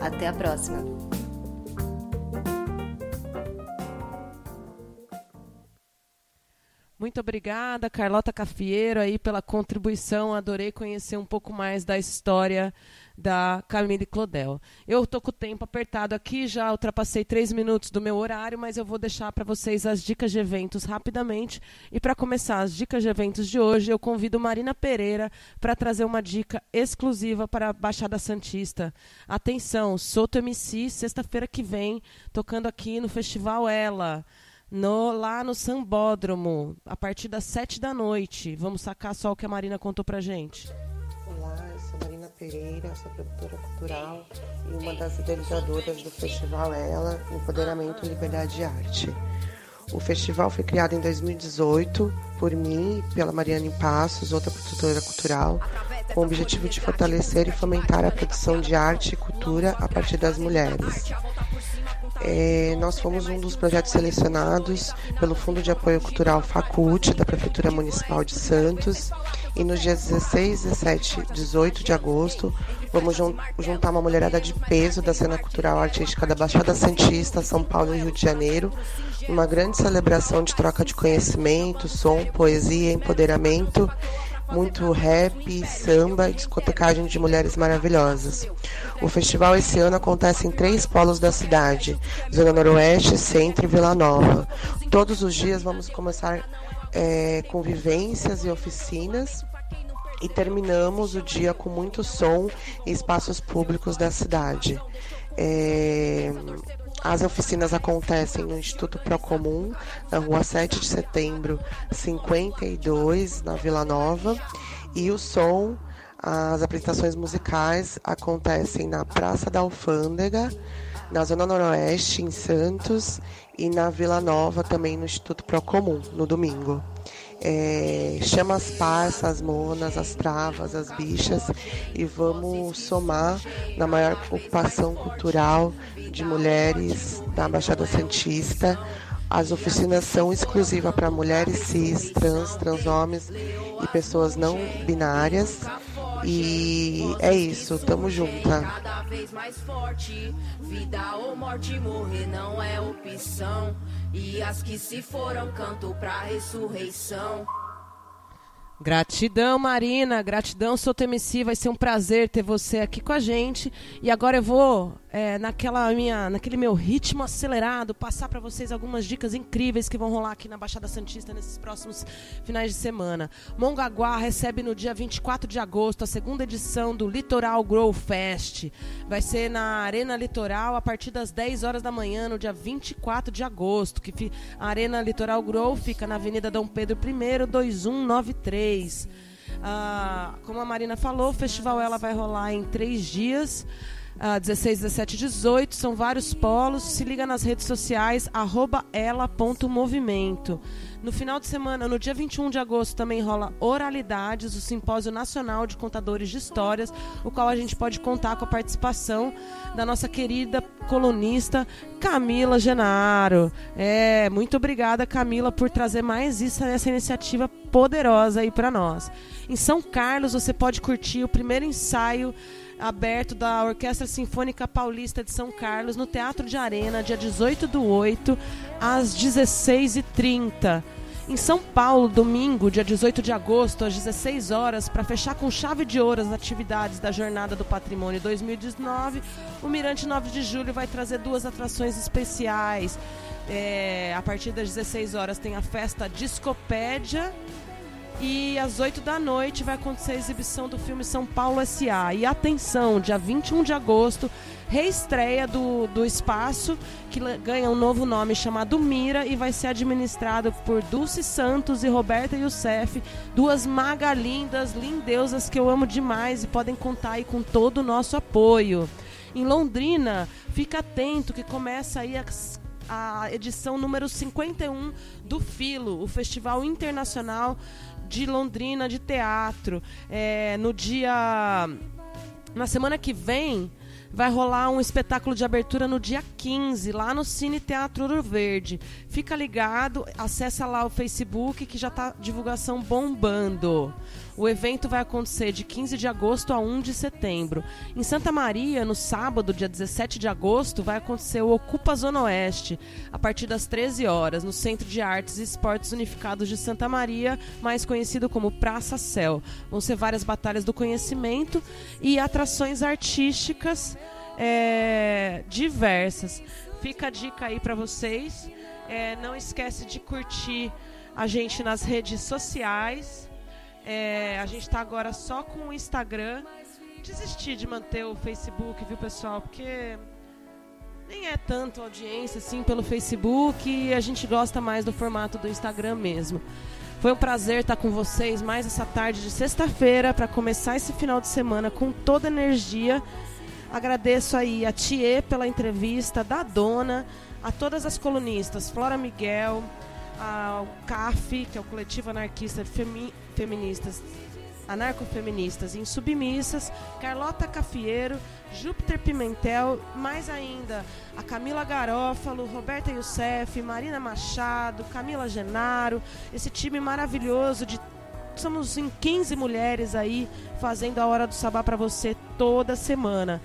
Até a próxima! Muito obrigada, Carlota Cafieiro, aí pela contribuição. Adorei conhecer um pouco mais da história da Camille Claudel. Eu estou com o tempo apertado aqui, já ultrapassei três minutos do meu horário, mas eu vou deixar para vocês as dicas de eventos rapidamente. E para começar as dicas de eventos de hoje, eu convido Marina Pereira para trazer uma dica exclusiva para a Baixada Santista. Atenção, Soto MC, sexta-feira que vem, tocando aqui no Festival Ela. No, lá no Sambódromo, a partir das sete da noite. Vamos sacar só o que a Marina contou pra gente. Pereira, sou produtora cultural e uma das idealizadoras do festival Ela, Empoderamento e Liberdade de Arte. O festival foi criado em 2018 por mim e pela Mariana Passos, outra produtora cultural, com o objetivo de fortalecer e fomentar a produção de arte e cultura a partir das mulheres. É, nós fomos um dos projetos selecionados pelo Fundo de Apoio Cultural Facult, da Prefeitura Municipal de Santos, e nos dias 16, 17 e 18 de agosto, vamos juntar uma mulherada de peso da cena cultural artística da Baixada Santista, São Paulo e Rio de Janeiro, uma grande celebração de troca de conhecimento, som, poesia, empoderamento, muito rap, samba e discotecagem de mulheres maravilhosas. O festival esse ano acontece em três polos da cidade: Zona Noroeste, Centro e Vila Nova. Todos os dias vamos começar é, convivências e oficinas e terminamos o dia com muito som em espaços públicos da cidade. É, as oficinas acontecem no Instituto Procomum, na rua 7 de setembro, 52, na Vila Nova, e o som, as apresentações musicais acontecem na Praça da Alfândega, na Zona Noroeste, em Santos, e na Vila Nova, também no Instituto Procomum, no domingo. É, chama as parças, as monas, as travas, as bichas e vamos somar na maior ocupação cultural de mulheres da Baixada Santista. As oficinas são exclusivas para mulheres cis, trans, transhomens e pessoas não binárias. E é isso, tamo junta. Cada vez mais forte, vida ou morte, morrer não é opção. E as que se foram canto pra ressurreição. Gratidão, Marina. Gratidão, Soto MC. Vai ser um prazer ter você aqui com a gente. E agora eu vou, é, naquela minha, naquele meu ritmo acelerado, passar para vocês algumas dicas incríveis que vão rolar aqui na Baixada Santista nesses próximos finais de semana. Mongaguá recebe no dia 24 de agosto a segunda edição do Litoral Grow Fest. Vai ser na Arena Litoral a partir das 10 horas da manhã, no dia 24 de agosto. Que a Arena Litoral Grow fica na Avenida Dom Pedro I, 2193. Ah, como a Marina falou, o festival ela vai rolar em três dias. Ah, 16, 17 e 18, são vários polos. Se liga nas redes sociais, ela.movimento. No final de semana, no dia 21 de agosto, também rola Oralidades, o Simpósio Nacional de Contadores de Histórias, o qual a gente pode contar com a participação da nossa querida colunista Camila Genaro. É, muito obrigada, Camila, por trazer mais isso, essa iniciativa poderosa aí para nós. Em São Carlos, você pode curtir o primeiro ensaio aberto da Orquestra Sinfônica Paulista de São Carlos no Teatro de Arena, dia 18 do 8, às 16h30. Em São Paulo, domingo, dia 18 de agosto, às 16 horas, para fechar com chave de ouro as atividades da Jornada do Patrimônio 2019, o Mirante 9 de Julho vai trazer duas atrações especiais. É, a partir das 16 horas tem a festa Discopédia e às 8 da noite vai acontecer a exibição do filme São Paulo S.A. E atenção, dia 21 de agosto, reestreia do, do espaço, que ganha um novo nome chamado Mira e vai ser administrado por Dulce Santos e Roberta Youssef, duas magalindas, lindeusas que eu amo demais e podem contar aí com todo o nosso apoio. Em Londrina, fica atento que começa aí as a edição número 51 do Filo, o Festival Internacional de Londrina de Teatro. É, no dia. Na semana que vem, vai rolar um espetáculo de abertura no dia 15, lá no Cine Teatro Ouro Verde. Fica ligado, acessa lá o Facebook que já está divulgação bombando. O evento vai acontecer de 15 de agosto a 1 de setembro. Em Santa Maria, no sábado, dia 17 de agosto, vai acontecer o Ocupa Zona Oeste, a partir das 13 horas, no Centro de Artes e Esportes Unificados de Santa Maria, mais conhecido como Praça Céu. Vão ser várias batalhas do conhecimento e atrações artísticas é, diversas. Fica a dica aí para vocês. É, não esquece de curtir a gente nas redes sociais. É, a gente está agora só com o Instagram. Desisti de manter o Facebook, viu, pessoal? Porque nem é tanto audiência assim pelo Facebook e a gente gosta mais do formato do Instagram mesmo. Foi um prazer estar com vocês mais essa tarde de sexta-feira para começar esse final de semana com toda energia. Agradeço aí a Thier pela entrevista, da Dona, a todas as colunistas, Flora Miguel, ao CAF, que é o Coletivo Anarquista Femi Feministas, Anarcofeministas Insubmissas, Carlota Cafieiro, Júpiter Pimentel, mais ainda a Camila Garófalo, Roberta Youssef, Marina Machado, Camila Genaro, esse time maravilhoso de somos em 15 mulheres aí fazendo a hora do sabá para você toda semana.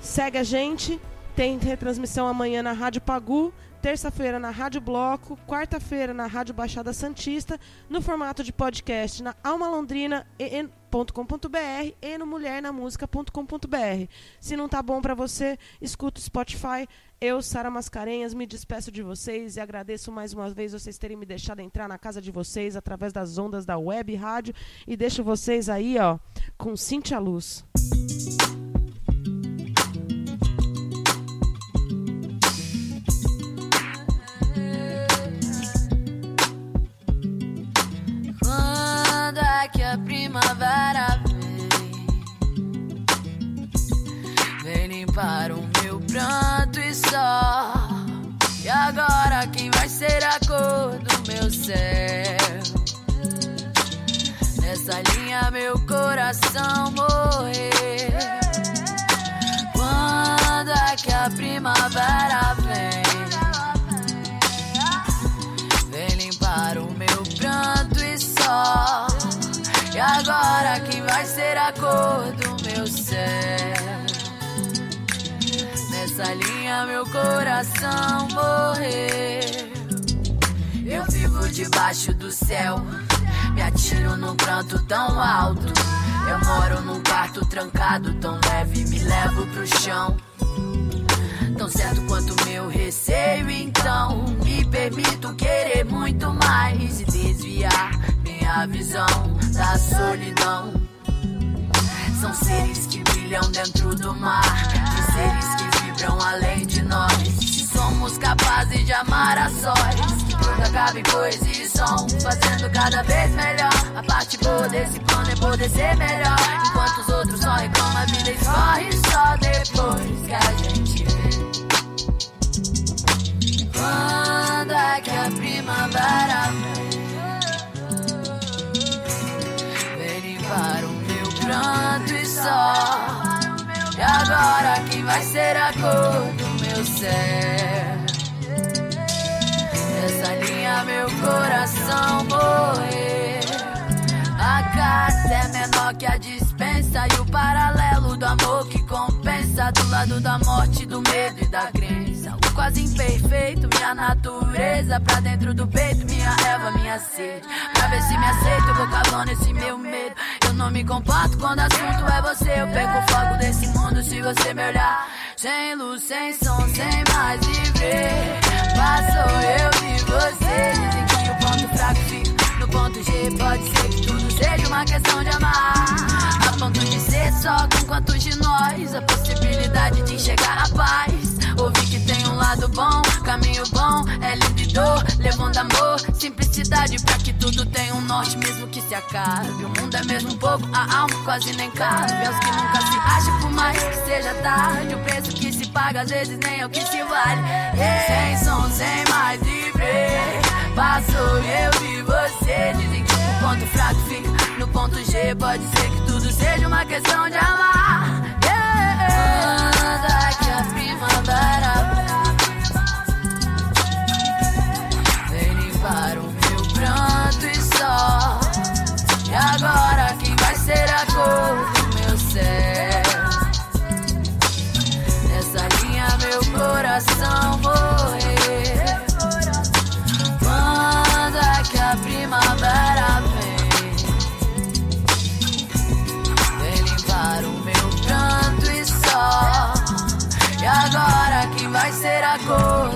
Segue a gente, tem retransmissão amanhã na Rádio Pagu, terça-feira na Rádio Bloco, quarta-feira na Rádio Baixada Santista, no formato de podcast na almalondrina.com.br e no mulhernamusica.com.br. Se não tá bom para você, escuta o Spotify. Eu, Sara Mascarenhas, me despeço de vocês e agradeço mais uma vez vocês terem me deixado entrar na casa de vocês através das ondas da web rádio e deixo vocês aí, ó, com Cintia Luz. Quando linha meu coração morrer. Quando é que a primavera vem? Vem limpar o meu pranto e só. E agora quem vai ser a cor do meu céu? Nessa linha meu coração morrer. Eu vivo debaixo do céu. Me atiro num pranto tão alto. Eu moro num quarto trancado, tão leve, me levo pro chão. Tão certo quanto meu receio, então me permito querer muito mais e desviar minha visão da solidão. São seres que brilham dentro do mar, de seres que vibram além de nós. Somos capazes de amar a sós, que tudo acabe poesia e som, fazendo cada vez melhor. A parte boa desse plano é poder ser melhor. Enquanto os outros só reclamam, a vida escorre só depois que a gente vê. Quando é que a primavera vem? Vem limpar o meu pranto e só. E agora quem vai ser a cor meu? Nessa linha meu coração morrer. A carta é menor que a dispensa e o paralelo do amor que compensa do lado da morte, do medo e da crença. O quase imperfeito, minha natureza pra dentro do peito, minha erva, minha sede. Pra ver se me aceito, vou cavando esse meu medo. Não me comporto quando assunto é você. Eu perco o fogo desse mundo se você me olhar. Sem luz, sem som, sem mais viver. Passou eu e você. Dizem que o ponto fraco fica no ponto G. Pode ser que tudo seja uma questão de amar. A ponto de ser só com quantos de nós. A possibilidade de enxergar a paz. Ouvir que tem lado bom, caminho bom. É dor, levando amor. Simplicidade pra que tudo tenha um norte, mesmo que se acabe. O mundo é mesmo pouco, a alma quase nem cabe. É os que nunca se acham, por mais que seja tarde. O preço que se paga, às vezes nem é o que se vale. Sem som, sem mais viver. Passou eu e você. Dizem que o ponto fraco fica no ponto G. Pode ser que tudo seja uma questão de amar. Yeah. É que a primavera E agora quem vai ser a cor do meu céu? Nessa linha meu coração morrer. Quando é que a primavera vem? Vem limpar o meu canto e só. E agora quem vai ser a cor?